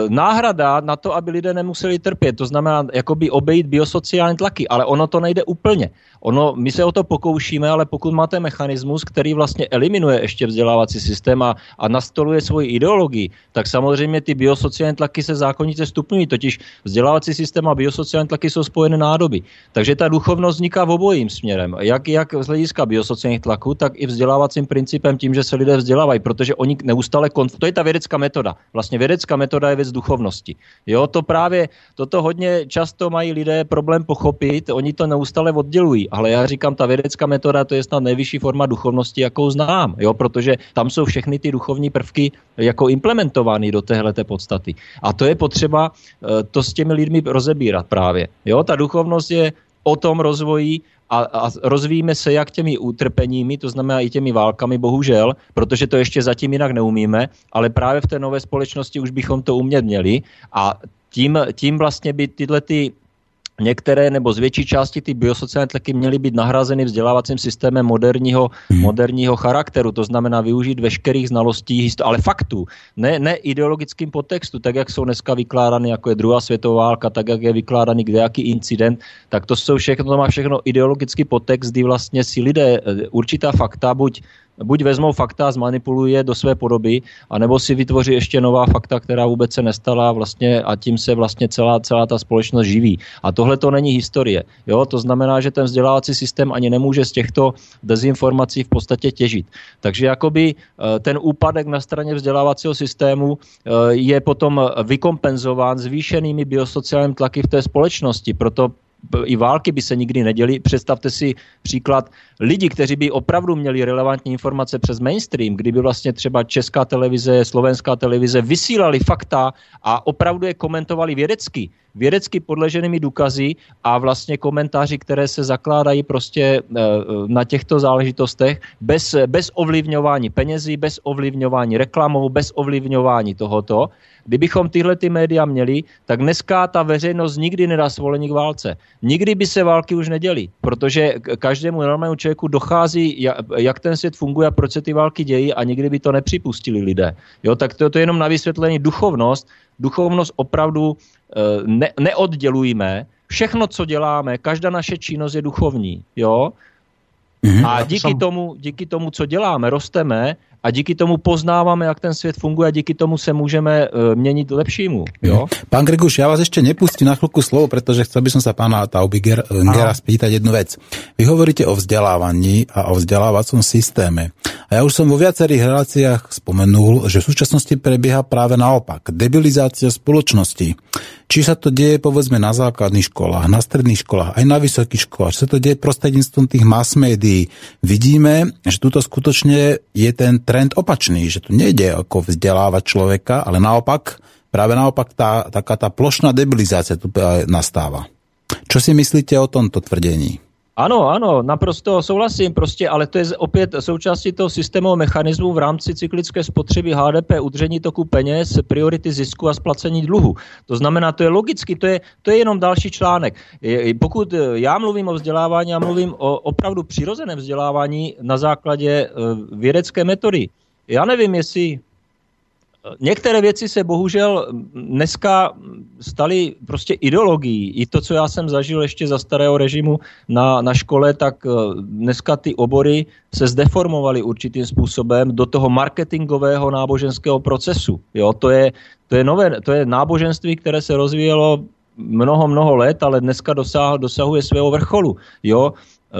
Speaker 4: náhrada na to, aby lidé nemuseli trpět. To znamená jakoby obejít biosociální tlaky, ale ono to nejde úplně. Ono, my se o to pokoušíme, ale pokud máte mechanismus, který vlastně eliminuje ještě vzdělávací systém a, a nastoluje svoji ideologii, tak samozřejmě ty biosociální tlaky se zákonitě stupňují. Totiž vzdělávací systém a biosociální tlaky jsou spojené nádoby. Takže ta duchovnost vzniká v obojím směrem. Jak, jak z hlediska biosociálních tlaků, tak i vzdělávacím principem tím, že se lidé vzdělávají, protože oni neustále konf- to je ta vědecká metoda. Vlastně vědecká metoda je věc duchovnosti. Jo, to právě, toto hodně často mají lidé problém pochopit, oni to neustále oddělují ale já říkám, ta vědecká metoda to je snad nejvyšší forma duchovnosti, jakou znám, jo, protože tam jsou všechny ty duchovní prvky jako implementovány do téhleté podstaty. A to je potřeba eh, to s těmi lidmi rozebírat právě. Jo, ta duchovnost je o tom rozvoji a, a rozvíjíme se jak těmi utrpeními, to znamená i těmi válkami, bohužel, protože to ještě zatím jinak neumíme, ale právě v té nové společnosti už bychom to umět měli a tím, tím vlastně by tyhle ty některé nebo z větší části ty biosociální tlaky měly být nahrazeny vzdělávacím systémem moderního, hmm. moderního charakteru, to znamená využít veškerých znalostí, ale faktů, ne, ne ideologickým podtextu, tak jak jsou dneska vykládány, jako je druhá světová válka, tak jak je vykládaný kdejaký incident, tak to jsou všechno, to má všechno ideologický podtext, kdy vlastně si lidé eh, určitá fakta buď buď vezmou fakta a zmanipulují je do své podoby, anebo si vytvoří ještě nová fakta, která vůbec se nestala vlastně a tím se vlastně celá, celá ta společnost živí. A tohle to není historie. Jo? To znamená, že ten vzdělávací systém ani nemůže z těchto dezinformací v podstatě těžit. Takže jakoby eh, ten úpadek na straně vzdělávacího systému eh, je potom vykompenzován zvýšenými biosociálními tlaky v té společnosti. Proto i války by se nikdy neděly. Představte si příklad lidi, kteří by opravdu měli relevantní informace přes mainstream, kdyby vlastně třeba česká televize, slovenská televize vysílali fakta a opravdu je komentovali vědecky, vědecky podleženými důkazy a vlastně komentáři, které se zakládají prostě eh, na těchto záležitostech bez, bez ovlivňování penězí, bez ovlivňování reklamou, bez ovlivňování tohoto, Kdybychom tyhle ty média měli, tak dneska ta veřejnost nikdy nedá svolení k válce. Nikdy by se války už neděly, protože každému normálnímu člověku dochází, jak ten svět funguje a proč se ty války dějí a nikdy by to nepřipustili lidé. Jo, tak to, to je jenom na vysvětlení duchovnost. Duchovnost opravdu eh, ne, neoddělujeme. Všechno, co děláme, každá naše činnost je duchovní. Jo? Mm-hmm. A díky tomu, díky tomu, co děláme, rosteme a díky tomu poznáváme, jak ten svět funguje a díky tomu se můžeme uh, měnit lepšímu. Jo?
Speaker 2: Pán Greguš, ja vás ešte nepustím na chvíľku slovo, pretože chcel by som sa pána Taubigera spýtať jednu vec. Vy hovoríte o vzdelávaní a o vzdelávacom systéme. A ja už som vo viacerých reláciách spomenul, že v súčasnosti prebieha práve naopak. Debilizácia spoločnosti. Či sa to deje povedzme na základných školách, na stredných školách, aj na vysokých školách, či sa to deje prostredníctvom tých mass médií. Vidíme, že tuto skutočne je ten trend opačný, že tu nejde ako vzdelávať človeka, ale naopak, práve naopak tá, taká tá plošná debilizácia tu nastáva. Čo si myslíte o tomto tvrdení?
Speaker 4: Ano, ano, naprosto souhlasím prostě, ale to je opět součástí toho systémového mechanismu v rámci cyklické spotřeby HDP, udržení toku peněz, priority zisku a splacení dluhu. To znamená, to je logicky, to je, to je jenom další článek. Pokud já mluvím o vzdělávání, já mluvím o opravdu přirozeném vzdělávání na základě eh, vědecké metody. Já nevím, jestli některé věci se bohužel dneska staly prostě ideologií. I to, co já jsem zažil ještě za starého režimu na, na škole, tak eh, dneska ty obory se zdeformovaly určitým způsobem do toho marketingového náboženského procesu. Jo, to je, to je, nové, to je náboženství, které se rozvíjelo mnoho, mnoho let, ale dneska dosah, dosahuje svého vrcholu. Jo, eh,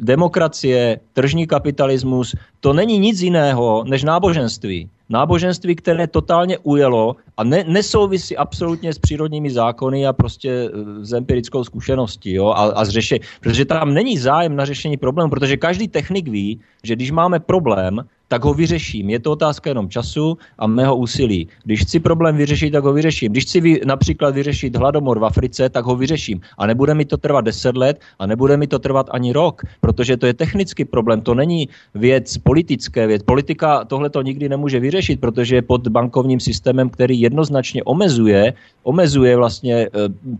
Speaker 4: demokracie, tržní kapitalismus, to není nic jiného než náboženství. Náboženství, které totálně ujelo a ne, nesouvisí absolutně s přírodními zákony a prostě e, s empirickou zkušeností jo, a, a s. Protože tam není zájem na řešení problému, protože každý technik ví, že když máme problém, tak ho vyřeším. Je to otázka jenom času a mého úsilí. Když chci problém vyřešit, tak ho vyřeším. Když chci vy, například vyřešit hladomor v Africe, tak ho vyřeším. A nebude mi to trvat 10 let a nebude mi to trvat ani rok, protože to je technický problém, to není věc politické věc. Politika tohle to nikdy nemůže vyřešit, protože je pod bankovním systémem, který jednoznačně omezuje, omezuje vlastně e,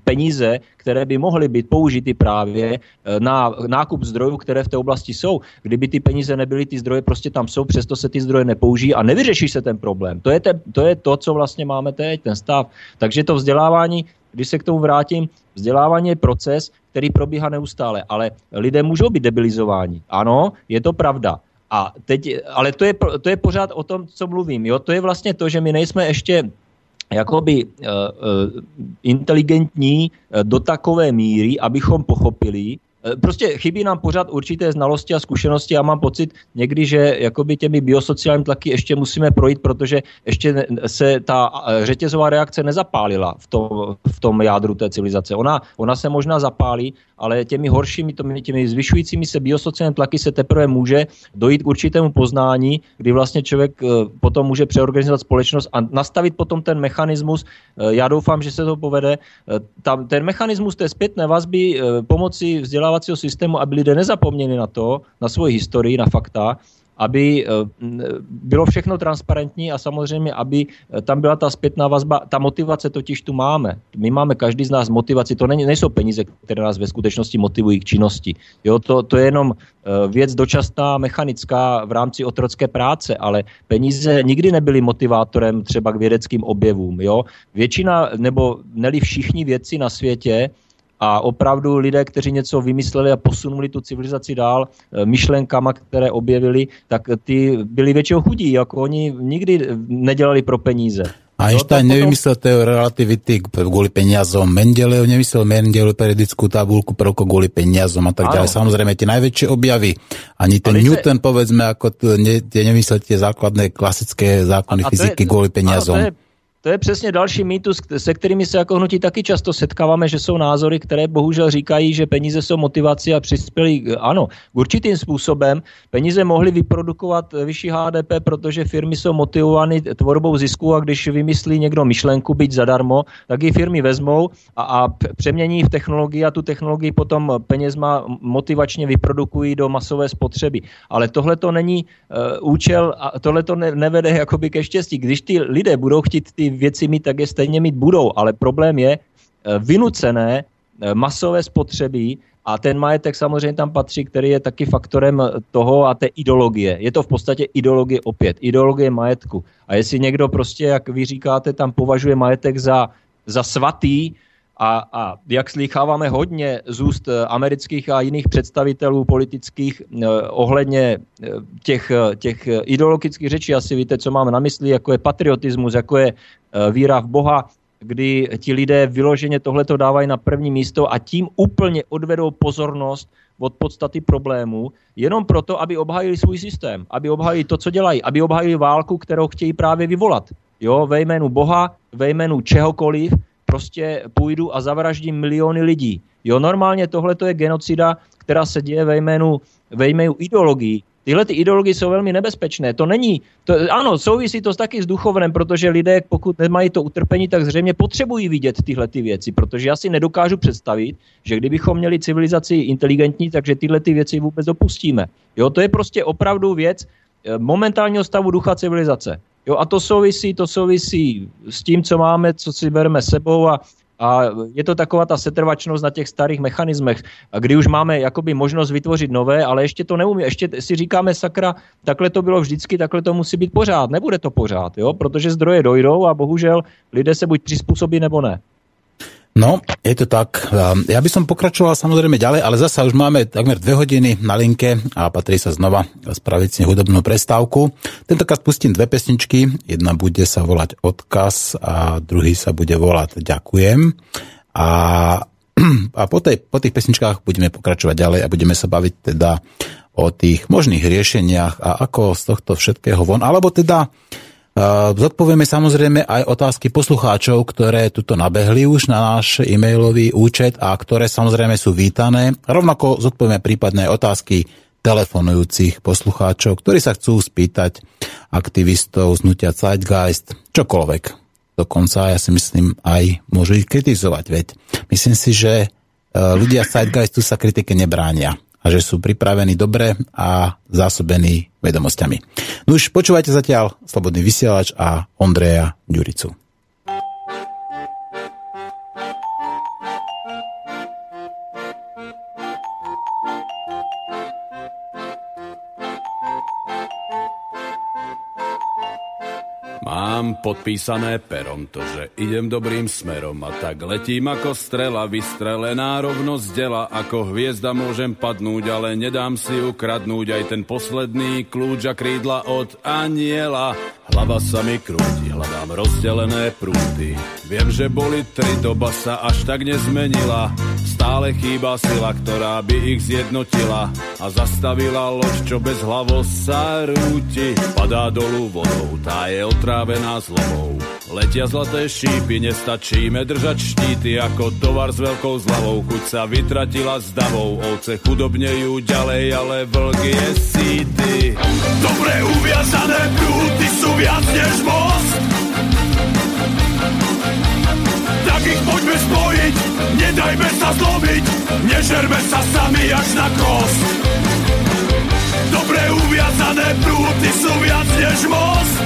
Speaker 4: peníze, které by mohly být použity právě e, na nákup zdrojů, které v té oblasti jsou. Kdyby ty peníze nebyly, ty zdroje prostě tam jsou, přesto se ty zdroje nepoužijí a nevyřeší se ten problém. To je, te, to je to, co vlastně máme teď, ten stav. Takže to vzdělávání, když se k tomu vrátím, vzdělávání je proces, který probíhá neustále, ale lidé můžou být debilizováni. Ano, je to pravda. A teď, ale to je, to je pořád o tom, co mluvím. Jo? To je vlastně to, že my nejsme ještě jakoby uh, uh, inteligentní uh, do takové míry, abychom pochopili, Eh, prostě chybí nám pořád určité znalosti a zkušenosti. Já mám pocit někdy, že jakoby těmi biosociálními tlaky ještě musíme projít, protože ještě se ta eh, řetězová reakce nezapálila v tom, v tom jádru té civilizace. Ona, ona se možná zapálí, ale těmi horšími, těmi, zvyšujícími se biosociálními tlaky se teprve může dojít k určitému poznání, kdy vlastně člověk eh, potom může přeorganizovat společnost a nastavit potom ten mechanismus. Já doufám, že se to povede. Tam, ten mechanismus té zpětné vazby pomocí vzdělávání vzdělávacího systému, aby lidé nezapomněli na to, na svoji historii, na fakta, aby eh, bylo všechno transparentní a samozřejmě, aby eh, tam byla ta zpětná vazba. Ta motivace totiž tu máme. My máme každý z nás motivaci. To není, nejsou peníze, které nás ve skutečnosti motivují k činnosti. Jo, to, to je jenom eh, věc dočasná, mechanická v rámci otrocké práce, ale peníze nikdy nebyly motivátorem třeba k vědeckým objevům. Jo? Většina, nebo neli všichni věci na světě, a opravdu lidé, kteří něco vymysleli a posunuli tu civilizaci dál eh, myšlenkama, které objevili, tak ty byli většinou chudí, jako oni nikdy nedělali pro peníze.
Speaker 2: A Einstein no, nevymyslel teóriu relativity kvôli peniazom. Mendeleev nevymyslel Mendeleev periodickú tabulku prvko kvôli peniazom a tak ďalej. Samozrejme, tie najväčšie objavy. Ani ten Newton, se... povedzme, ako ne, nevymyslel tie základné klasické zákony fyziky je, kvôli peniazom. Áno, to je
Speaker 4: to je přesně další mýtus, se kterými se jako hnutí taky často setkáváme, že jsou názory, které bohužel říkají, že peníze jsou motivací a přispěli, ano, určitým způsobem. Peníze mohly vyprodukovat vyšší HDP, protože firmy jsou motivovány tvorbou zisku a když vymyslí někdo myšlenku být zadarmo, tak ji firmy vezmou a, a přemění v technologii a tu technologii potom penězma motivačně vyprodukují do masové spotřeby. Ale tohle to není uh, účel a tohle to ne, nevede jakoby ke štěstí. Když ty lidé budou chtít ty věci mít, tak je stejně mít budou. Ale problém je eh, vynucené eh, masové spotřeby a ten majetek samozřejmě tam patří, který je taky faktorem toho a té ideologie. Je to v podstatě ideologie opět, ideologie majetku. A jestli někdo prostě, jak vy říkáte, tam považuje majetek za, za svatý, a, a jak slycháváme hodně z úst eh, amerických a jiných představitelů politických eh, ohledně těch, těch ideologických řečí, asi víte, co máme na mysli, jako je patriotismus, jako je Eh, víra v Boha, kdy ti lidé vyloženě tohleto dávají na první místo a tím úplně odvedou pozornost od podstaty problému, jenom proto, aby obhájili svůj systém, aby obhájili to, co dělají, aby obhájili válku, kterou chtějí právě vyvolat. Jo, ve jménu Boha, ve jménu čehokoliv, prostě půjdu a zavraždím miliony lidí. Jo, normálně tohle je genocida, která se děje ve jménu, ve jménu ideologii, Tyhle ty ideologie jsou velmi nebezpečné. To není, to, ano, souvisí to taky s duchovnem, protože lidé, pokud nemají to utrpení, tak zřejmě potřebují vidět tyhle ty věci, protože já si nedokážu představit, že kdybychom měli civilizaci inteligentní, takže tyhle ty věci vůbec dopustíme. Jo, to je prostě opravdu věc eh, momentálního stavu ducha civilizace. Jo, a to souvisí, to souvisí s tím, co máme, co si bereme sebou a a je to taková ta setrvačnost na těch starých mechanismech, kdy už máme jakoby možnost vytvořit nové, ale ještě to neumí. Ještě si říkáme, sakra, takhle to bylo vždycky, takhle to musí být pořád. Nebude to pořád, jo? protože zdroje dojdou a bohužel lidé se buď přizpůsobí nebo ne.
Speaker 2: No, je to tak. Ja by som pokračoval samozrejme ďalej, ale zasa už máme takmer dve hodiny na linke a patrí sa znova spraviť si hudobnú prestávku. Tentokrát pustím dve pesničky. Jedna bude sa volať Odkaz a druhý sa bude volať Ďakujem. A, a po, tej, po tých pesničkách budeme pokračovať ďalej a budeme sa baviť teda o tých možných riešeniach a ako z tohto všetkého von, alebo teda Zodpovieme samozrejme aj otázky poslucháčov, ktoré tuto nabehli už na náš e-mailový účet a ktoré samozrejme sú vítané. Rovnako zodpovieme prípadné otázky telefonujúcich poslucháčov, ktorí sa chcú spýtať aktivistov znutia Zeitgeist, čokoľvek. Dokonca ja si myslím aj môžu ich kritizovať, veď myslím si, že e, ľudia Zeitgeistu sa kritike nebránia a že sú pripravení dobre a zásobení vedomosťami. No už počúvajte zatiaľ Slobodný vysielač a Ondreja Ďuricu.
Speaker 7: Mám podpísané perom to, že idem dobrým smerom a tak letím ako strela vystrelená rovno z dela. Ako hviezda môžem padnúť, ale nedám si ukradnúť aj ten posledný kľúč a krídla od aniela. Hlava sa mi krúti, hľadám rozdelené prúdy. Viem, že boli tri, doba sa až tak nezmenila. Stále chýba sila, ktorá by ich zjednotila a zastavila loď, čo bez hlavo sa rúti. Padá dolu vodou, tá je otrávená zlomou. Letia zlaté šípy, nestačíme držať štíty ako tovar s veľkou zľavou. Chuť sa vytratila s davou, ovce chudobnejú ďalej, ale vlk je síty.
Speaker 6: Dobre uviazané prúty sú viac než most. Tak ich poďme spojiť, nedajme sa zlomiť, nežerme sa sami až na kost. Dobre uviazané prúty sú viac než most.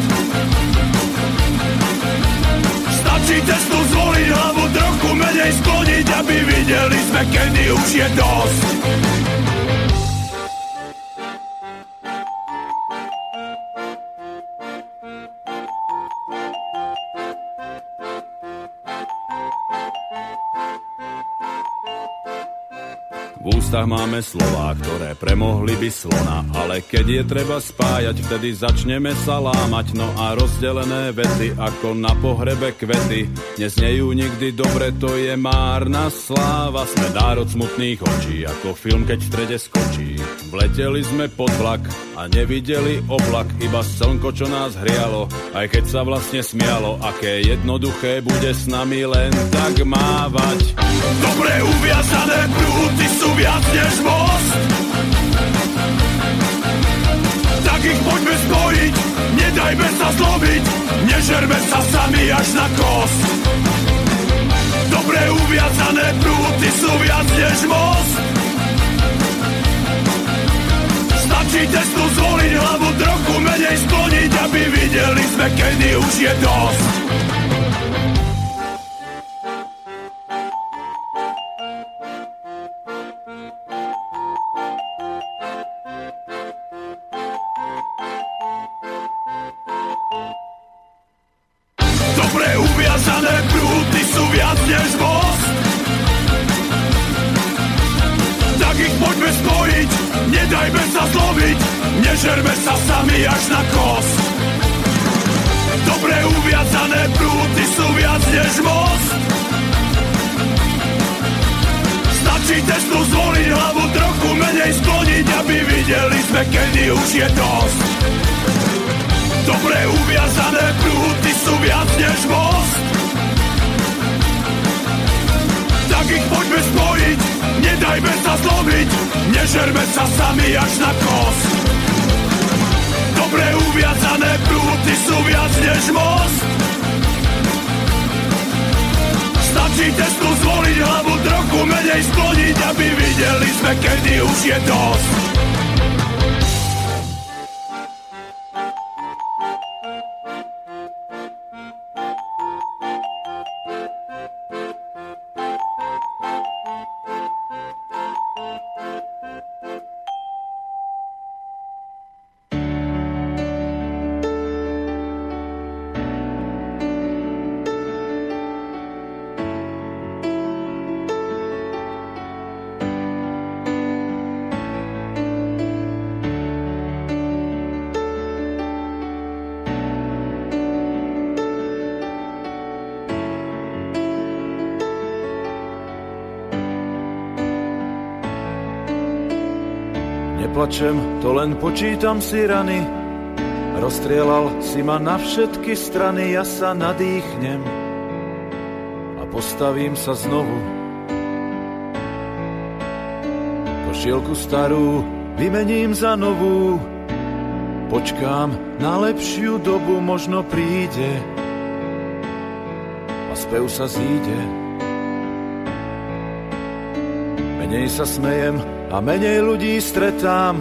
Speaker 6: Stačí cestu zvoliť, hlavu trochu menej skloniť, aby videli sme, kedy už je dosť.
Speaker 7: Ústach máme slová, ktoré premohli by slona, ale keď je treba spájať, vtedy začneme sa lámať, no a rozdelené vety ako na pohrebe kvety. Neznejú nikdy dobre, to je márna sláva, sme národ smutných očí, ako film, keď v strede skočí. Vleteli sme pod vlak a nevideli oblak, iba slnko, čo nás hrialo, aj keď sa vlastne smialo, aké jednoduché bude s nami len tak mávať.
Speaker 6: Dobre uviazané prúty sú viac než most. Tak ich poďme spojiť, nedajme sa zlomiť Nežerme sa sami až na kost. Dobre uviazané prúty sú viac než most. Stačí testu zvoliť hlavu trochu menej skloniť Aby videli sme, kedy už je dosť
Speaker 5: neplačem, to len počítam si rany. Rozstrielal si ma na všetky strany, ja sa nadýchnem a postavím sa znovu. Košielku starú vymením za novú, počkám na lepšiu dobu, možno príde a spev sa zíde. Menej sa smejem a menej ľudí stretám,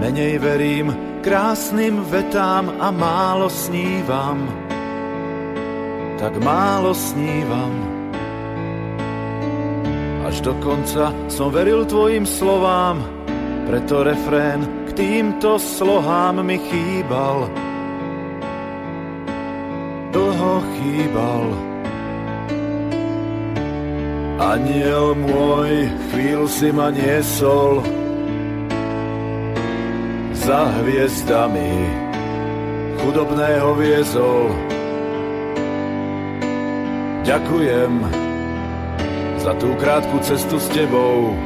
Speaker 5: menej verím, krásnym vetám a málo snívam. Tak málo snívam. Až do konca som veril tvojim slovám, preto refrén k týmto slohám mi chýbal. Dlho chýbal. Aniel môj, chvíľu si ma niesol, za hviezdami chudobného viezol. Ďakujem za tú krátku cestu s tebou.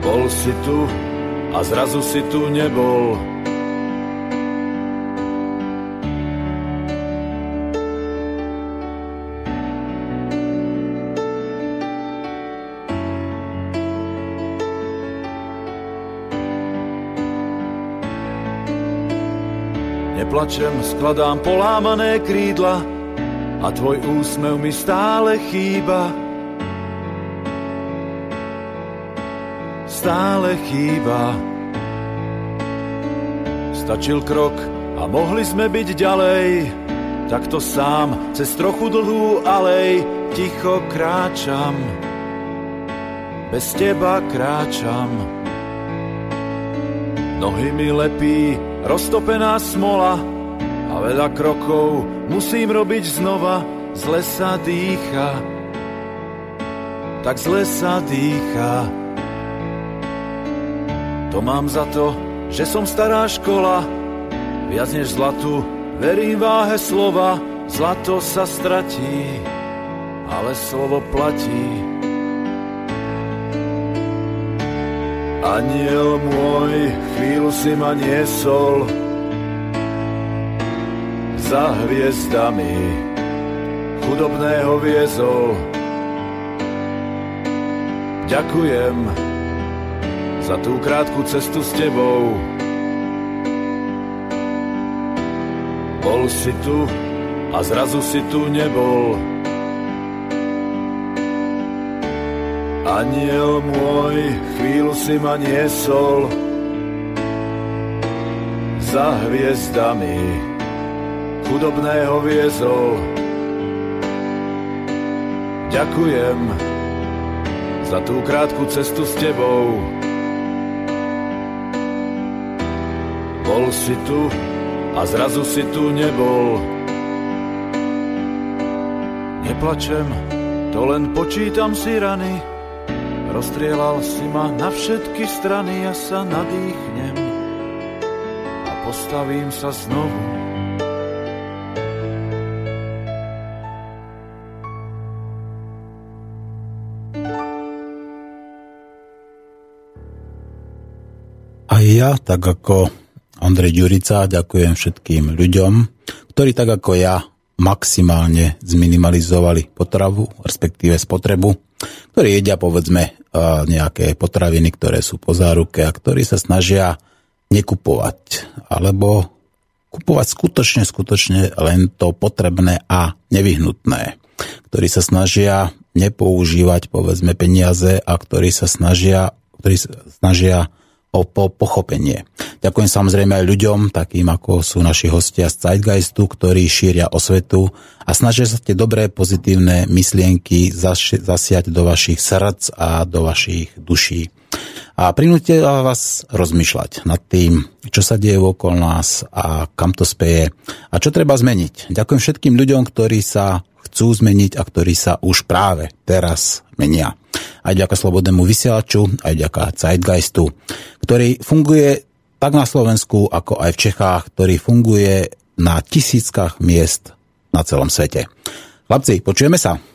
Speaker 5: Bol si tu a zrazu si tu nebol. Plačem, skladám polámané krídla a tvoj úsmev mi stále chýba. Stále chýba. Stačil krok a mohli sme byť ďalej, takto sám cez trochu dlhú alej ticho kráčam. Bez teba kráčam. Nohy mi lepí roztopená smola, a veľa krokov musím robiť znova, zle sa dýcha, tak zle sa dýcha. To mám za to, že som stará škola, viac než zlatu, verím váhe slova, zlato sa stratí, ale slovo platí. Aniel môj, chvíľu si ma niesol, za hviezdami chudobného viezol. Ďakujem za tú krátku cestu s tebou. Bol si tu a zrazu si tu nebol. Aniel môj, chvíľu si ma niesol za hviezdami chudobného viezol. Ďakujem za tú krátku cestu s tebou. Bol si tu a zrazu si tu nebol. Neplačem, to len počítam si rany. Rozstrielal si ma na všetky strany, ja sa nadýchnem a postavím sa znovu.
Speaker 2: ja, tak ako Andrej Ďurica, ďakujem všetkým ľuďom, ktorí tak ako ja maximálne zminimalizovali potravu, respektíve spotrebu, ktorí jedia povedzme nejaké potraviny, ktoré sú po záruke a ktorí sa snažia nekupovať, alebo kupovať skutočne, skutočne len to potrebné a nevyhnutné, ktorí sa snažia nepoužívať povedzme peniaze a ktorí sa snažia, ktorí sa snažia o po pochopenie. Ďakujem samozrejme aj ľuďom, takým ako sú naši hostia z Zeitgeistu, ktorí šíria osvetu a snažia sa tie dobré, pozitívne myšlienky zasiať do vašich srdc a do vašich duší. A prinúte vás rozmýšľať nad tým, čo sa deje okolo nás a kam to speje a čo treba zmeniť. Ďakujem všetkým ľuďom, ktorí sa chcú zmeniť a ktorí sa už práve teraz menia. Aj ďaká Slobodnému vysielaču, aj ďaká Zeitgeistu, ktorý funguje tak na Slovensku, ako aj v Čechách, ktorý funguje na tisíckach miest na celom svete. Chlapci, počujeme sa?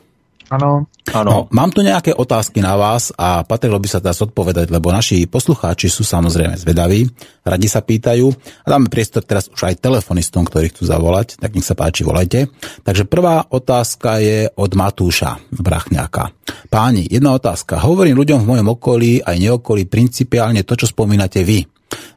Speaker 2: Áno. No, mám tu nejaké otázky na vás a patrilo by sa teraz odpovedať, lebo naši poslucháči sú samozrejme zvedaví, radi sa pýtajú a dáme priestor teraz už aj telefonistom, ktorí chcú zavolať, tak nech sa páči, volajte. Takže prvá otázka je od Matúša Brachňáka. Páni, jedna otázka. Hovorím ľuďom v mojom okolí aj neokolí principiálne to, čo spomínate vy.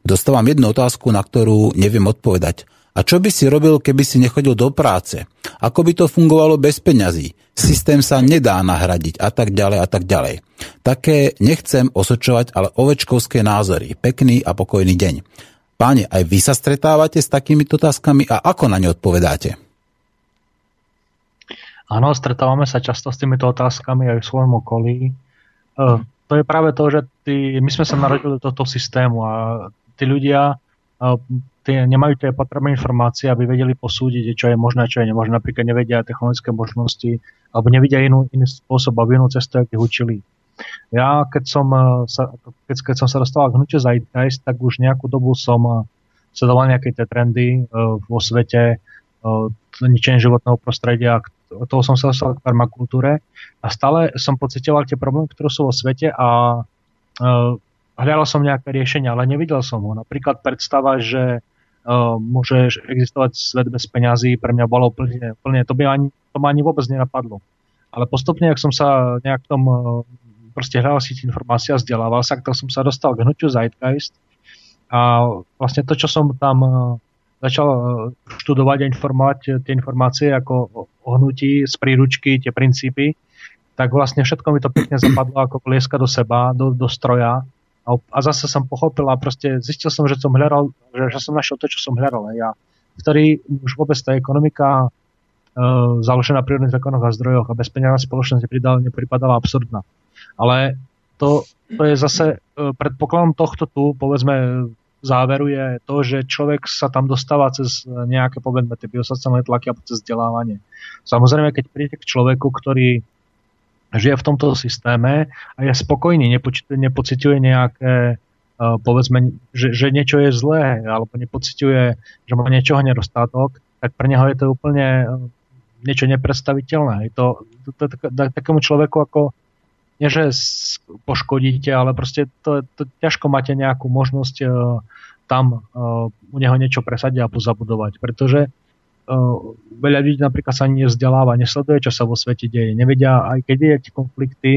Speaker 2: Dostávam jednu otázku, na ktorú neviem odpovedať. A čo by si robil, keby si nechodil do práce? Ako by to fungovalo bez peňazí? Systém sa nedá nahradiť a tak ďalej a tak ďalej. Také nechcem osočovať, ale ovečkovské názory. Pekný a pokojný deň. Páne, aj vy sa stretávate s takýmito otázkami a ako na ne odpovedáte?
Speaker 3: Áno, stretávame sa často s týmito otázkami aj v svojom okolí. E, to je práve to, že tí, my sme sa narodili do tohto systému a tí ľudia tie, nemajú tie potrebné informácie, aby vedeli posúdiť, čo je možné, čo je nemožné. Napríklad nevedia technologické možnosti, alebo nevidia inú, iný spôsob alebo inú cestu, ako ich učili. Ja, keď som e, sa, keď, keď som sa dostal k hnutiu Zeitgeist, tak už nejakú dobu som e, sledoval nejaké tie trendy uh, vo svete, ničenie životného prostredia, toho som sa dostal k permakultúre a stále som pocitoval tie problémy, ktoré sú vo svete a hľadal som nejaké riešenie, ale nevidel som ho. Napríklad predstava, že môže existovať svet bez peňazí, pre mňa bolo úplne, úplne to by ani, to ma ani vôbec nenapadlo. Ale postupne, ak som sa nejak tom uh, proste hľadal si informácia, vzdelával sa, tak som sa dostal k hnutiu Zeitgeist a vlastne to, čo som tam uh, začal študovať a informovať tie informácie ako o hnutí z príručky, tie princípy, tak vlastne všetko mi to pekne zapadlo ako klieska do seba, do, do stroja a, zase som pochopil a proste zistil som, že som hľadal, že, že som našiel to, čo som hľadal. Ja, ktorý už vôbec tá ekonomika uh, založená na prírodných zákonoch a zdrojoch a bezpeniazná spoločnosť nepripadala absurdná. Ale to, to je zase uh, predpokladom tohto tu, povedzme, záveru je to, že človek sa tam dostáva cez nejaké, povedzme, tie biosociálne tlaky a cez vzdelávanie. Samozrejme, keď príde k človeku, ktorý žije v tomto systéme a je spokojný, nepociťuje nejaké e, povedzme, že, že niečo je zlé, alebo nepociťuje, že má niečoho nedostatok, tak pre neho je to úplne e, niečo nepredstaviteľné. Je to, to, to, to takému človeku ako nie, že poškodíte, ale proste to, to ťažko máte nejakú možnosť uh, tam uh, u neho niečo presadiť a pozabudovať, pretože veľa ľudí napríklad sa nevzdeláva, nesleduje, čo sa vo svete deje. Nevedia, aj keď je tie konflikty,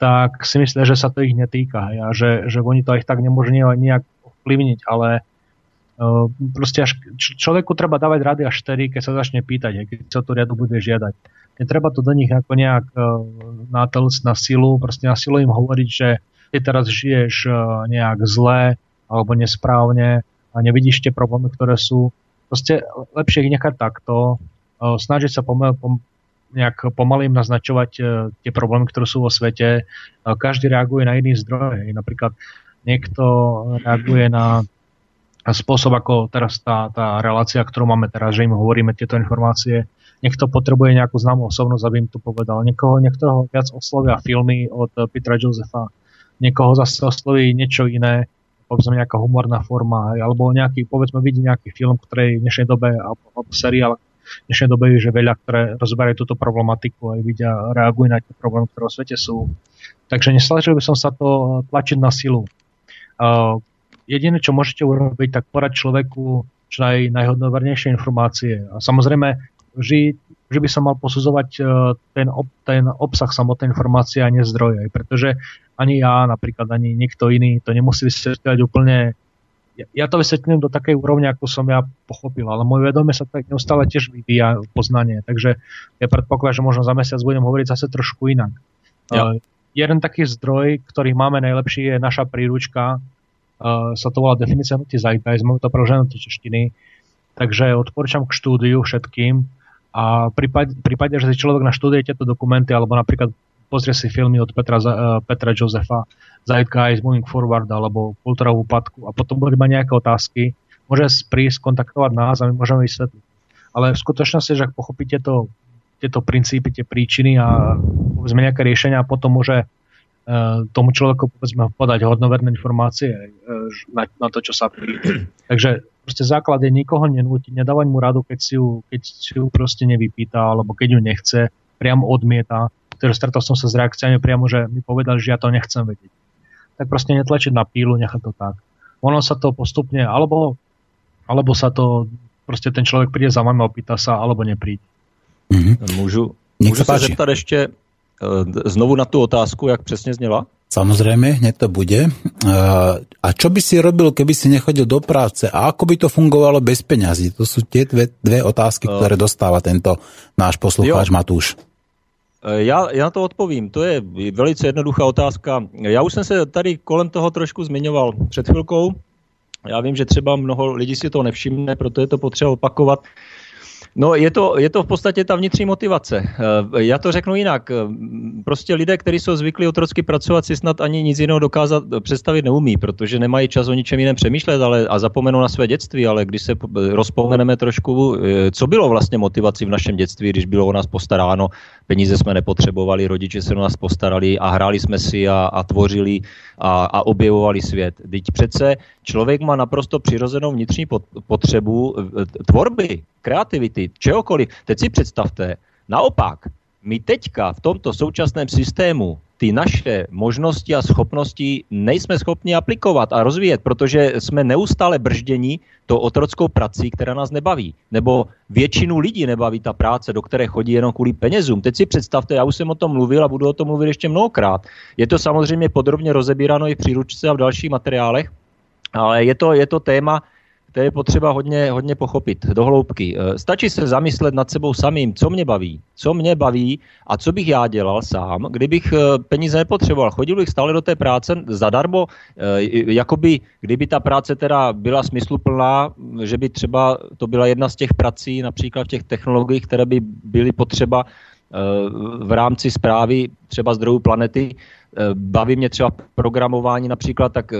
Speaker 3: tak si myslia, že sa to ich netýka a že, že oni to aj tak nemôžu nejak ovplyvniť, ale uh, proste až človeku treba dávať rady až vtedy, keď sa začne pýtať, keď sa to riadu bude žiadať. Netreba to do nich ako nejak uh, nátelc na silu, proste na silu im hovoriť, že ty teraz žiješ uh, nejak zle alebo nesprávne a nevidíš tie problémy, ktoré sú Proste lepšie ich nechať takto, snažiť sa pomal, pom, nejak pomaly im naznačovať e, tie problémy, ktoré sú vo svete. Každý reaguje na iný zdroj. Napríklad niekto reaguje na spôsob, ako teraz tá, tá relácia, ktorú máme teraz, že im hovoríme tieto informácie. Niekto potrebuje nejakú známú osobnosť, aby im to povedal. Niekoho, niektorého viac oslovia filmy od Petra Josefa, niekoho zase osloví niečo iné povedzme nejaká humorná forma, alebo nejaký, povedzme, vidí nejaký film, ktorý v dnešnej dobe, alebo seriál v dnešnej dobe je že veľa, ktoré rozberajú túto problematiku a vidia, reagujú na tie problémy, ktoré v svete sú. Takže nesnažil by som sa to tlačiť na silu. Uh, jediné, čo môžete urobiť, tak porať človeku čo naj, najhodnovernejšie informácie. A samozrejme, vždy, že by som mal posudzovať e, ten, ten obsah samotnej informácie a nie zdroje. Pretože ani ja, napríklad ani niekto iný to nemusí vysvetľovať úplne ja to vysvetlím do takej úrovne, ako som ja pochopil, ale moje vedomie sa tak neustále tiež vyvíja poznanie, takže ja predpokladám, že možno za mesiac budem hovoriť zase trošku inak. Ja. Uh, jeden taký zdroj, ktorý máme najlepší, je naša príručka, uh, sa to volá definícia hnutí Zeitgeist, máme to preložené do češtiny, takže odporúčam k štúdiu všetkým, a prípade, prípade, že si človek naštuduje tieto dokumenty, alebo napríklad pozrie si filmy od Petra, uh, Petra Josefa, Zeitgeist, Moving Forward, alebo Kultúra v úpadku a potom bude mať nejaké otázky, môže prísť, kontaktovať nás a my môžeme vysvetliť. Ale v skutočnosti, že ak pochopíte to, tieto princípy, tie príčiny a povedzme nejaké riešenia a potom môže uh, tomu človeku povedzme podať hodnoverné informácie uh, na, na to, čo sa príde. Takže proste základ je nikoho nenútiť, nedávať mu radu, keď si ju, keď si ju proste nevypýta, alebo keď ju nechce, priam odmieta. Stretol som sa s reakciami priamo, že mi povedali, že ja to nechcem vedieť. Tak proste netlačiť na pílu, nechať to tak. Ono sa to postupne, alebo, alebo sa to, proste ten človek príde za vami, opýta sa, alebo nepríde.
Speaker 4: Mm-hmm. Môžu, môžu sa zeptat ešte e, znovu na tú otázku, jak přesně zněla?
Speaker 2: Samozrejme, hneď to bude. E, a čo by si robil, keby si nechodil do práce? A ako by to fungovalo bez peňazí? To sú tie dve, dve otázky, e. ktoré dostáva tento náš poslucháč Matúš.
Speaker 4: Já, já to odpovím. To je velice jednoduchá otázka. Já už jsem se tady kolem toho trošku zmiňoval před chvilkou. Já vím, že třeba mnoho lidí si to nevšimne, proto je to potřeba opakovat. No je to, je to v podstatě ta vnitřní motivace. Eh, já to řeknu jinak. Eh, prostě lidé, kteří jsou zvyklí otrocky pracovat, si snad ani nic jiného dokázat eh, představit neumí, protože nemají čas o ničem jiném přemýšlet ale, a zapomenou na své dětství, ale když se rozpomeneme trošku, co bylo vlastně motivací v našem dětství, když bylo o nás postaráno, peníze jsme nepotřebovali, rodiče se o nás postarali a hráli jsme si a, a tvořili a, a objevovali svět. Teď přece člověk má naprosto přirozenou vnitřní potřebu tvorby, kreativity, čehokoliv. Teď si představte, naopak, my teďka v tomto současném systému ty naše možnosti a schopnosti nejsme schopni aplikovat a rozvíjet, protože jsme neustále brždění to otrockou prací, která nás nebaví. Nebo většinu lidí nebaví ta práce, do které chodí jenom kvůli penězům. Teď si představte, já už jsem o tom mluvil a budu o tom mluvit ještě mnohokrát. Je to samozřejmě podrobně rozebíráno i v příručce a v dalších materiálech, ale je to, je to téma, to je potřeba hodně, hodně pochopit do hloubky. E, stačí se zamyslet nad sebou samým, co mě baví, co mě baví a co bych já dělal sám, kdybych e, peníze nepotřeboval. Chodil bych stále do té práce zadarmo, e, jakoby, kdyby ta práce teda byla smysluplná, že by třeba to byla jedna z těch prací, například v těch technologiích, které by byly potřeba v rámci zprávy třeba zdrojů planety, baví mě třeba programování například, tak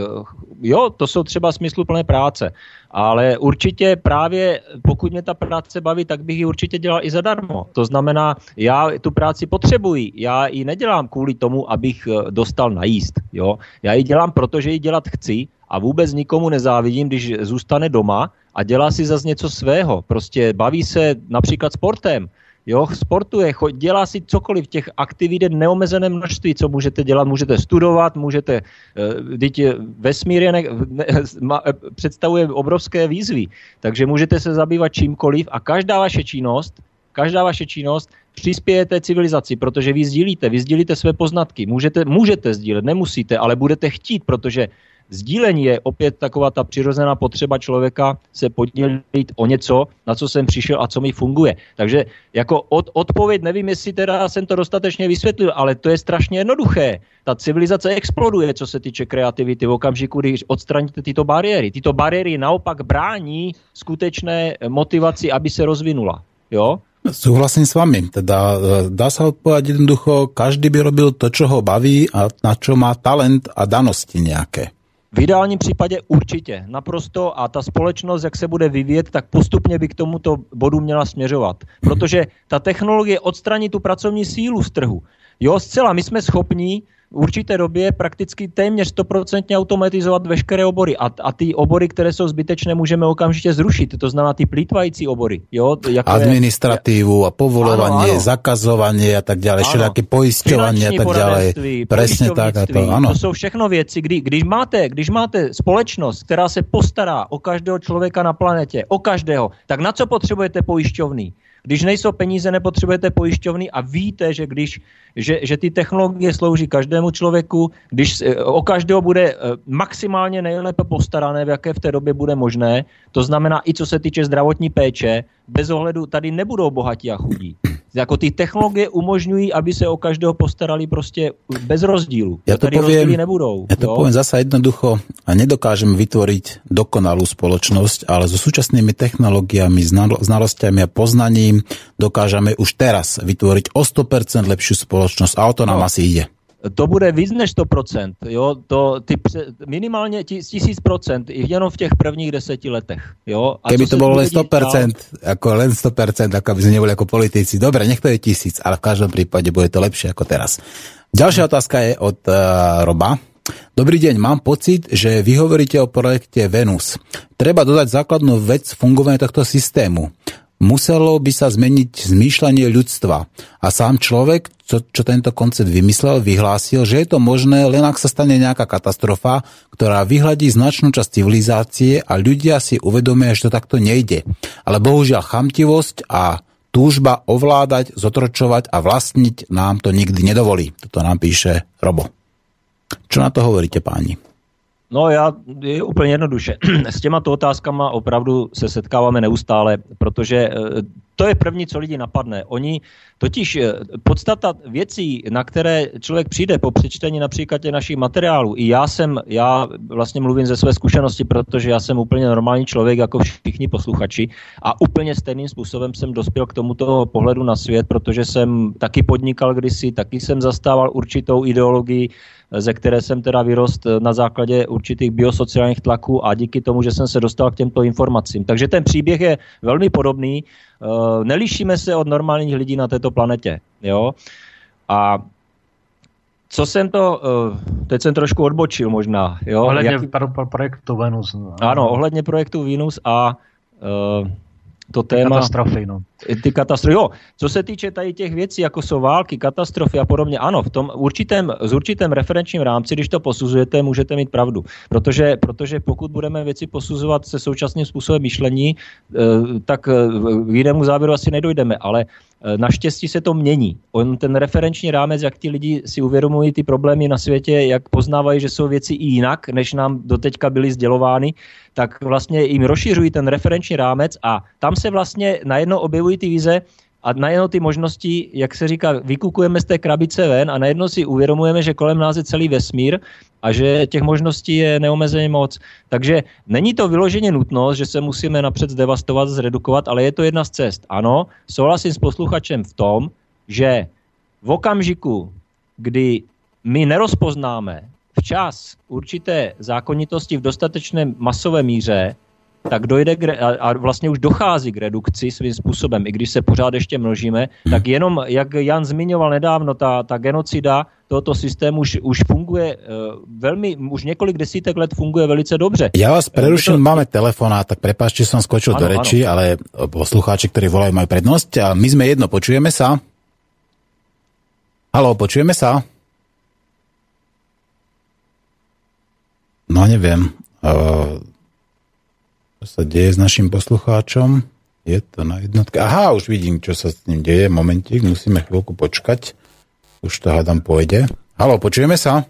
Speaker 4: jo, to jsou třeba smysluplné práce. Ale určitě právě, pokud mě ta práce baví, tak bych ji určitě dělal i zadarmo. To znamená, já tu práci potřebuji. Já ji nedělám kvůli tomu, abych eh, dostal najíst. Jo? Já ji dělám, protože ji dělat chci a vůbec nikomu nezávidím, když zůstane doma a dělá si zase něco svého. Prostě baví se například sportem Jo, sportuje, cho, dělá si cokoliv, těch aktivit je neomezené množství, co můžete dělat, můžete studovat, můžete, uh, vesmír je ne, ne, ma, eh, představuje obrovské výzvy, takže můžete se zabývat čímkoliv a každá vaše činnost, každá vaše činnost přispěje té civilizaci, protože vy sdílíte, vy sdílíte své poznatky, můžete, můžete sdílet, nemusíte, ale budete chtít, protože Sdílení je opět taková ta přirozená potřeba člověka se podělit o něco, na co jsem přišel a co mi funguje. Takže jako od, odpověď, nevím, jestli teda jsem to dostatečně vysvětlil, ale to je strašně jednoduché. Ta civilizace exploduje, co se týče kreativity v okamžiku, když odstraníte tyto bariéry. Tyto bariéry naopak brání skutečné motivaci, aby se rozvinula. Jo?
Speaker 2: Súhlasím s vami. Teda e, dá sa odpovedať jednoducho, každý by robil to, čo ho baví a na čo má talent a danosti nejaké.
Speaker 4: V ideálním případě určitě, naprosto a ta společnost, jak se bude vyvíjet, tak postupně by k tomuto bodu měla směřovat. Protože ta technologie odstraní tu pracovní sílu z trhu. Jo, zcela, my jsme schopni určité době prakticky téměř 100% automatizovat veškeré obory. A, a ty obory, které jsou zbytečné, můžeme okamžitě zrušit. To znamená ty plýtvající obory. Jo?
Speaker 2: Jako Administratívu a povolovanie, ano, ano. zakazovanie a tak ďalej, všetky poisťovanie a tak ďalej. Presne tak. A to, ano.
Speaker 4: to jsou všechno věci, kdy, když, máte, když máte společnost, která se postará o každého člověka na planetě, o každého, tak na co potřebujete pojišťovný? Když nejsou peníze, nepotřebujete pojišťovny a víte, že, když, že, že ty technologie slouží každému člověku, když eh, o každého bude eh, maximálně nejlépe postarané, v jaké v té době bude možné, to znamená i co se týče zdravotní péče, bez ohledu tady nebudou bohatí a chudí. Jako ty technologie umožňují, aby se o každého postarali prostě bez rozdílu.
Speaker 2: Ja to,
Speaker 4: tady
Speaker 2: poviem,
Speaker 4: nebudou.
Speaker 2: Ja to jo? poviem zasa jednoducho a nedokážem vytvoriť dokonalú spoločnosť, ale so súčasnými technológiami, znalosťami a poznaním dokážeme už teraz vytvoriť o 100% lepšiu spoločnosť a o to nám no. asi ide
Speaker 4: to bude víc než 100%. Jo? To, ty, minimálně 1000% jenom v těch prvních deseti letech. Jo?
Speaker 2: A Keby to bolo len 100%, dál... ako len 100%, ako aby sme neboli ako politici. Dobre, nech to je tisíc, ale v každom prípade bude to lepšie ako teraz. Ďalšia otázka je od uh, Roba. Dobrý deň, mám pocit, že vy hovoríte o projekte Venus. Treba dodať základnú vec fungovania tohto systému. Muselo by sa zmeniť zmýšľanie ľudstva. A sám človek, čo, čo tento koncept vymyslel, vyhlásil, že je to možné len ak sa stane nejaká katastrofa, ktorá vyhľadí značnú časť civilizácie a ľudia si uvedomia, že to takto nejde. Ale bohužiaľ chamtivosť a túžba ovládať, zotročovať a vlastniť nám to nikdy nedovolí. Toto nám píše Robo. Čo na to hovoríte, páni?
Speaker 4: No já je úplně jednoduše. S těmato otázkama opravdu se setkáváme neustále, protože eh, to je první, co lidi napadne. Oni totiž eh, podstata věcí, na které člověk přijde po přečtení například těch našich materiálů, i já jsem, já vlastně mluvím ze své zkušenosti, protože já jsem úplně normální člověk, jako všichni posluchači a úplně stejným způsobem jsem dospěl k tomuto pohledu na svět, protože jsem taky podnikal kdysi, taky jsem zastával určitou ideologii, ze které jsem teda vyrost na základě určitých biosociálních tlaků a díky tomu, že jsem se dostal k těmto informacím. Takže ten příběh je velmi podobný. Eh, nelišíme se od normálních lidí na této planetě. Jo? A co jsem to, eh, teď jsem trošku odbočil možná. Jo?
Speaker 3: Ohledně Jak... projektu Venus.
Speaker 4: Ano, ohledně projektu Venus a uh, to téma...
Speaker 3: Katastrofy, no.
Speaker 4: Ty katastrofy, jo. Co se týče tady těch věcí, jako jsou války, katastrofy a podobně, ano, v tom určitém, z určitém referenčním rámci, když to posuzujete, můžete mít pravdu. Protože, protože pokud budeme věci posuzovat se současným způsobem myšlení, eh, tak eh, k jinému závěru asi nedojdeme, ale naštěstí se to mění. On ten referenční rámec, jak ti lidi si uvědomují ty problémy na světě, jak poznávají, že jsou věci i jinak, než nám doteďka byly sdělovány, tak vlastně jim rozšiřují ten referenční rámec a tam se vlastně najednou objevují ty vize, a najednou ty možnosti, jak se říká, vykukujeme z té krabice ven a najednou si uvědomujeme, že kolem nás je celý vesmír a že těch možností je neomezeně moc. Takže není to vyloženě nutnost, že se musíme napřed zdevastovat, zredukovat, ale je to jedna z cest. Ano, souhlasím s posluchačem v tom, že v okamžiku, kdy my nerozpoznáme včas určité zákonitosti v dostatečné masové míře, tak dojde k, a, vlastně už dochází k redukci svým způsobem, i když se pořád ještě množíme, tak jenom, jak Jan zmiňoval nedávno, ta, ta genocida tohoto systému už, už funguje uh, velmi, už několik desítek let funguje velice dobře.
Speaker 2: Já vás preruším, to... máme telefonát, tak prepáčte, som skočil ano, do reči, ano. ale poslucháči, ktorí volajú, majú prednosť. A my sme jedno, počujeme sa? Halo, počujeme sa? No neviem. Uh, čo sa deje s našim poslucháčom. Je to na jednotke. Aha, už vidím, čo sa s ním deje. Momentík, musíme chvíľku počkať. Už to hádam pôjde. Halo, počujeme sa?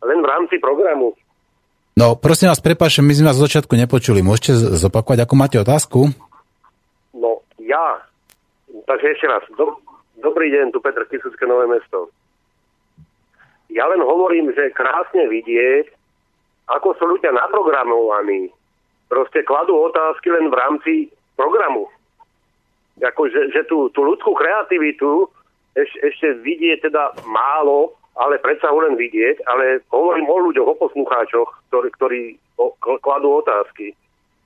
Speaker 8: Len v rámci programu.
Speaker 2: No, prosím vás, prepáčte, my sme vás z začiatku nepočuli. Môžete zopakovať, ako máte otázku?
Speaker 8: No, ja. Takže ešte raz. Do, dobrý deň, tu Petr Kisucké Nové mesto. Ja len hovorím, že krásne vidieť, ako sú ľudia naprogramovaní. Proste kladú otázky len v rámci programu. Ako, že, že tú, tú ľudskú kreativitu eš, ešte vidie teda málo, ale predsa ho len vidieť, ale hovorím o ľuďoch, o poslucháčoch, ktorí, ktorí kladú otázky.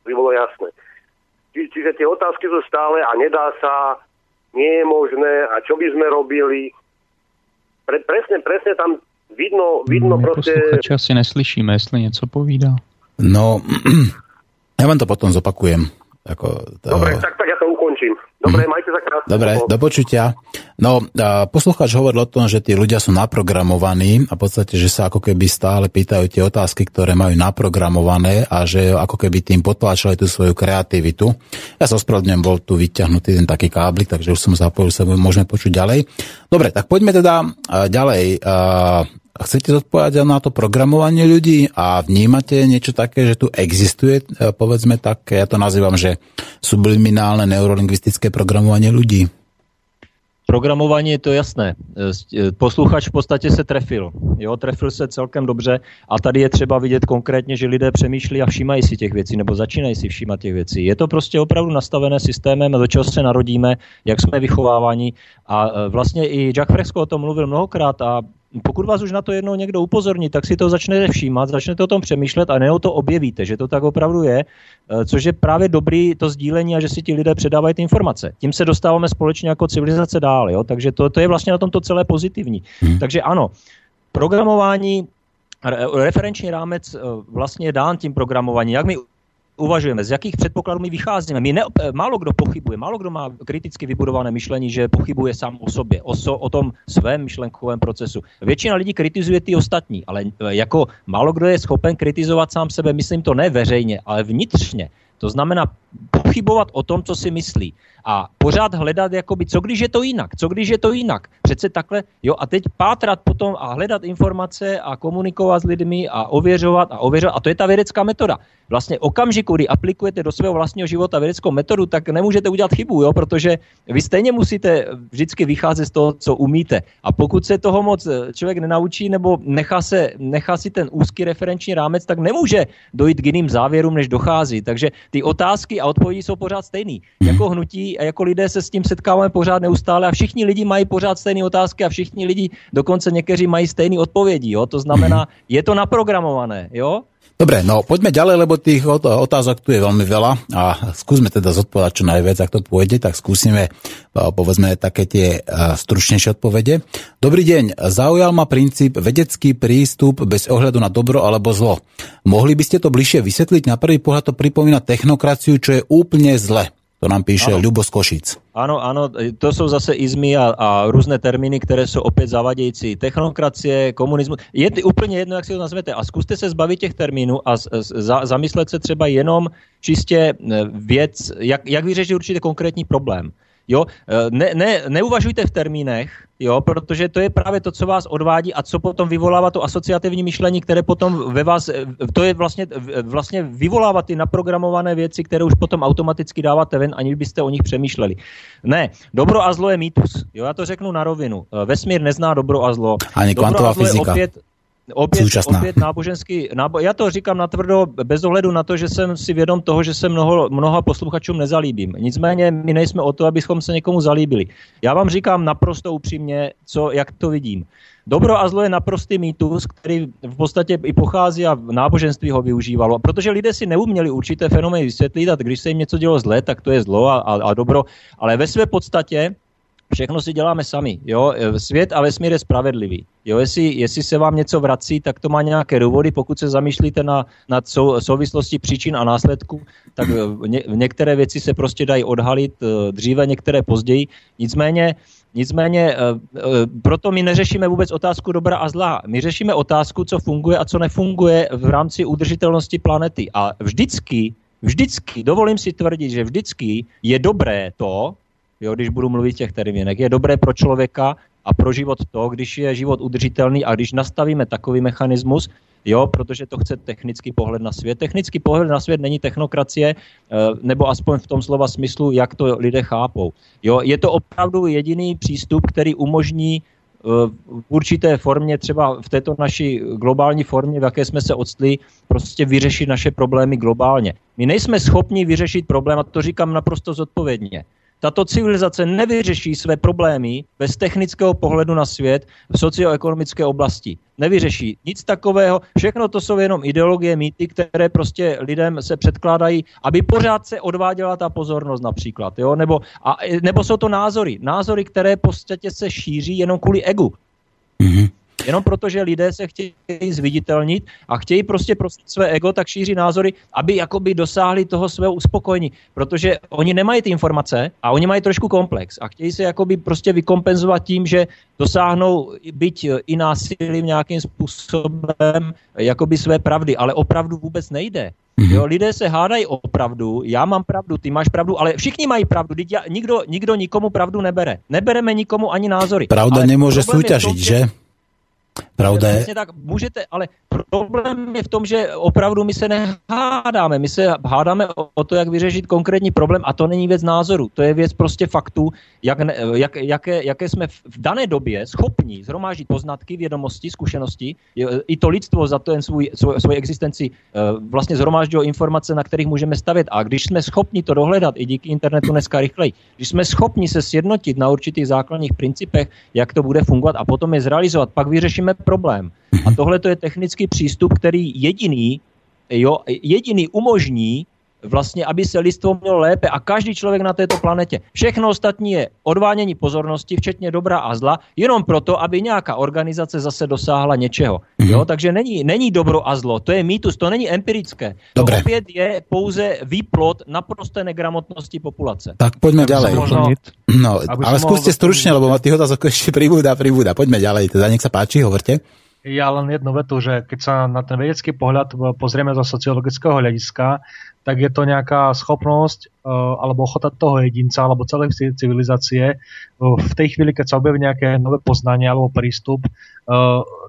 Speaker 8: By bolo jasné. Či, čiže tie otázky sú stále a nedá sa, nie je možné a čo by sme robili. Pre, presne, presne tam vidno, vidno
Speaker 9: no, proste... Posluchače asi neslyšíme, jestli něco povídá.
Speaker 2: No, ja vám to potom zopakujem. Ako,
Speaker 8: to... Dobre, tak, tak ja to ukončím. Dobre, mm. majte sa krásne.
Speaker 2: Dobre, do počutia. No, poslucháč hovoril o tom, že tí ľudia sú naprogramovaní a v podstate, že sa ako keby stále pýtajú tie otázky, ktoré majú naprogramované a že ako keby tým potláčali tú svoju kreativitu. Ja sa ospravedlňujem, bol tu vyťahnutý ten taký káblik, takže už som zapojil, sa môžeme počuť ďalej. Dobre, tak poďme teda ďalej. Chcete zodpovedať na to programovanie ľudí a vnímate niečo také, že tu existuje, e, povedzme tak, ja to nazývam, že subliminálne neurolingvistické programovanie ľudí?
Speaker 4: Programování je to jasné. E, e, posluchač v podstatě se trefil. Jo, trefil se celkem dobře a tady je třeba vidět konkrétně, že lidé přemýšlí a všímají si těch věcí nebo začínají si všímat těch věcí. Je to prostě opravdu nastavené systémem, do čeho se narodíme, jak jsme vychováváni a vlastně i Jack Fresco o tom mluvil mnohokrát a pokud vás už na to jednou někdo upozorní, tak si to začnete všímat, začnete o tom přemýšlet a neho to objevíte, že to tak opravdu je, eh, což je právě dobrý to sdílení a že si ti lidé předávají ty informace. Tím se dostáváme společně jako civilizace dál, jo? takže to, to je vlastně na tomto celé pozitivní. Hmm. Takže ano, programování, referenční rámec eh, vlastně je dán tím programování. Jak my uvažujeme, z jakých předpokladů my vycházíme. My ne, málo kdo pochybuje, málo kdo má kriticky vybudované myšlení, že pochybuje sám o sobě, o, so, o tom svém myšlenkovém procesu. Většina lidí kritizuje ty ostatní, ale jako málo kdo je schopen kritizovat sám sebe, myslím to ne veřejně, ale vnitřně. To znamená pochybovat o tom, co si myslí. A pořád hledat, jakoby, co když je to jinak, co když je to jinak. Přece takhle, jo, a teď pátrat potom a hledat informace a komunikovat s lidmi a ověřovat a ověřovat. A to je ta vědecká metoda. Vlastně okamžiku, kdy aplikujete do svého vlastního života vědeckou metodu, tak nemůžete udělat chybu, jo, protože vy stejně musíte vždycky vycházet z toho, co umíte. A pokud se toho moc člověk nenaučí nebo nechá, se, nechá si ten úzký referenční rámec, tak nemůže dojít k jiným závěrům, než dochází. Takže ty otázky a odpovědi jsou pořád stejný. Jako hnutí a jako lidé se s tím setkáváme pořád neustále a všichni lidi mají pořád stejné otázky a všichni lidi, dokonce někteří mají stejné odpovědi. Jo? To znamená, je to naprogramované. Jo?
Speaker 2: Dobre, no poďme ďalej, lebo tých otázok tu je veľmi veľa a skúsme teda zodpovedať čo najviac, ak to pôjde, tak skúsime povedzme také tie stručnejšie odpovede. Dobrý deň, zaujal ma princíp vedecký prístup bez ohľadu na dobro alebo zlo. Mohli by ste to bližšie vysvetliť? Na prvý pohľad to pripomína technokraciu, čo je úplne zle. To nám píše ano. Ľubo z Košic.
Speaker 4: Ano, ano, to jsou zase izmy a, a různé termíny, které jsou opět zavadějící. Technokracie, komunismus, je to úplně jedno, jak si to nazvete. A zkuste se zbavit těch termínů a z, za, zamyslet se třeba jenom čistě e, věc, jak, jak vyřešit určitě konkrétní problém. Jo, e, ne, ne, neuvažujte v termínech, jo, protože to je právě to, co vás odvádí a co potom vyvolává to asociativní myšlení, které potom ve vás, e, to je vlastně, vlastně vyvolává ty naprogramované věci, které už potom automaticky dáváte ven, aniž byste o nich přemýšleli. Ne, dobro a zlo je mýtus. Jo, já to řeknu na rovinu. E, vesmír nezná dobro a zlo.
Speaker 2: Ani kvantová fyzika.
Speaker 4: Opět, opět, Současná. opět náboženský, nábo, já to říkám natvrdo bez ohledu na to, že jsem si vědom toho, že se mnoho, mnoha posluchačům nezalíbím. Nicméně my nejsme o to, abychom se někomu zalíbili. Já vám říkám naprosto upřímně, co, jak to vidím. Dobro a zlo je naprostý mýtus, který v podstatě i pochází a v náboženství ho využívalo. Protože lidé si neuměli určité fenomény vysvětlit a když se jim něco dělo zle, tak to je zlo a, a, a dobro. Ale ve své podstatě všechno si děláme sami. Jo? Svět a vesmír je spravedlivý. Jo? Jestli, jestli se vám něco vrací, tak to má nějaké důvody. Pokud se zamýšlíte na, na sou, souvislosti příčin a následků, tak ně, některé věci se prostě dají odhalit eh, dříve, některé později. Nicméně Nicméně eh, proto my neřešíme vůbec otázku dobra a zla. My řešíme otázku, co funguje a co nefunguje v rámci udržitelnosti planety. A vždycky, vždycky, dovolím si tvrdit, že vždycky je dobré to, jo, když budu mluvit těch termínech. Je dobré pro člověka a pro život to, když je život udržitelný a když nastavíme takový mechanismus, jo, protože to chce technický pohled na svět. Technický pohled na svět není technokracie, eh, nebo aspoň v tom slova smyslu, jak to lidé chápou. Jo, je to opravdu jediný přístup, který umožní eh, v určité formě, třeba v této naší globální formě, v jaké jsme se odstli, prostě vyřešit naše problémy globálně. My nejsme schopni vyřešit problém, a to říkám naprosto zodpovědně. Tato civilizace nevyřeší své problémy bez technického pohledu na svět v socioekonomické oblasti. Nevyřeší nic takového. Všechno to jsou jenom ideologie, mýty, které prostě lidem se předkládají, aby pořád se odváděla ta pozornost například. Jo? Nebo, a, nebo jsou to názory. Názory, které v podstatě se šíří jenom kvůli egu. Mm-hmm. Jenom proto, že lidé se chtějí zviditelnit a chtějí prostě prostě své ego, tak šíří názory, aby jakoby dosáhli toho svého uspokojení. Protože oni nemají ty informace a oni mají trošku komplex a chtějí se jakoby prostě vykompenzovat tím, že dosáhnou byť i násilím nějakým způsobem jakoby své pravdy, ale opravdu vůbec nejde. Mhm. Jo, lidé se hádají o pravdu, já mám pravdu, ty máš pravdu, ale všichni mají pravdu, já, nikdo, nikdo nikomu pravdu nebere. Nebereme nikomu ani názory.
Speaker 2: Pravda ale nemůže soutěžit, že? Pravda je...
Speaker 4: tak můžete, ale problém je v tom, že opravdu my se nehádáme. My se hádáme o to, jak vyřešit konkrétní problém a to není věc názoru. To je věc prostě faktů, jak, jak, jaké, jaké jsme v dané době schopni zhromáždit poznatky, vědomosti, zkušenosti. I to lidstvo za to jen svůj, svou, svou existenci eh, vlastně zhromáždilo informace, na kterých můžeme stavět. A když jsme schopni to dohledat i díky internetu dneska rychleji, když jsme schopni se sjednotit na určitých základních principech, jak to bude fungovat a potom je zrealizovat, pak vyřešíme problém. A tohle to je technický přístup, který jediný, jo, jediný umožní vlastně, aby se lidstvo mělo lépe a každý člověk na této planetě. Všechno ostatní je odvánění pozornosti, včetně dobra a zla, jenom proto, aby nějaká organizace zase dosáhla něčeho. Mm-hmm. Jo, takže není, není dobro a zlo, to je mýtus, to není empirické.
Speaker 2: Dobre.
Speaker 4: To opět je pouze výplod naprosté negramotnosti populace.
Speaker 2: Tak poďme ďalej.
Speaker 3: Možno,
Speaker 2: No,
Speaker 3: Aby
Speaker 2: ale skúste stručne, lebo tých otázok ešte pribúda, pribúda. Poďme ďalej, teda nech sa páči, hovorte.
Speaker 3: Ja len jednu vetu, že keď sa na ten vedecký pohľad pozrieme zo sociologického hľadiska, tak je to nejaká schopnosť uh, alebo ochota toho jedinca alebo celej ci- civilizácie uh, v tej chvíli, keď sa objaví nejaké nové poznanie alebo prístup,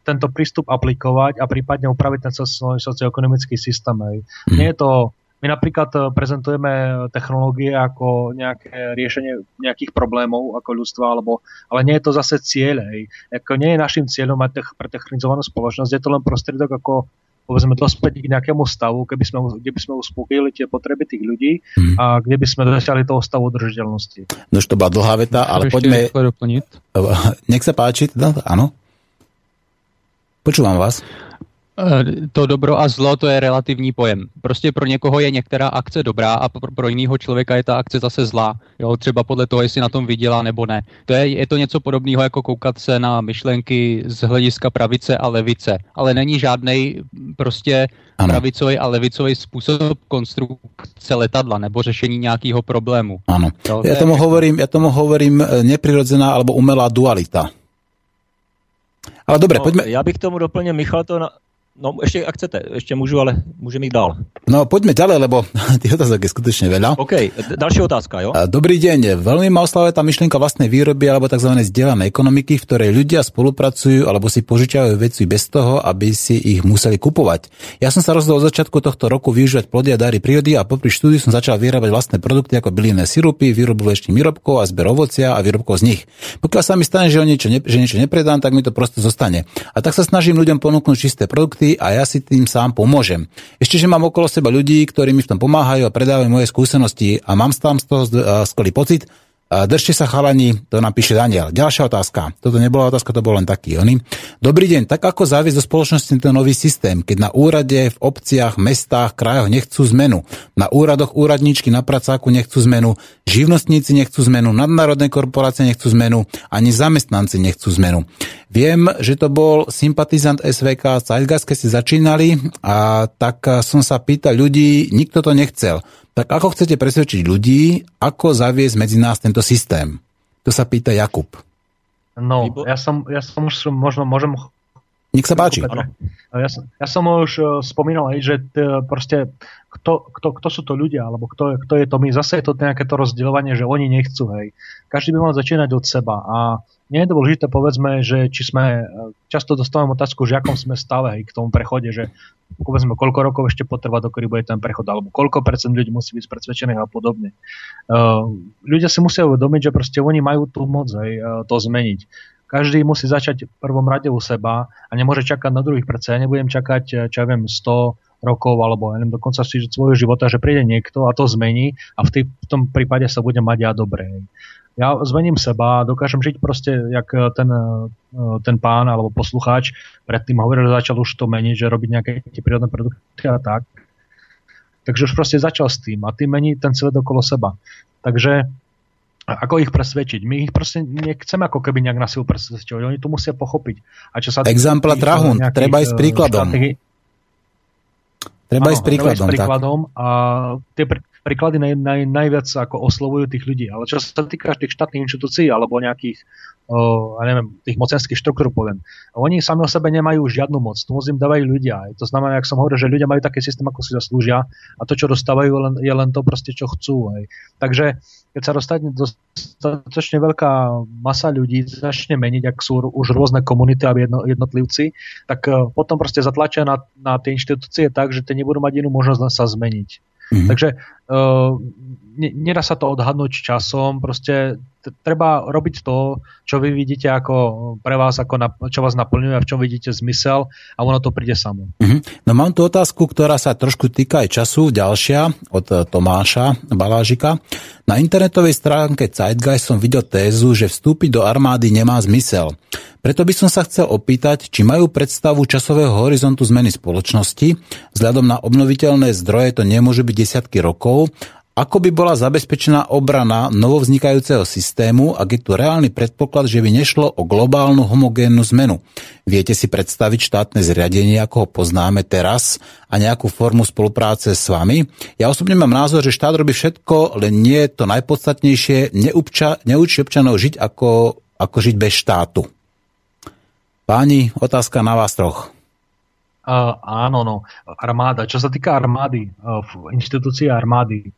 Speaker 3: tento prístup aplikovať a prípadne upraviť ten soci- socioekonomický systém. Hej. Nie je to my napríklad eh, prezentujeme technológie ako nejaké riešenie nejakých problémov ako ľudstva, alebo, ale nie je to zase cieľ. Hej. Ako nie je našim cieľom mať tech, pretechnizovanú spoločnosť, je to len prostriedok ako povedzme dospieť k nejakému stavu, keby sme, kde by sme uspokojili tie potreby tých ľudí a kde by sme dosiahli toho stavu udržateľnosti.
Speaker 2: No už to bola dlhá veta, ale
Speaker 9: Ešte
Speaker 2: poďme...
Speaker 9: doplniť.
Speaker 2: Nech sa páči, teda, áno? Počúvam vás.
Speaker 9: Eh, To dobro a zlo to je relativní pojem. Prostě pro někoho je některá akce dobrá a pro, pro jiného člověka je ta akce zase zlá. Jo, třeba podle toho, jestli na tom vydělá nebo ne. To je, je to něco podobného jako koukat se na myšlenky z hlediska pravice a levice. Ale není žádný prostě
Speaker 2: Ano.
Speaker 9: pravicový a levicový způsob konstrukce letadla nebo řešení nějakého problému.
Speaker 2: Áno.
Speaker 9: Jo,
Speaker 2: Ja
Speaker 9: to je
Speaker 2: tomu
Speaker 9: všechno.
Speaker 2: hovorím, ja tomu hovorím e, neprirodzená alebo umelá dualita. Ale dobre,
Speaker 4: No,
Speaker 2: poďme,
Speaker 4: Já bych k tomu doplnil, Michal to... Na... No, ještě, ak chcete, ještě můžu, ale můžeme jít dál.
Speaker 2: no, poďme ďalej, lebo tých otázok je skutočne veľa.
Speaker 4: OK, d- další otázka, jo?
Speaker 2: Dobrý deň. Veľmi ma oslavuje tá myšlienka vlastnej výroby alebo tzv. zdieľanej ekonomiky, v ktorej ľudia spolupracujú alebo si požičiavajú veci bez toho, aby si ich museli kupovať. Ja som sa rozhodol od začiatku tohto roku využívať plody a dary prírody a popri štúdiu som začal vyrábať vlastné produkty ako bylinné sirupy, výrobu vlečných výrobkov a zber ovocia a výrobkov z nich. Pokiaľ sa mi stane, že, niečo, ne, že niečo nepredám, tak mi to prosto zostane. A tak sa snažím ľuďom ponúknuť čisté produkty a ja si tým sám pomôžem. Ešte, že mám okolo seba ľudí, ktorí mi v tom pomáhajú a predávajú moje skúsenosti a mám tam z toho skvelý pocit. Držte sa chalani, to napíše Daniel. Ďalšia otázka. Toto nebola otázka, to bol len taký oný. Dobrý deň, tak ako záviesť do spoločnosti tento nový systém, keď na úrade, v obciach, mestách, krajoch nechcú zmenu, na úradoch úradníčky na pracáku nechcú zmenu, živnostníci nechcú zmenu, nadnárodné korporácie nechcú zmenu, ani zamestnanci nechcú zmenu. Viem, že to bol sympatizant SVK Zeitgeist, keď ste začínali a tak som sa pýtal ľudí, nikto to nechcel. Tak ako chcete presvedčiť ľudí, ako zaviesť medzi nás tento systém? To sa pýta Jakub.
Speaker 3: No, ja som, ja som už možno môžem
Speaker 2: Nech sa páči.
Speaker 3: Ja som, ja som už eh, spomínal, hej, že t, proste kto, kto, kto sú to ľudia, alebo kto, je- kto je to my. Zase je to nejaké to rozdeľovanie, že oni nechcú. Hej. Každý by mal začínať od seba. A nie je dôležité, povedzme, že či sme, eh, často dostávam otázku, že akom sme stave hej, k tomu prechode, že povedzme, koľko rokov ešte potrvá, dokedy bude ten prechod, alebo koľko percent ľudí musí byť presvedčených a podobne. Uh, ľudia si musia uvedomiť, že proste oni majú tú moc hej, eh, to zmeniť každý musí začať v prvom rade u seba a nemôže čakať na druhých. Predsa ja nebudem čakať, eh, čo ja viem, 100 rokov alebo ja neviem, si svojho života, že príde niekto a to zmení a v, tý, v tom prípade sa budem mať ja dobre. Ja zmením seba, dokážem žiť proste, jak eh, ten, eh, ten pán alebo poslucháč predtým hovoril, začal už to meniť, že robiť nejaké tie prírodné produkty a tak. Takže už proste začal s tým a tým mení ten svet okolo seba. Takže ako ich presvedčiť? My ich proste nechceme ako keby nejak na silu presvedčovať. Oni to musia pochopiť. A čo sa
Speaker 2: Exempla trahund,
Speaker 3: nejakých,
Speaker 2: treba ísť
Speaker 3: eh,
Speaker 2: príkladom.
Speaker 3: štrategi-
Speaker 2: Treba ísť príkladom.
Speaker 3: Treba ísť
Speaker 2: tak.
Speaker 3: príkladom a tie pr- príklady naj, naj, najviac ako oslovujú tých ľudí. Ale čo sa týka tých štátnych inštitúcií alebo nejakých ja neviem, tých mocenských štruktúr poviem. Oni sami o sebe nemajú žiadnu moc. Tu moc im dávajú ľudia. To znamená, jak som hovoril, že ľudia majú taký systém, ako si zaslúžia a to, čo dostávajú, len, je len to proste, čo chcú. Hej. Takže keď sa dostane dostatočne veľká masa ľudí, začne meniť, ak sú už rôzne komunity a jedno, jednotlivci, tak eh, potom proste zatlačia na, na tie inštitúcie tak, že tie nebudú mať inú možnosť len sa zmeniť.
Speaker 2: Mhm.
Speaker 3: Takže uh, ne, nedá sa to odhadnúť časom, proste t- treba robiť to, čo vy vidíte ako pre vás, ako na, čo vás naplňuje a v čom vidíte zmysel a ono to príde samo.
Speaker 2: Mhm. No mám tu otázku, ktorá sa trošku týka aj času, ďalšia od eh, Tomáša Balážika. Na internetovej stránke Zeitgeist som videl tézu, že vstúpiť do armády nemá zmysel. Preto by som sa chcel opýtať, či majú predstavu časového horizontu zmeny spoločnosti. Vzhľadom na obnoviteľné zdroje to nemôže byť desiatky rokov ako by bola zabezpečená obrana novovznikajúceho systému, ak je tu reálny predpoklad, že by nešlo o globálnu homogénnu zmenu? Viete si predstaviť štátne zriadenie, ako ho poznáme teraz a nejakú formu spolupráce s vami? Ja osobne mám názor, že štát robí všetko, len nie je to najpodstatnejšie, neupča, neučí občanov žiť ako, ako žiť bez štátu. Páni, otázka na vás troch.
Speaker 3: Uh, áno, no, armáda. Čo sa týka armády, uh, v inštitúcii armády,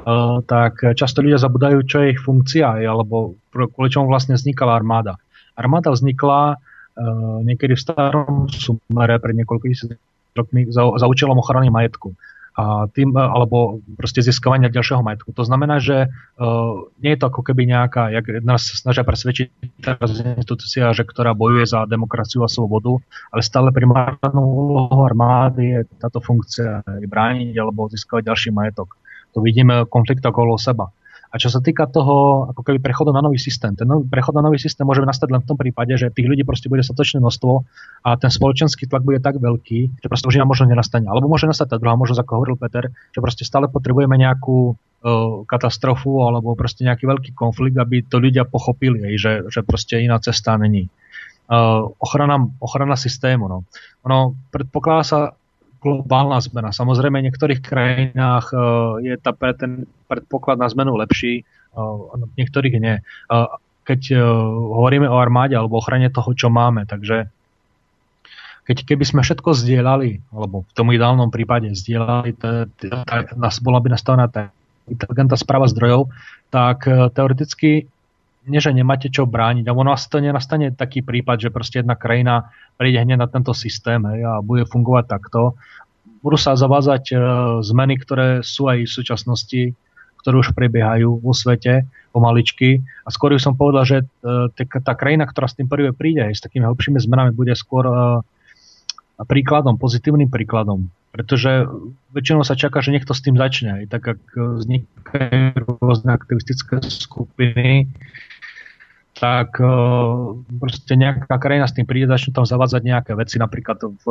Speaker 3: Eh, tak často ľudia zabudajú, čo je ich funkcia, alebo kvôli čomu vlastne vznikala armáda. Armáda vznikla uh, niekedy v starom sumere pred niekoľko tisíc rokmi za, za účelom ochrany majetku a tým, eh, alebo proste získavania ďalšieho majetku. To znamená, že uh, nie je to ako keby nejaká, jak nás snažia presvedčiť teraz institúcia, že ktorá bojuje za demokraciu a slobodu, ale stále primárnou úlohou armády je táto funkcia brániť alebo získavať ďalší majetok. To vidíme konflikt okolo seba. A čo sa týka toho, ako keby prechodu na nový systém, ten nový, prechod na nový systém môže nastať len v tom prípade, že tých ľudí proste bude dostatočné množstvo a ten spoločenský tlak bude tak veľký, že proste už možno nenastane. Alebo môže nastať tá druhá možnosť, ako hovoril Peter, že proste stále potrebujeme nejakú uh, katastrofu alebo proste nejaký veľký konflikt, aby to ľudia pochopili, že, že proste iná cesta není. Uh, ochrana, ochrana systému. No. Ono predpokladá sa globálna zmena. Samozrejme, v niektorých krajinách uh, je tá, ten predpoklad na zmenu lepší, uh, v niektorých nie. Uh, keď hovoríme o armáde alebo ochrane toho, čo máme, takže keď keby sme všetko zdieľali, alebo v tom ideálnom prípade zdieľali, bola by nastavená tá inteligentná správa zdrojov, tak teoreticky nie, že nemáte čo brániť, ale ono asi to nenastane taký prípad, že proste jedna krajina príde hneď na tento systém hej, a bude fungovať takto. Budú sa zavázať e, zmeny, ktoré sú aj v súčasnosti, ktoré už prebiehajú vo svete pomaličky. A skôr by som povedal, že e, tá krajina, ktorá s tým prvé príde, aj s takými hlbšími zmenami, bude skôr e, príkladom, pozitívnym príkladom. Pretože väčšinou sa čaká, že niekto s tým začne. Aj tak, ak vznikajú rôzne aktivistické skupiny, tak e, proste nejaká krajina s tým príde, začnú tam zavádzať nejaké veci, napríklad v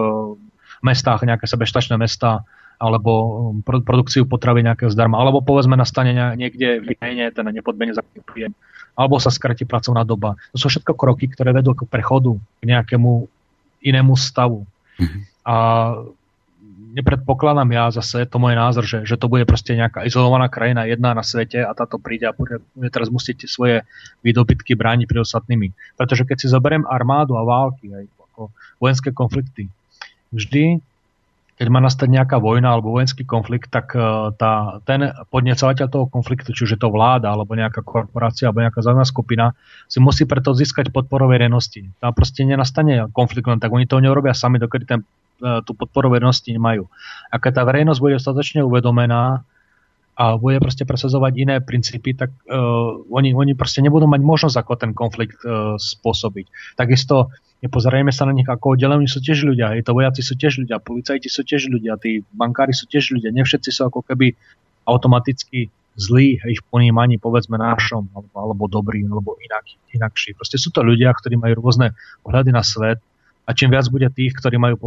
Speaker 3: mestách, nejaké sebeštačné mesta, alebo e, produkciu potravy nejakého zdarma, alebo povedzme nastane niekde v krajine ten nepodmene za príjem, alebo sa skratí pracovná doba. To sú všetko kroky, ktoré vedú k prechodu k nejakému inému stavu. Mm-hmm. A nepredpokladám ja zase, to môj názor, že, že to bude proste nejaká izolovaná krajina jedna na svete a táto príde a bude, teraz musieť svoje výdobytky brániť pred ostatnými. Pretože keď si zoberiem armádu a války, aj ako vojenské konflikty, vždy, keď má nastať nejaká vojna alebo vojenský konflikt, tak e, tá, ten podnecovateľ toho konfliktu, či už je to vláda, alebo nejaká korporácia, alebo nejaká zaujímavá skupina, si musí preto získať podporu verejnosti. Tam proste nenastane konflikt, len tak oni to neurobia sami, dokedy ten tú podporu verejnosti nemajú. Ak tá verejnosť bude dostatočne uvedomená a bude proste presadzovať iné princípy, tak uh, oni, oni proste nebudú mať možnosť ako ten konflikt uh, spôsobiť. Takisto nepozerajme sa na nich ako oddelení sú tiež ľudia, je to vojaci sú tiež ľudia, policajti sú tiež ľudia, tí bankári sú tiež ľudia, ne všetci sú ako keby automaticky zlí ich ponímaní, povedzme našom, alebo, alebo dobrý, alebo inak, inakší. Proste sú to ľudia, ktorí majú rôzne pohľady na svet a čím viac bude tých, ktorí majú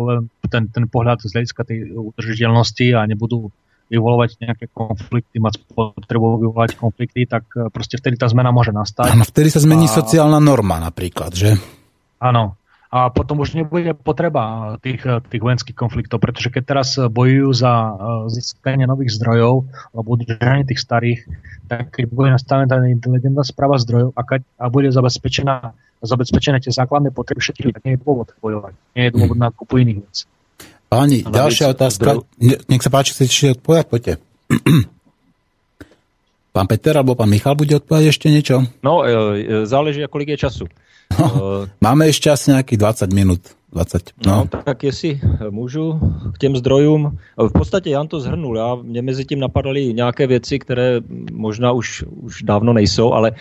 Speaker 3: ten, ten pohľad z hľadiska tej udržiteľnosti a nebudú vyvolovať nejaké konflikty, mať potrebu vyvolať konflikty, tak e, proste vtedy tá zmena môže nastať.
Speaker 2: Áno, vtedy sa zmení a... sociálna norma napríklad, že?
Speaker 3: Áno. A potom už nebude potreba tých, tých vojenských konfliktov, pretože keď teraz bojujú za získanie nových zdrojov alebo udržanie tých starých, tak keď bude nastavená tá inteligentná správa zdrojov a, keď, a bude zabezpečená zabezpečené tie základné potreby všetkých ľudí. Nie je dôvod bojovať. Nie je dôvod na kúpu iných vecí.
Speaker 2: Páni, no, ďalšia otázka. Zdroj... Nech sa páči, chcete ešte odpovedať? Poďte. Pán Peter alebo pán Michal bude odpovedať ešte niečo?
Speaker 4: No, e, e, záleží, kolik je času.
Speaker 2: No, máme ešte asi nejakých 20 minút. 20.
Speaker 4: No. no, tak jestli můžu k těm zdrojům. V podstatě Jan to zhrnul. Já, mě mezi tím napadaly nějaké věci, které možná už, už dávno nejsou, ale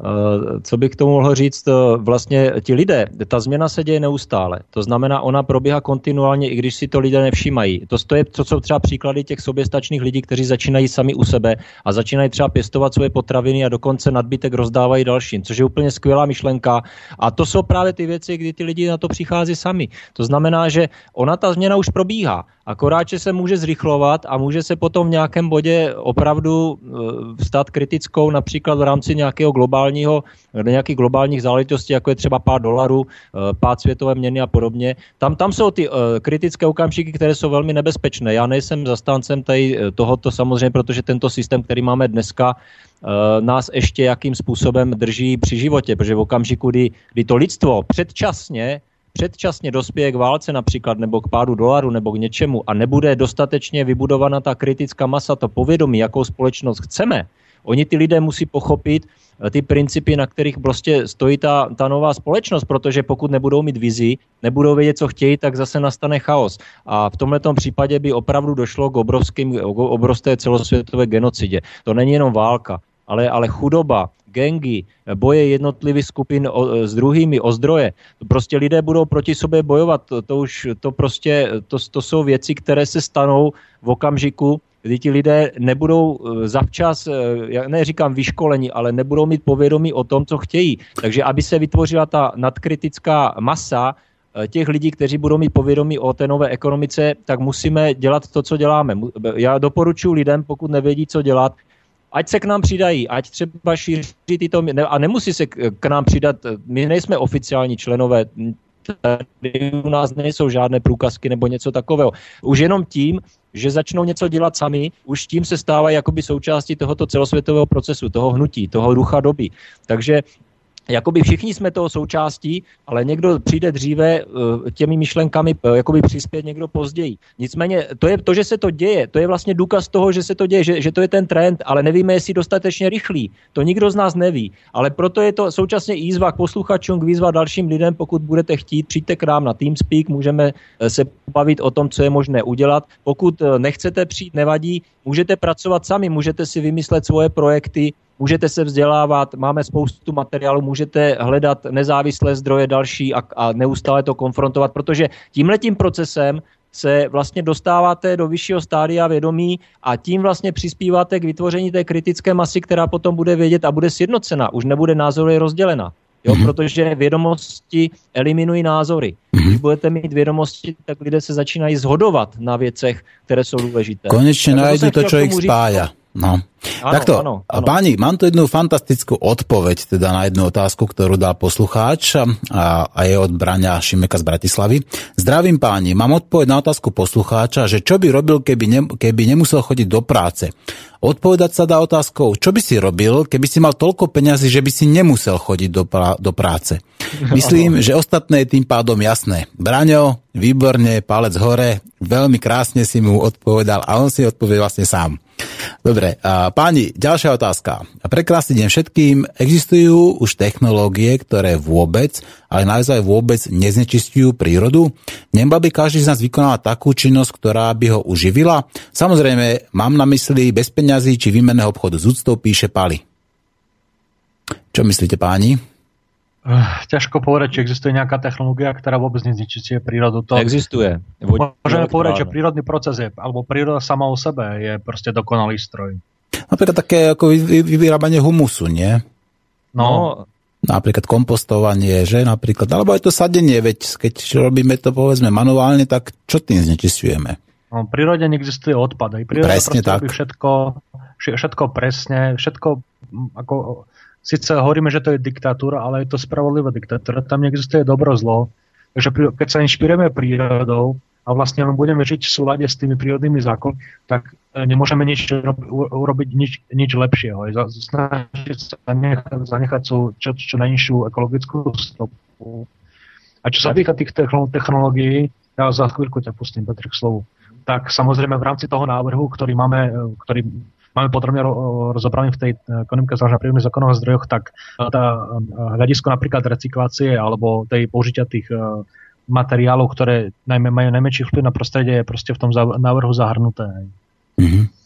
Speaker 4: Eh, co bych k tomu mohl říct? Eh, vlastně ti lidé, ta změna se děje neustále. To znamená, ona probíhá kontinuálně, i když si to lidé nevšímají. To, je, to jsou třeba příklady těch soběstačných lidí, kteří začínají sami u sebe a začínají třeba pěstovat svoje potraviny a dokonce nadbytek rozdávají dalším, což je úplně skvělá myšlenka. A to jsou právě ty věci, kdy ty lidi na to přichází sami. To znamená, že ona ta změna už probíhá. Akorát, že se může zrychlovat a může se potom v nějakém bodě opravdu eh, stát kritickou, například v rámci nějakého globálního, nějakých globálních záležitostí, jako je třeba pár dolarů, eh, pád světové měny a podobně. Tam, tam jsou ty eh, kritické okamžiky, které jsou velmi nebezpečné. Já nejsem zastáncem tady tohoto samozřejmě, protože tento systém, který máme dneska, nás ještě jakým způsobem drží při životě, protože v okamžiku, kdy, kdy to lidstvo předčasně předčasně dospěje k válce například nebo k pádu dolaru nebo k něčemu a nebude dostatečně vybudovaná ta kritická masa, to povědomí, jakou společnost chceme, oni ty lidé musí pochopit eh, ty principy, na kterých prostě stojí ta, ta nová společnost, protože pokud nebudou mít vizi, nebudou vědět, co chtějí, tak zase nastane chaos. A v tomto případě by opravdu došlo k, obrovským, k obrovské celosvětové genocidě. To není jenom válka, ale, ale chudoba, gengy, boje jednotlivých skupin o, s druhými o zdroje. Prostě lidé budou proti sobě bojovat. To, to už to prostě, to, to jsou věci, které se stanou v okamžiku, kdy ti lidé nebudou e, zavčas, e, já neříkám vyškolení, ale nebudou mít povědomí o tom, co chtějí. Takže aby se vytvořila ta nadkritická masa, e, těch lidí, kteří budou mít povědomí o té nové ekonomice, tak musíme dělat to, co děláme. Já doporučuji lidem, pokud nevědí, co dělat, ať se k nám přidají, ať třeba šíří tyto, a nemusí se k nám přidat, my nejsme oficiální členové, tady u nás nejsou žádné průkazky nebo něco takového. Už jenom tím, že začnou něco dělat sami, už tím se stávají jakoby součástí tohoto celosvětového procesu, toho hnutí, toho ducha doby. Takže jakoby všichni jsme toho součástí, ale někdo přijde dříve eh, těmi myšlenkami eh, jakoby přispět někdo později. Nicméně to, je, to, že se to děje, to je vlastně důkaz toho, že se to děje, že, že to je ten trend, ale nevíme, jestli dostatečně rychlý. To nikdo z nás neví. Ale proto je to současně výzva k posluchačům, výzva dalším lidem, pokud budete chtít, přijďte k nám na Teamspeak, můžeme eh, se bavit o tom, co je možné udělat. Pokud nechcete přijít, nevadí, můžete pracovat sami, můžete si vymyslet svoje projekty, můžete se vzdělávat, máme spoustu materiálu, můžete hledat nezávislé zdroje další a, a neustále to konfrontovat, protože tímhletím procesem se vlastně dostáváte do vyššího stádia vědomí a tím vlastně přispíváte k vytvoření té kritické masy, která potom bude vědět a bude sjednocena, už nebude názory rozdělena. Jo, mm-hmm. protože vědomosti eliminují názory. Mm-hmm. Když budete mít vědomosti, tak lidé se začínají zhodovat na věcech, které jsou důležité.
Speaker 2: Konečně najdu to, čo ich spája. No. Áno, Takto, áno, áno. páni, mám tu jednu fantastickú odpoveď teda na jednu otázku, ktorú dal poslucháč a, a je od Braňa Šimeka z Bratislavy. Zdravím páni, mám odpoveď na otázku poslucháča, že čo by robil, keby, ne, keby nemusel chodiť do práce. Odpovedať sa dá otázkou, čo by si robil, keby si mal toľko peňazí, že by si nemusel chodiť do, pra, do práce. Myslím, že ostatné je tým pádom jasné. Braňo, výborne, palec hore, veľmi krásne si mu odpovedal a on si odpovedal vlastne sám. Dobre, a páni, ďalšia otázka. Prekrásny deň všetkým. Existujú už technológie, ktoré vôbec, ale naozaj vôbec neznečistujú prírodu? Nemal by každý z nás vykonávať takú činnosť, ktorá by ho uživila? Samozrejme, mám na mysli bez peňazí či výmenného obchodu s úctou, píše Pali. Čo myslíte, páni?
Speaker 3: Ťažko povedať, či existuje nejaká technológia, ktorá vôbec neznečistuje prírodu. To
Speaker 4: existuje.
Speaker 3: Môžeme povedať, že prírodný proces je, alebo príroda sama o sebe je proste dokonalý stroj.
Speaker 2: Napríklad také ako vyrábanie humusu, nie?
Speaker 3: No. no.
Speaker 2: Napríklad kompostovanie, že napríklad, alebo aj to sadenie, veď keď robíme to povedzme manuálne, tak čo tým znečistujeme?
Speaker 3: No, v prírode neexistuje odpad. Aj príroda presne tak. Všetko, všetko presne, všetko ako Sice hovoríme, že to je diktatúra, ale je to spravodlivá diktatúra. Tam neexistuje dobro zlo. Takže keď sa inšpirujeme prírodou a vlastne budeme žiť v súlade s tými prírodnými zákonmi, tak nemôžeme nič urobiť nič, nič lepšieho. Snažiť sa zanechať, zanechať sú čo, čo najnižšiu ekologickú stopu. A čo sa týka tých technológií, ja za chvíľku ťa pustím, Petrik, slovu. Tak samozrejme v rámci toho návrhu, ktorý máme, e, ktorý máme podrobne rozobraný v tej ekonomike založená prírodných zákonoch a zdrojoch, tak tá hľadisko napríklad recyklácie alebo tej použitia tých materiálov, ktoré najmä majú najmenší vplyv na prostredie, je proste v tom návrhu zahrnuté.
Speaker 2: Mm-hmm.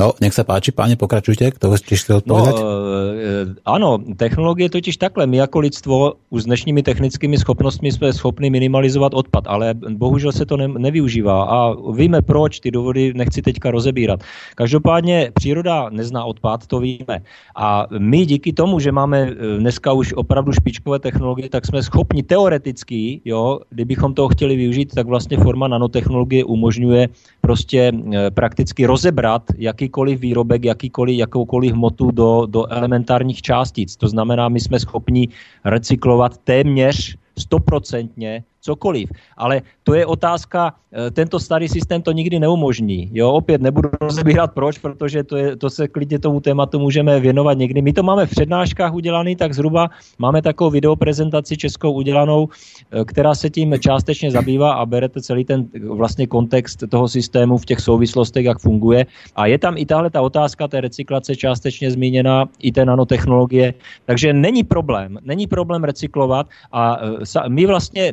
Speaker 2: No, nech sa páči, páne, pokračujte, kto ste chcel odpovedať? No, e,
Speaker 4: áno, technológie totiž takhle. My ako lidstvo už s dnešními technickými schopnostmi jsme schopni minimalizovat odpad, ale bohužel se to ne, nevyužívá. A víme proč, ty důvody nechci teďka rozebírat. Každopádně příroda nezná odpad, to víme. A my díky tomu, že máme e, dneska už opravdu špičkové technologie, tak jsme schopni teoreticky, jo, kdybychom toho chtěli využít, tak vlastně forma nanotechnologie umožňuje prostě e, prakticky rozebrat jaký jakýkoliv výrobek, jakýkoliv, jakoukoliv hmotu do, do elementárních částic. To znamená, my jsme schopni recyklovat téměř stoprocentně cokoliv. Ale to je otázka, eh, tento starý systém to nikdy neumožní. Jo, opět nebudu rozebírat proč, protože to, je, to se klidně tomu tématu můžeme věnovat někdy. My to máme v přednáškách udělaný, tak zhruba máme takovou videoprezentaci českou udělanou, eh, která se tím částečně zabývá a berete celý ten vlastně kontext toho systému v těch souvislostech, jak funguje. A je tam i tahle ta otázka té recyklace částečně zmíněna, i té nanotechnologie. Takže není problém, není problém recyklovat a eh, my vlastně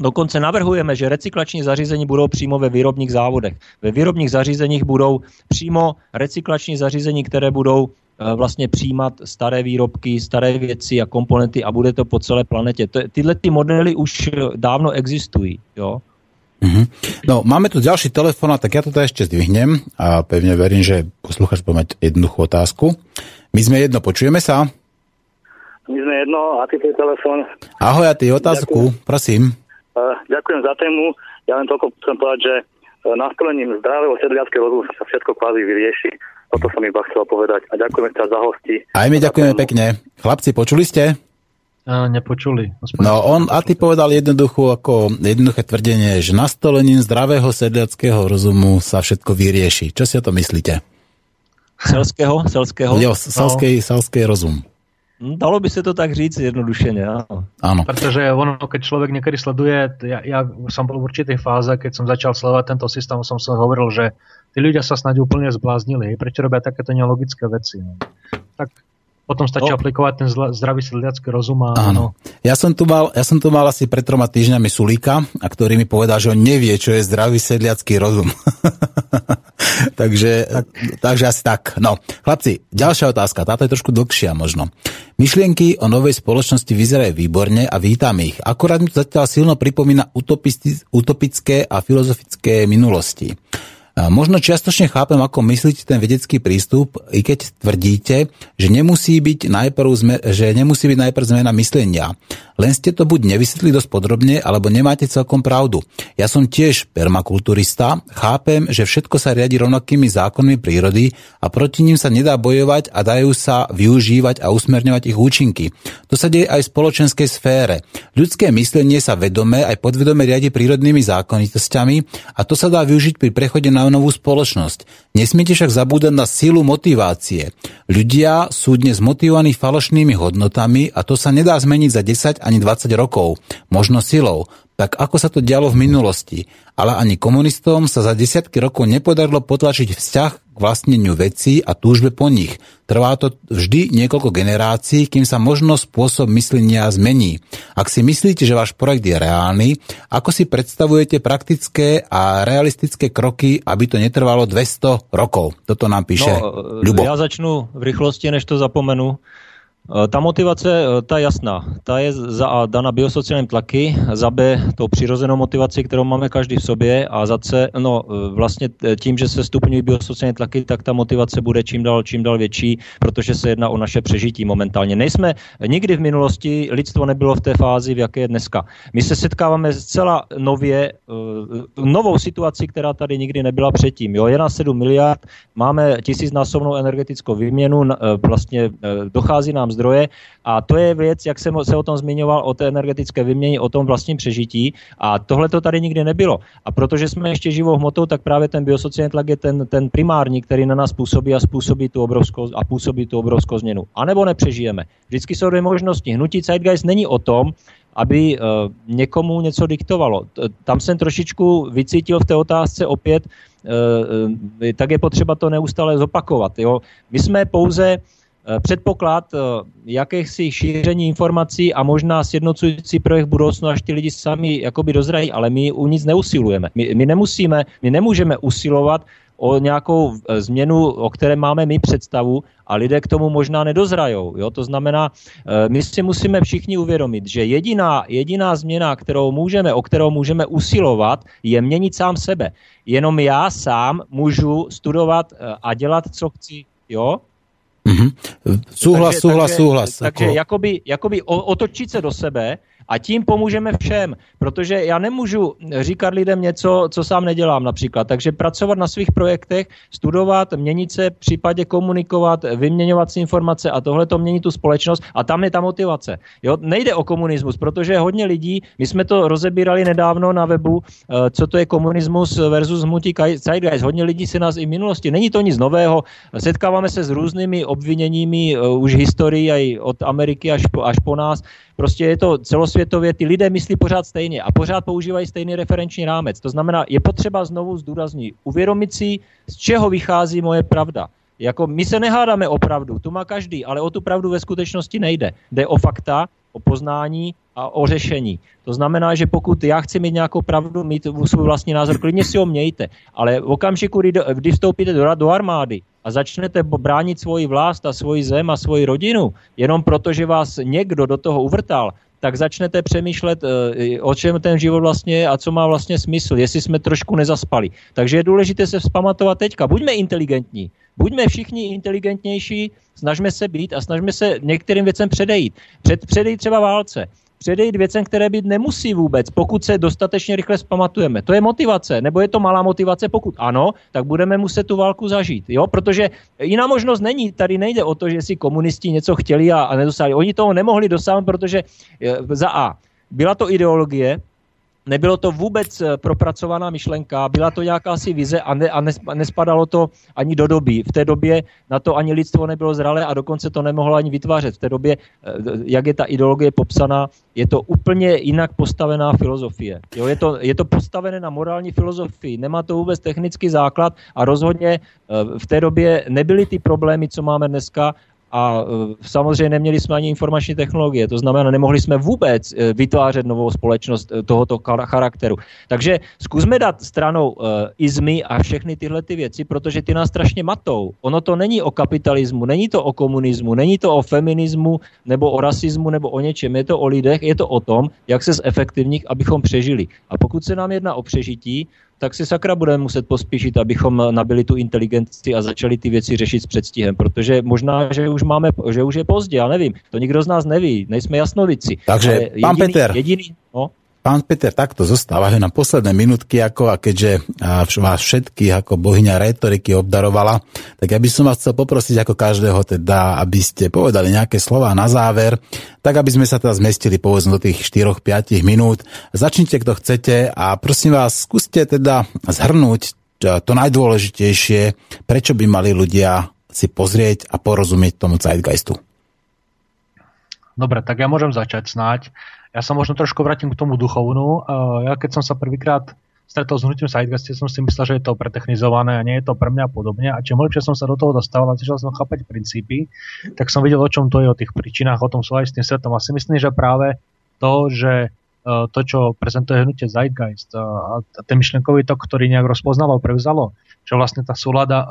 Speaker 4: Dokonce navrhujeme, že recyklační zařízení budou přímo ve výrobních závodech. Ve výrobních zařízeních budou přímo recyklační zařízení, které budou eh, vlastně přijímat staré výrobky, staré věci a komponenty a bude to po celé planetě. tyhle ty modely už dávno existují. Jo?
Speaker 2: Mm-hmm. No, máme tu ďalší telefon, tak ja to teda ešte zdvihnem a pevne verím, že posluchač bude mať jednoduchú otázku. My sme jedno, počujeme sa?
Speaker 10: My sme jedno a ty je telefon.
Speaker 2: Ahoj, a ty otázku, Ďakujem. prosím.
Speaker 10: Uh, ďakujem za tému. Ja len toľko chcem povedať, že uh, nastolením zdravého sedliackého rozumu sa všetko kvázi vyrieši. Toto som iba chcel povedať. A ďakujeme sa za hosti.
Speaker 2: Aj my ďakujeme pekne. Chlapci, počuli ste?
Speaker 3: A, nepočuli.
Speaker 2: No on, a ty povedal jednoducho, ako jednoduché tvrdenie, že nastolením zdravého sedliackého rozumu sa všetko vyrieši. Čo si o to myslíte?
Speaker 4: Selského? Selského?
Speaker 2: Jo, selskej, no. selskej rozum.
Speaker 4: Hm, dalo by se to tak říct jednodušeně, áno.
Speaker 2: Áno.
Speaker 3: Pretože ono, keď človek niekedy sleduje, ja, ja som bol v určitej fáze, keď som začal sledovať tento systém, som sa hovoril, že tí ľudia sa snáď úplne zbláznili. Prečo robia takéto nelogické veci? No. Tak potom stačí no. aplikovať ten zdravý sedliacký rozum. A,
Speaker 2: Áno. Ja som, tu mal, ja som tu mal asi pred troma týždňami Sulíka, a ktorý mi povedal, že on nevie, čo je zdravý sedliacký rozum. takže, tak. takže asi tak. No, chlapci, ďalšia otázka, táto je trošku dlhšia možno. Myšlienky o novej spoločnosti vyzerajú výborne a vítam ich. Akorát mi to zatiaľ silno pripomína utopické a filozofické minulosti. Možno čiastočne chápem, ako myslíte ten vedecký prístup, i keď tvrdíte, že nemusí byť najprv, že nemusí byť najprv zmena myslenia. Len ste to buď nevysvetli dosť podrobne, alebo nemáte celkom pravdu. Ja som tiež permakulturista, chápem, že všetko sa riadi rovnakými zákonmi prírody a proti ním sa nedá bojovať a dajú sa využívať a usmerňovať ich účinky. To sa deje aj v spoločenskej sfére. Ľudské myslenie sa vedome aj podvedome riadi prírodnými zákonitosťami a to sa dá využiť pri prechode na novú spoločnosť. Nesmiete však zabúdať na silu motivácie. Ľudia sú dnes motivovaní falošnými hodnotami a to sa nedá zmeniť za 10 ani 20 rokov, možno silou, tak ako sa to dialo v minulosti. Ale ani komunistom sa za desiatky rokov nepodarilo potlačiť vzťah k vlastneniu vecí a túžbe po nich. Trvá to vždy niekoľko generácií, kým sa možno spôsob myslenia zmení. Ak si myslíte, že váš projekt je reálny, ako si predstavujete praktické a realistické kroky, aby to netrvalo 200 rokov? Toto nám píše no, Ľubo.
Speaker 4: Ja začnu v rýchlosti, než to zapomenu. Eh, ta motivace, eh, ta je jasná. Ta je za A dana biosociálním tlaky, za B tou přirozenou motivaci, kterou máme každý v sobě a za C, no eh, vlastně tím, že se stupňují biosociální tlaky, tak ta motivace bude čím dál, čím dál větší, protože se jedná o naše přežití momentálně. Nejsme, nikdy v minulosti lidstvo nebylo v té fázi, v jaké je dneska. My se setkáváme zcela nově, novou situaci, která tady nikdy nebyla předtím. Jo, je na 7 miliard, máme tisícnásobnou energetickou výměnu, vlastně dochází nám zdroje a to je věc, jak jsem se o tom zmiňoval, o té energetické vyměně, o tom vlastním přežití a tohle to tady nikdy nebylo. A protože jsme ještě živou hmotou, tak právě ten biosociální tlak je ten, ten primární, který na nás působí a způsobí tu obrovskou, a působí tu obrovskou změnu. A nebo nepřežijeme. Vždycky jsou dvě možnosti. Hnutí Zeitgeist není o tom, aby uh, někomu něco diktovalo. Tam jsem trošičku vycítil v té otázce opět, uh, uh, tak je potřeba to neustále zopakovat. Jo? My jsme pouze předpoklad jakési šíření informací a možná sjednocující projekt budoucnu, až ty lidi sami jakoby dozrají, ale my u nic neusilujeme. My, my nemusíme, my nemůžeme usilovat o nějakou e, změnu, o které máme my představu a lidé k tomu možná nedozrajou. Jo? To znamená, my si musíme všichni uvědomit, že jediná, jediná změna, kterou můžeme, o kterou můžeme usilovat, je měnit sám sebe. Jenom já sám můžu studovat a dělat, co chci. Jo?
Speaker 2: Mm-hmm. Súhlas, takže, súhlas,
Speaker 4: takže,
Speaker 2: súhlas.
Speaker 4: Takže ako... jakoby, jakoby otočit se do sebe a tím pomůžeme všem, protože já nemůžu říkat lidem něco, co sám nedělám například. Takže pracovat na svých projektech, studovat, měnit se, případě komunikovat, vyměňovat si informace a tohle to mění tu společnost a tam je ta motivace. Jo? Nejde o komunismus, protože hodně lidí, my jsme to rozebírali nedávno na webu, eh, co to je komunismus versus hnutí Zeitgeist. Hodně lidí se nás i v minulosti, není to nic nového, setkáváme se s různými obviněními uh, už historii aj od Ameriky až po, až po nás. Prostě je to celosvětově, ty lidé myslí pořád stejně a pořád používají stejný referenční rámec. To znamená, je potřeba znovu zdůraznit, uvědomit si, z čeho vychází moje pravda. Jako my se nehádáme o pravdu, tu má každý, ale o tu pravdu ve skutečnosti nejde. Jde o fakta, o poznání a o řešení. To znamená, že pokud já chci mít nějakou pravdu, mít svůj vlastní názor, klidně si ho mějte, ale v okamžiku, kdy, vstoupíte do, do armády a začnete bránit svoji vlast a svoji zem a svoji rodinu, jenom proto, že vás někdo do toho uvrtal, tak začnete přemýšlet, eh, o čem ten život vlastně je a co má vlastně smysl, jestli jsme trošku nezaspali. Takže je důležité se vzpamatovat teďka. Buďme inteligentní, buďme všichni inteligentnější, snažme se být a snažme se některým věcem předejít. Před, předejít třeba válce předejít věcem, které být nemusí vůbec, pokud se dostatečně rychle zpamatujeme. To je motivace, nebo je to malá motivace, pokud ano, tak budeme muset tu válku zažít, jo? protože jiná možnost není, tady nejde o to, že si komunisti něco chtěli a, a nedostali. Oni toho nemohli dosáhnout, protože e, za A, byla to ideologie, Nebylo to vůbec eh, propracovaná myšlenka, byla to jakási vize a, ne, a nespadalo to ani do doby. V té době na to ani lidstvo nebylo zralé a dokonce to nemohlo ani vytvářet. V té době, eh, jak je ta ideologie popsaná, je to úplně jinak postavená filozofie. Jo, je, to, je to postavené na morální filozofii, nemá to vůbec technický základ a rozhodně eh, v té době nebyly ty problémy, co máme dneska a e, samozřejmě neměli jsme ani informační technologie, to znamená, nemohli jsme vůbec e, vytvářet novou společnost e, tohoto charakteru. Takže zkusme dát stranou izmy a všechny tyhle ty věci, protože ty nás strašně matou. Ono to není o kapitalismu, není to o komunismu, není to o feminismu nebo o rasismu nebo o něčem, je to o lidech, je to o tom, jak se zefektivnit, abychom přežili. A pokud se nám jedná o přežití, tak si sakra budeme muset pospíšit, abychom nabili tu inteligenci a začali ty věci řešit s předstihem, protože možná, že už máme, že už je pozdě, já nevím, to nikdo z nás neví, nejsme jasnovici.
Speaker 2: Takže, pán jediný, Peter, jediný? Pán Peter, takto zostávajú na posledné minutky, ako a keďže vás všetkých ako bohyňa retoriky obdarovala, tak ja by som vás chcel poprosiť ako každého teda, aby ste povedali nejaké slova na záver, tak aby sme sa teda zmestili povedzme do tých 4-5 minút. Začnite, kto chcete a prosím vás, skúste teda zhrnúť to najdôležitejšie, prečo by mali ľudia si pozrieť a porozumieť tomu zeitgeistu.
Speaker 3: Dobre, tak ja môžem začať snáď. Ja sa možno trošku vrátim k tomu duchovnú. Ja keď som sa prvýkrát stretol s hnutím Sidegaste, som si myslel, že je to pretechnizované a nie je to pre mňa podobne. A čím lepšie som sa do toho dostal a začal som chápať princípy, tak som videl, o čom to je, o tých príčinách, o tom aj s tým svetom. A si myslím, že práve to, že e, to, čo prezentuje hnutie Zeitgeist a ten myšlenkový tok, ktorý nejak rozpoznalo, prevzalo, že vlastne tá súlada,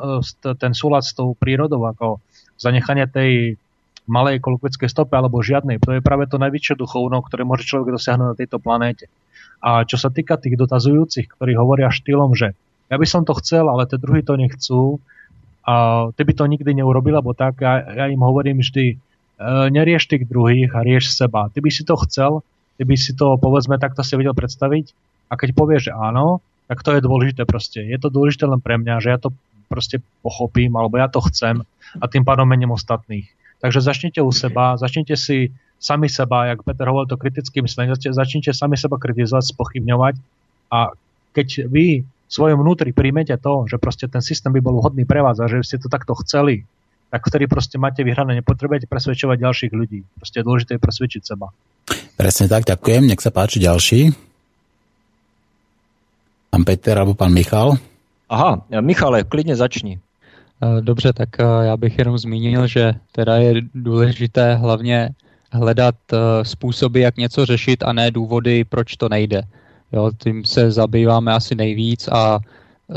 Speaker 3: ten súlad s tou prírodou, ako zanechanie tej malej ekologickej stope alebo žiadnej. To je práve to najväčšie duchovno, ktoré môže človek dosiahnuť na tejto planéte. A čo sa týka tých dotazujúcich, ktorí hovoria štýlom, že ja by som to chcel, ale tie druhí to nechcú, a ty by to nikdy neurobil, lebo tak ja, ja im hovorím vždy, e, nerieš tých druhých a rieš seba. Ty by si to chcel, ty by si to, povedzme, takto si vedel predstaviť a keď povieš, že áno, tak to je dôležité proste. Je to dôležité len pre mňa, že ja to proste pochopím, alebo ja to chcem a tým pádom mením ostatných. Takže začnite u seba, začnite si sami seba, jak Peter hovoril to kritickým myslením, začnite sami seba kritizovať, spochybňovať a keď vy v svojom vnútri príjmete to, že proste ten systém by bol vhodný pre vás a že ste to takto chceli, tak vtedy proste máte vyhrané, nepotrebujete presvedčovať ďalších ľudí. Proste je dôležité presvedčiť seba.
Speaker 2: Presne tak, ďakujem. Nech sa páči ďalší. Pán Peter alebo pán Michal.
Speaker 4: Aha, Michale, klidne začni.
Speaker 9: Dobře, tak já bych jenom zmínil, že teda je důležité hlavně hledat způsoby, jak něco řešit a ne důvody, proč to nejde. Jo, tím se zabýváme asi nejvíc a Eh,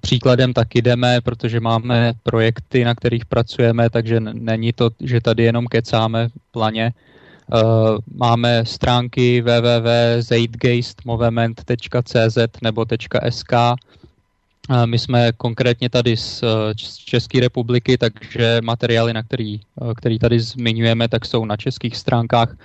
Speaker 9: příkladem taky jdeme, protože máme projekty, na kterých pracujeme, takže není to, že tady jenom kecáme planě. Eh, máme stránky www.zeitgeistmovement.cz nebo .sk. Eh, my jsme konkrétně tady z České republiky, takže materiály, na který, který tady zmiňujeme, tak jsou na českých stránkách.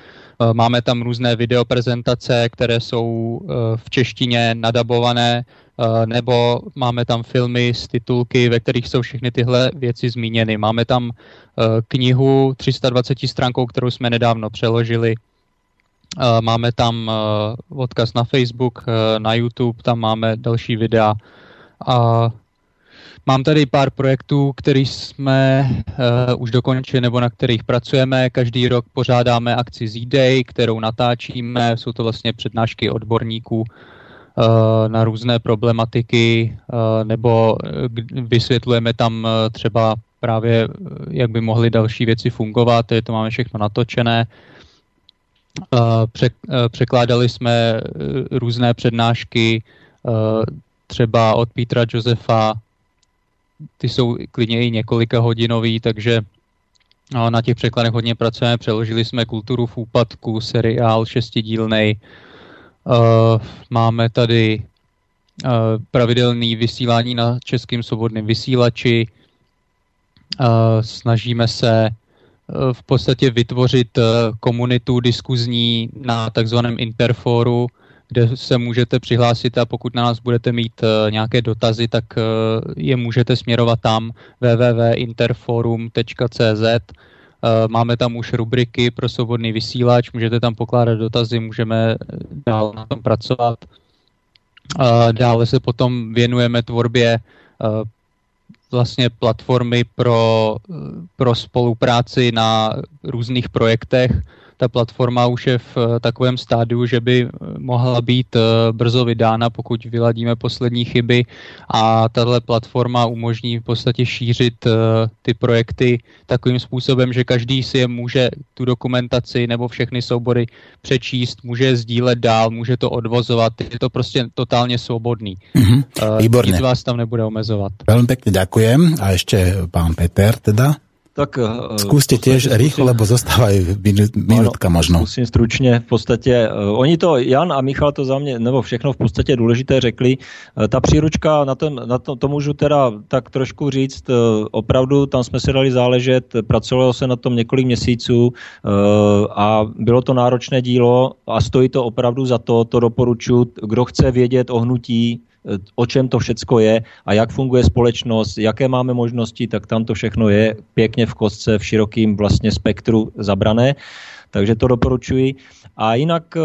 Speaker 9: Máme tam různé videoprezentace, které jsou v češtině nadabované, Eh, nebo máme tam filmy s titulky, ve kterých jsou všechny tyhle věci zmíněny. Máme tam eh, knihu 320 stránkou, kterou jsme nedávno přeložili. Eh, máme tam odkaz na Facebook, na YouTube, tam máme další videa. A Mám tady pár projektů, které jsme uh, už dokončili nebo na kterých pracujeme. Každý rok pořádáme akci Z-Day, kterou natáčíme. Jsou to vlastně přednášky odborníků Eh, na různé problematiky, eh, nebo vysvětlujeme tam třeba právě, jak by mohly další věci fungovat, to máme všechno natočené. Překládali jsme různé přednášky, třeba od Petra Josefa, ty jsou klidně i několika hodinový, takže na těch překladech hodně pracujeme. Přeložili jsme Kulturu v úpadku, seriál šestidílnej, Uh, máme tady uh, pravidelný vysílání na českým svobodném vysílači. Uh, snažíme se v podstatě vytvořit komunitu diskuzní na takzvaném Interforu, kde se můžete přihlásit a pokud na nás budete mít uh, nějaké dotazy, tak uh, je můžete směrovat tam www.interforum.cz Eh, máme tam už rubriky pro svobodný vysílač, můžete tam pokládat dotazy, můžeme dál na tom pracovat. Eh, dále se potom věnujeme tvorbě eh, vlastně platformy pro, pro spolupráci na různých projektech, ta platforma už je v eh, takovém stádiu, že by eh, mohla být eh, brzo vydána, pokud vyladíme poslední chyby a tahle platforma umožní v podstatě šířit ty projekty takovým způsobem, že každý si je může tu dokumentaci nebo všechny soubory přečíst, může je sdílet dál, může to odvozovat, je to prostě totálně svobodný. Mm-hmm.
Speaker 2: Výborně.
Speaker 9: Nic vás tam nebude omezovat.
Speaker 2: Velmi pěkně děkujem. A ještě pán Peter teda.
Speaker 4: Tak,
Speaker 2: uh, Skúste tiež rýchlo, lebo zostávajú minútka možno.
Speaker 4: Zkusím stručně. V podstatě, uh, oni to, Jan a Michal to za mě, nebo všechno v podstatě důležité řekli. Ta příručka, na, ten, na to, to můžu teda tak trošku říct, opravdu tam jsme si dali záležet, pracovalo se na tom několik měsíců a bylo to náročné dílo a stojí to opravdu za to, to doporučuji. Kdo chce vědět o hnutí, o čem to všecko je a jak funguje společnost, jaké máme možnosti, tak tam to všechno je pěkně v kostce, v širokým vlastně spektru zabrané. Takže to doporučuji. A jinak, eh,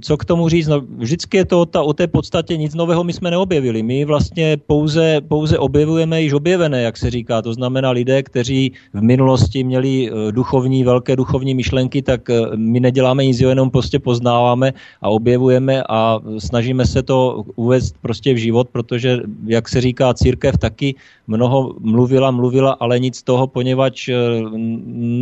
Speaker 4: co k tomu říct, no, vždycky je to o, ta, o té podstatě, nic nového my jsme neobjevili. My vlastně pouze, pouze objevujeme již objevené, jak se říká. To znamená lidé, kteří v minulosti měli eh, duchovní, velké duchovní myšlenky, tak eh, my neděláme nic, jenom prostě poznáváme a objevujeme a snažíme se to uvést prostě v život, protože, jak se říká, církev taky mnoho mluvila, mluvila, ale nic toho, poněvadž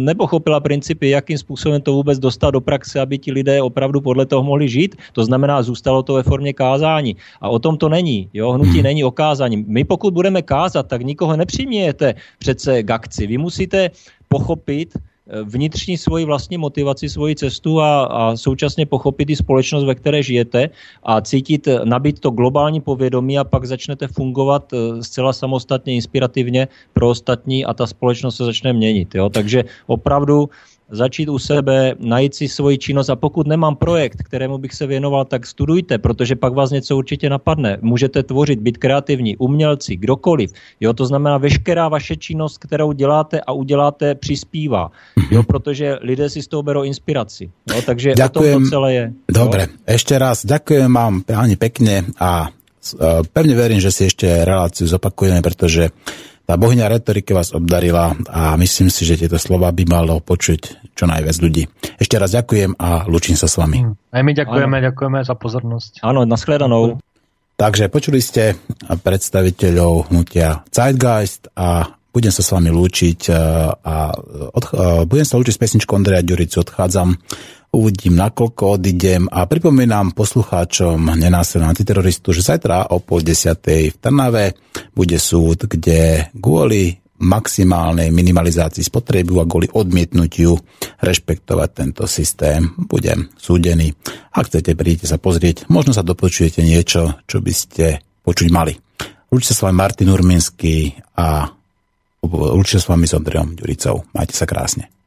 Speaker 4: nepochopila principy, jakým způsobem to vůbec dostat do praxe, aby lidé opravdu podle toho mohli žít. To znamená, zůstalo to ve formě kázání. A o tom to není. Jo? Hnutí není o kázání. My pokud budeme kázat, tak nikoho nepřimějete přece k akci. Vy musíte pochopit, eh, vnitřní svoji vlastní motivaci, svoji cestu a, a současně pochopit i společnost, ve které žijete a cítit, eh, nabít to globální povědomí a pak začnete fungovat eh, zcela samostatně, inspirativně pro ostatní a ta společnost se začne měnit. Jo? Takže opravdu začít u sebe, najít si svoji činnost a pokud nemám projekt, kterému bych se věnoval, tak studujte, protože pak vás něco určitě napadne. Můžete tvořit, být kreativní, umělci, kdokoliv. Jo, to znamená, veškerá vaše činnost, kterou děláte a uděláte, přispívá. Jo, protože lidé si z toho berou inspiraci. Jo, takže ďakujem. o tom to celé je.
Speaker 2: Dobre, jo. ešte raz ďakujem vám páni pekne a e, pevne verím, že si ešte reláciu zopakujeme, pretože tá bohyňa retoriky vás obdarila a myslím si, že tieto slova by malo počuť čo najviac ľudí. Ešte raz ďakujem a lučím sa s vami.
Speaker 3: Aj my ďakujeme, ano. ďakujeme za pozornosť.
Speaker 4: Áno, nashledanou.
Speaker 2: Takže počuli ste predstaviteľov hnutia Zeitgeist a
Speaker 5: budem sa s vami lúčiť a odch- budem sa lúčiť s pesničkou Andreja Ďuricu, odchádzam uvidím, nakoľko odídem a pripomínam poslucháčom nenásilného antiteroristu, že zajtra o pol desiatej v Trnave bude súd, kde kvôli maximálnej minimalizácii spotreby a kvôli odmietnutiu rešpektovať tento systém budem súdený. Ak chcete, príďte sa pozrieť, možno sa dopočujete niečo, čo by ste počuť mali. Určite sa s vami Martin Urminský a určite s vami s Ondrejom Ďuricou. Majte sa krásne.